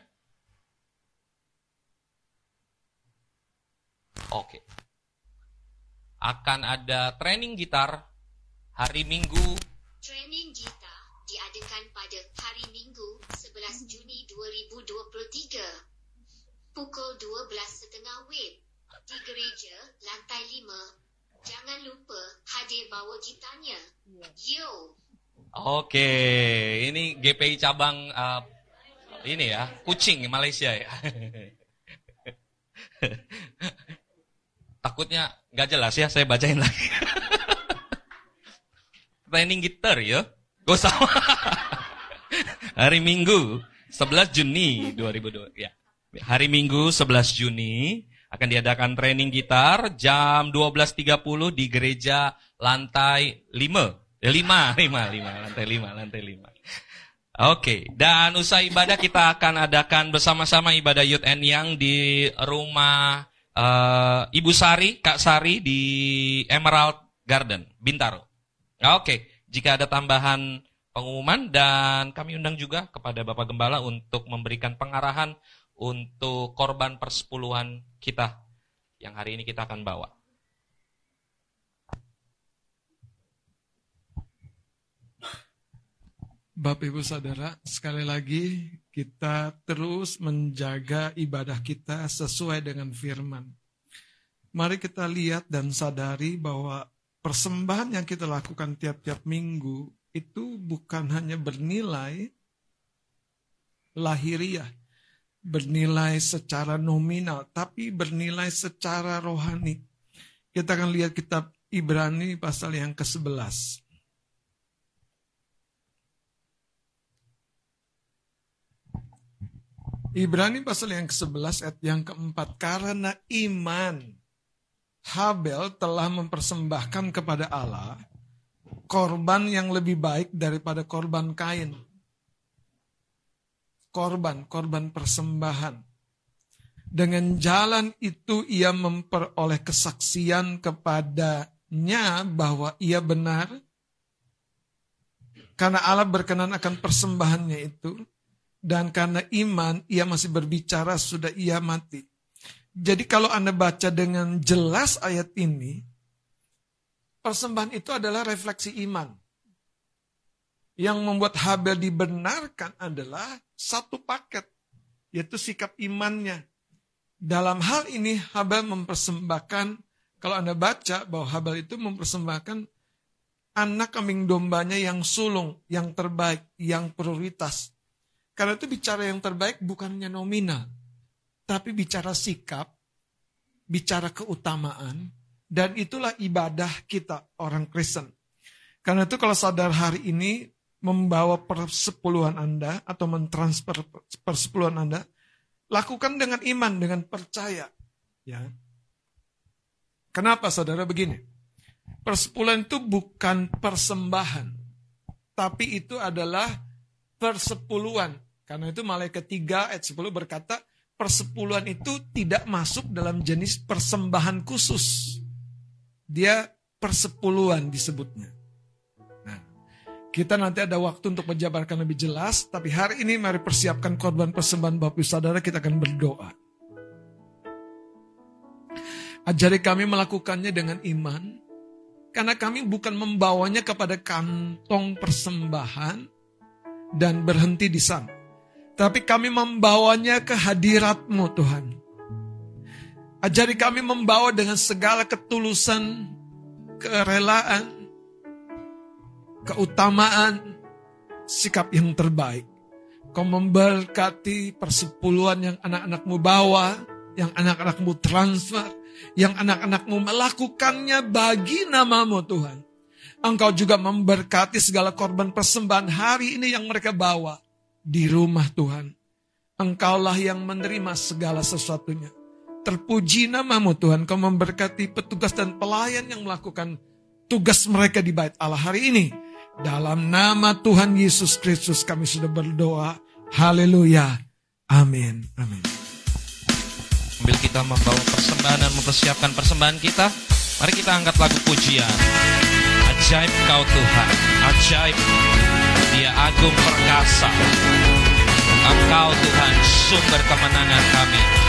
Oke. Akan ada training gitar hari Minggu Training gitar diadakan pada hari Minggu 11 Juni 2023 pukul 12.30 WIB di gereja lantai 5. Jangan lupa hadir bawa gitarnya. Yo! Oke, ini GPI cabang uh, ini ya, Kucing Malaysia ya. Takutnya nggak jelas ya, saya bacain lagi. Training gitar ya, gue sama. Hari Minggu 11 Juni 2002 ya. Hari Minggu 11 Juni akan diadakan training gitar jam 12.30 di gereja lantai 5. Eh, 5, 5, 5, lantai 5, lantai 5. Oke, dan usai ibadah kita akan adakan bersama-sama ibadah Youth and Young di rumah uh, Ibu Sari, Kak Sari di Emerald Garden, Bintaro. Oke, jika ada tambahan pengumuman dan kami undang juga kepada Bapak Gembala untuk memberikan pengarahan untuk korban persepuluhan kita yang hari ini kita akan bawa. Bapak Ibu Saudara, sekali lagi kita terus menjaga ibadah kita sesuai dengan firman. Mari kita lihat dan sadari bahwa persembahan yang kita lakukan tiap-tiap minggu itu bukan hanya bernilai lahiriah, bernilai secara nominal, tapi bernilai secara rohani. Kita akan lihat kitab Ibrani pasal yang ke-11. Ibrani pasal yang ke-11 ayat yang keempat. Karena iman Habel telah mempersembahkan kepada Allah korban yang lebih baik daripada korban Kain. Korban, korban persembahan. Dengan jalan itu ia memperoleh kesaksian kepadanya bahwa ia benar. Karena Allah berkenan akan persembahannya itu. Dan karena iman ia masih berbicara sudah ia mati. Jadi kalau Anda baca dengan jelas ayat ini, persembahan itu adalah refleksi iman. Yang membuat Habel dibenarkan adalah satu paket, yaitu sikap imannya. Dalam hal ini Habel mempersembahkan, kalau Anda baca bahwa Habel itu mempersembahkan anak kambing dombanya yang sulung, yang terbaik, yang prioritas. Karena itu bicara yang terbaik bukannya nominal, tapi bicara sikap, bicara keutamaan, dan itulah ibadah kita orang Kristen. Karena itu kalau saudara hari ini membawa persepuluhan Anda atau mentransfer persepuluhan Anda, lakukan dengan iman, dengan percaya. Ya. Kenapa saudara begini? Persepuluhan itu bukan persembahan, tapi itu adalah persepuluhan. Karena itu malaikat 3 ayat 10 berkata, persepuluhan itu tidak masuk dalam jenis persembahan khusus. Dia persepuluhan disebutnya. Nah, kita nanti ada waktu untuk menjabarkan lebih jelas, tapi hari ini mari persiapkan korban persembahan Bapak Ibu Saudara, kita akan berdoa. Ajari kami melakukannya dengan iman, karena kami bukan membawanya kepada kantong persembahan dan berhenti di sana. Tapi kami membawanya ke hadiratmu Tuhan. Ajari kami membawa dengan segala ketulusan, kerelaan, keutamaan, sikap yang terbaik. Kau memberkati persepuluhan yang anak-anakmu bawa, yang anak-anakmu transfer, yang anak-anakmu melakukannya bagi namamu Tuhan. Engkau juga memberkati segala korban persembahan hari ini yang mereka bawa di rumah Tuhan. Engkaulah yang menerima segala sesuatunya. Terpuji namamu Tuhan, kau memberkati petugas dan pelayan yang melakukan tugas mereka di bait Allah hari ini. Dalam nama Tuhan Yesus Kristus kami sudah berdoa. Haleluya. Amin. Amin. Sambil kita membawa persembahan dan mempersiapkan persembahan kita, mari kita angkat lagu pujian. Ajaib kau Tuhan, ajaib dia agung perkasa. Engkau Tuhan sumber kemenangan kami.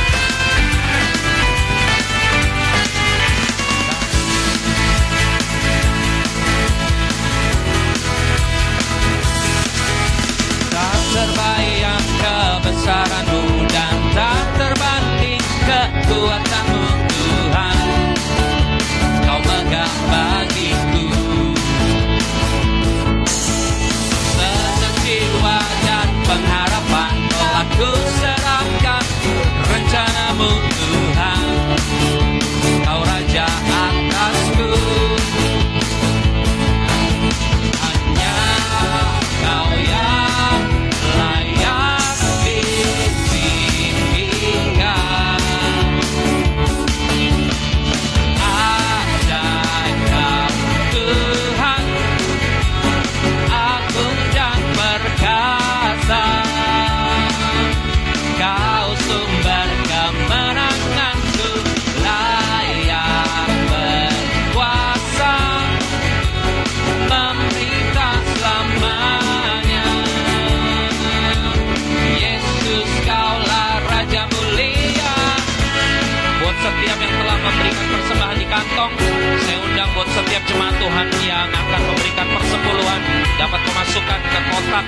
Dapat memasukkan ke kotak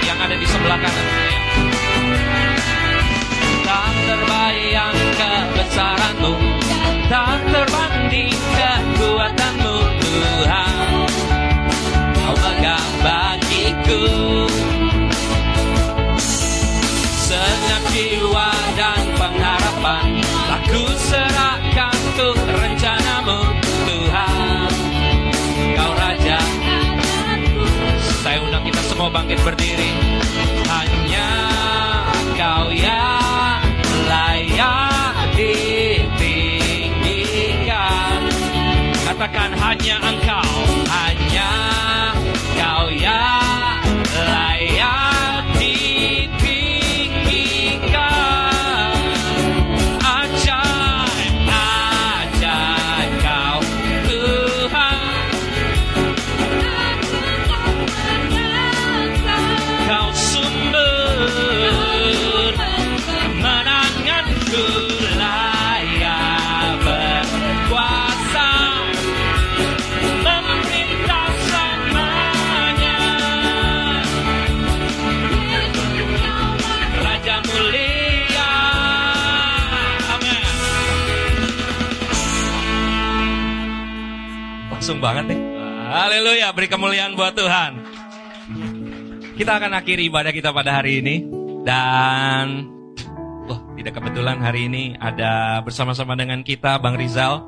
yang ada di sebelah kanan. Tak terbayang kebesaranmu, tak terbanding kekuatanmu Tuhan. Kau megah bagiku Senyap jiwa dan pengharapan Aku serahkan untuk bangkit berdiri. Hanya kau yang layak ditinggikan. Katakan hanya engkau, Banget nih Haleluya beri kemuliaan buat Tuhan kita akan akhiri ibadah kita pada hari ini dan wah tidak kebetulan hari ini ada bersama-sama dengan kita Bang Rizal.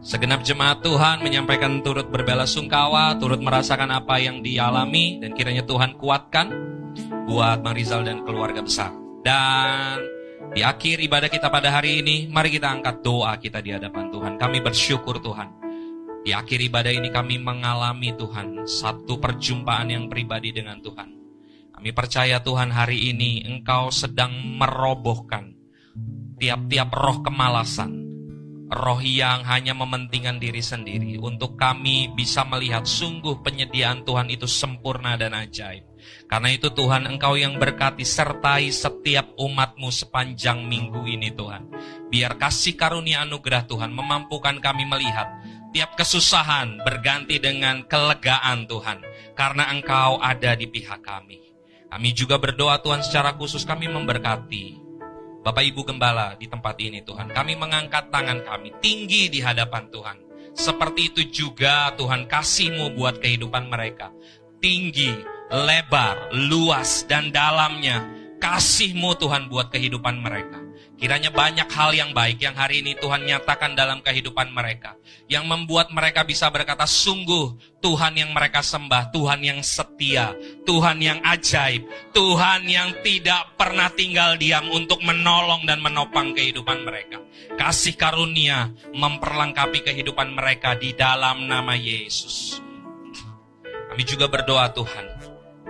Segenap jemaat Tuhan menyampaikan turut berbela sungkawa, turut merasakan apa yang dialami dan kiranya Tuhan kuatkan buat Bang Rizal dan keluarga besar. Dan di akhir ibadah kita pada hari ini, mari kita angkat doa kita di hadapan Tuhan. Kami bersyukur Tuhan. Di akhir ibadah ini kami mengalami Tuhan satu perjumpaan yang pribadi dengan Tuhan. Kami percaya Tuhan hari ini Engkau sedang merobohkan tiap-tiap roh kemalasan. Roh yang hanya mementingkan diri sendiri untuk kami bisa melihat sungguh penyediaan Tuhan itu sempurna dan ajaib. Karena itu Tuhan Engkau yang berkati sertai setiap umatmu sepanjang minggu ini Tuhan. Biar kasih karunia anugerah Tuhan memampukan kami melihat tiap kesusahan berganti dengan kelegaan Tuhan. Karena Engkau ada di pihak kami. Kami juga berdoa Tuhan secara khusus kami memberkati Bapak Ibu Gembala di tempat ini Tuhan. Kami mengangkat tangan kami tinggi di hadapan Tuhan. Seperti itu juga Tuhan kasih-Mu buat kehidupan mereka. Tinggi, lebar, luas, dan dalamnya. Kasih-Mu Tuhan buat kehidupan mereka. Kiranya banyak hal yang baik yang hari ini Tuhan nyatakan dalam kehidupan mereka. Yang membuat mereka bisa berkata, sungguh Tuhan yang mereka sembah, Tuhan yang setia, Tuhan yang ajaib, Tuhan yang tidak pernah tinggal diam untuk menolong dan menopang kehidupan mereka. Kasih karunia memperlengkapi kehidupan mereka di dalam nama Yesus. Kami juga berdoa Tuhan,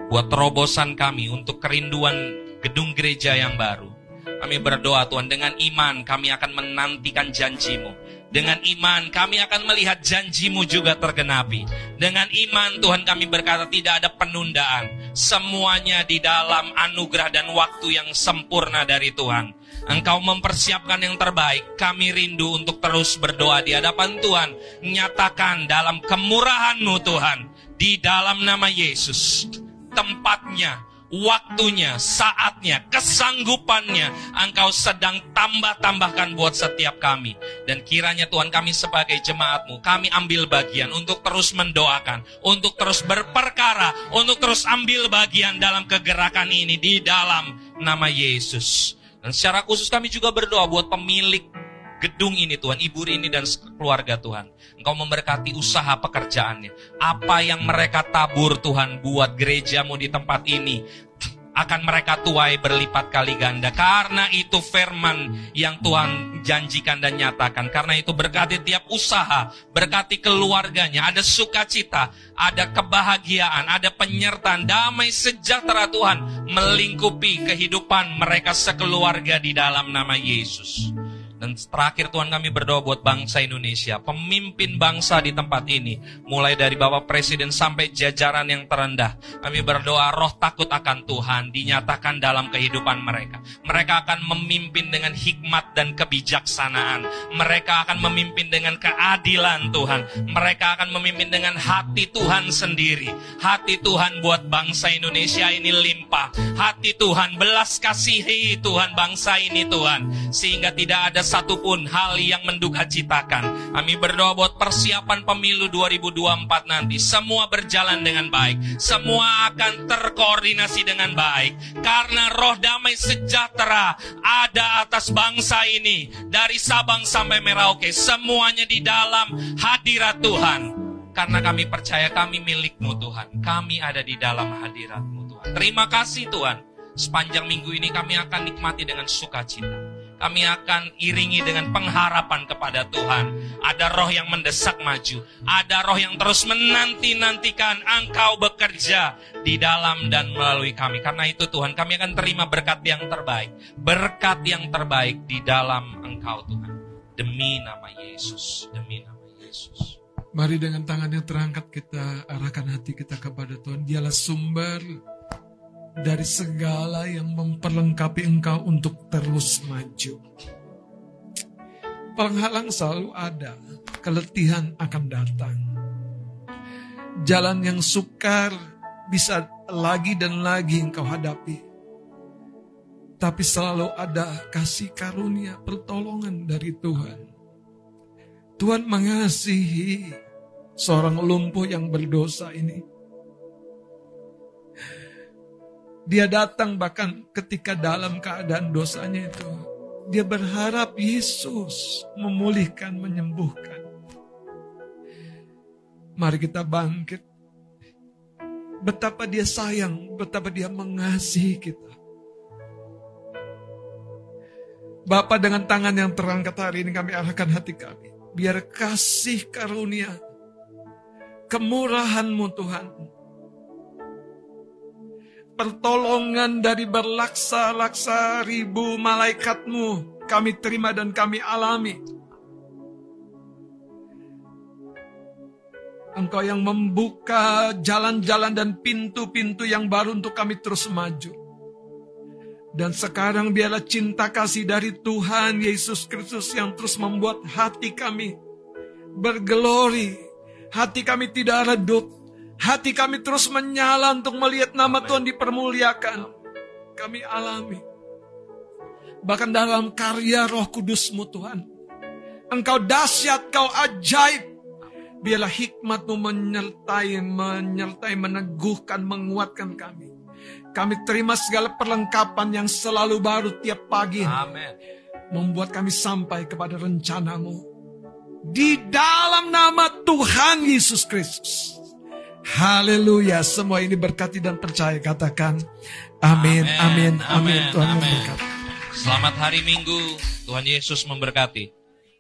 buat terobosan kami untuk kerinduan gedung gereja yang baru. Kami berdoa Tuhan, dengan iman kami akan menantikan janjimu. Dengan iman kami akan melihat janjimu juga tergenapi. Dengan iman Tuhan kami berkata tidak ada penundaan. Semuanya di dalam anugerah dan waktu yang sempurna dari Tuhan. Engkau mempersiapkan yang terbaik. Kami rindu untuk terus berdoa di hadapan Tuhan. Nyatakan dalam kemurahan-Mu Tuhan. Di dalam nama Yesus. Tempatnya, waktunya, saatnya, kesanggupannya Engkau sedang tambah-tambahkan buat setiap kami. Dan kiranya Tuhan kami sebagai jemaatmu, kami ambil bagian untuk terus mendoakan, untuk terus berperkara, untuk terus ambil bagian dalam kegerakan ini di dalam nama Yesus. Dan secara khusus kami juga berdoa buat pemilik gedung ini Tuhan, ibu ini dan keluarga Tuhan. Engkau memberkati usaha pekerjaannya. Apa yang mereka tabur Tuhan buat gerejamu di tempat ini akan mereka tuai berlipat kali ganda. Karena itu firman yang Tuhan janjikan dan nyatakan. Karena itu berkati tiap usaha, berkati keluarganya, ada sukacita, ada kebahagiaan, ada penyertaan, damai sejahtera Tuhan melingkupi kehidupan mereka sekeluarga di dalam nama Yesus. Dan terakhir Tuhan kami berdoa buat bangsa Indonesia, pemimpin bangsa di tempat ini, mulai dari Bapak Presiden sampai jajaran yang terendah. Kami berdoa roh takut akan Tuhan dinyatakan dalam kehidupan mereka. Mereka akan memimpin dengan hikmat dan kebijaksanaan. Mereka akan memimpin dengan keadilan Tuhan. Mereka akan memimpin dengan hati Tuhan sendiri. Hati Tuhan buat bangsa Indonesia ini limpah. Hati Tuhan belas kasihi Tuhan bangsa ini Tuhan. Sehingga tidak ada satupun hal yang menduga citakan. Kami berdoa buat persiapan pemilu 2024 nanti. Semua berjalan dengan baik. Semua akan terkoordinasi dengan baik. Karena roh damai sejahtera ada atas bangsa ini. Dari Sabang sampai Merauke. Semuanya di dalam hadirat Tuhan. Karena kami percaya kami milikmu Tuhan. Kami ada di dalam hadiratmu Tuhan. Terima kasih Tuhan. Sepanjang minggu ini kami akan nikmati dengan sukacita. Kami akan iringi dengan pengharapan kepada Tuhan. Ada roh yang mendesak maju. Ada roh yang terus menanti-nantikan engkau bekerja di dalam dan melalui kami. Karena itu Tuhan kami akan terima berkat yang terbaik. Berkat yang terbaik di dalam engkau Tuhan. Demi nama Yesus. Demi nama Yesus. Mari dengan tangan yang terangkat kita arahkan hati kita kepada Tuhan. Dialah sumber dari segala yang memperlengkapi engkau untuk terus maju. Penghalang selalu ada, keletihan akan datang. Jalan yang sukar bisa lagi dan lagi engkau hadapi. Tapi selalu ada kasih karunia, pertolongan dari Tuhan. Tuhan mengasihi seorang lumpuh yang berdosa ini. Dia datang bahkan ketika dalam keadaan dosanya itu. Dia berharap Yesus memulihkan, menyembuhkan. Mari kita bangkit. Betapa dia sayang, betapa dia mengasihi kita. Bapak dengan tangan yang terangkat hari ini kami arahkan hati kami. Biar kasih karunia, kemurahan-Mu Tuhan, pertolongan dari berlaksa-laksa ribu malaikatmu kami terima dan kami alami. Engkau yang membuka jalan-jalan dan pintu-pintu yang baru untuk kami terus maju. Dan sekarang biarlah cinta kasih dari Tuhan Yesus Kristus yang terus membuat hati kami bergelori. Hati kami tidak redup, Hati kami terus menyala untuk melihat nama Tuhan dipermuliakan. Kami alami. Bahkan dalam karya roh kudusmu Tuhan. Engkau dahsyat, kau ajaib. Biarlah hikmatmu menyertai, menyertai, meneguhkan, menguatkan kami. Kami terima segala perlengkapan yang selalu baru tiap pagi. Amin. Membuat kami sampai kepada rencanamu. Di dalam nama Tuhan Yesus Kristus. Haleluya, semua ini berkati dan percaya. Katakan amin, amin, amin. Amin, Tuhan amin. memberkati. Selamat hari Minggu. Tuhan Yesus memberkati.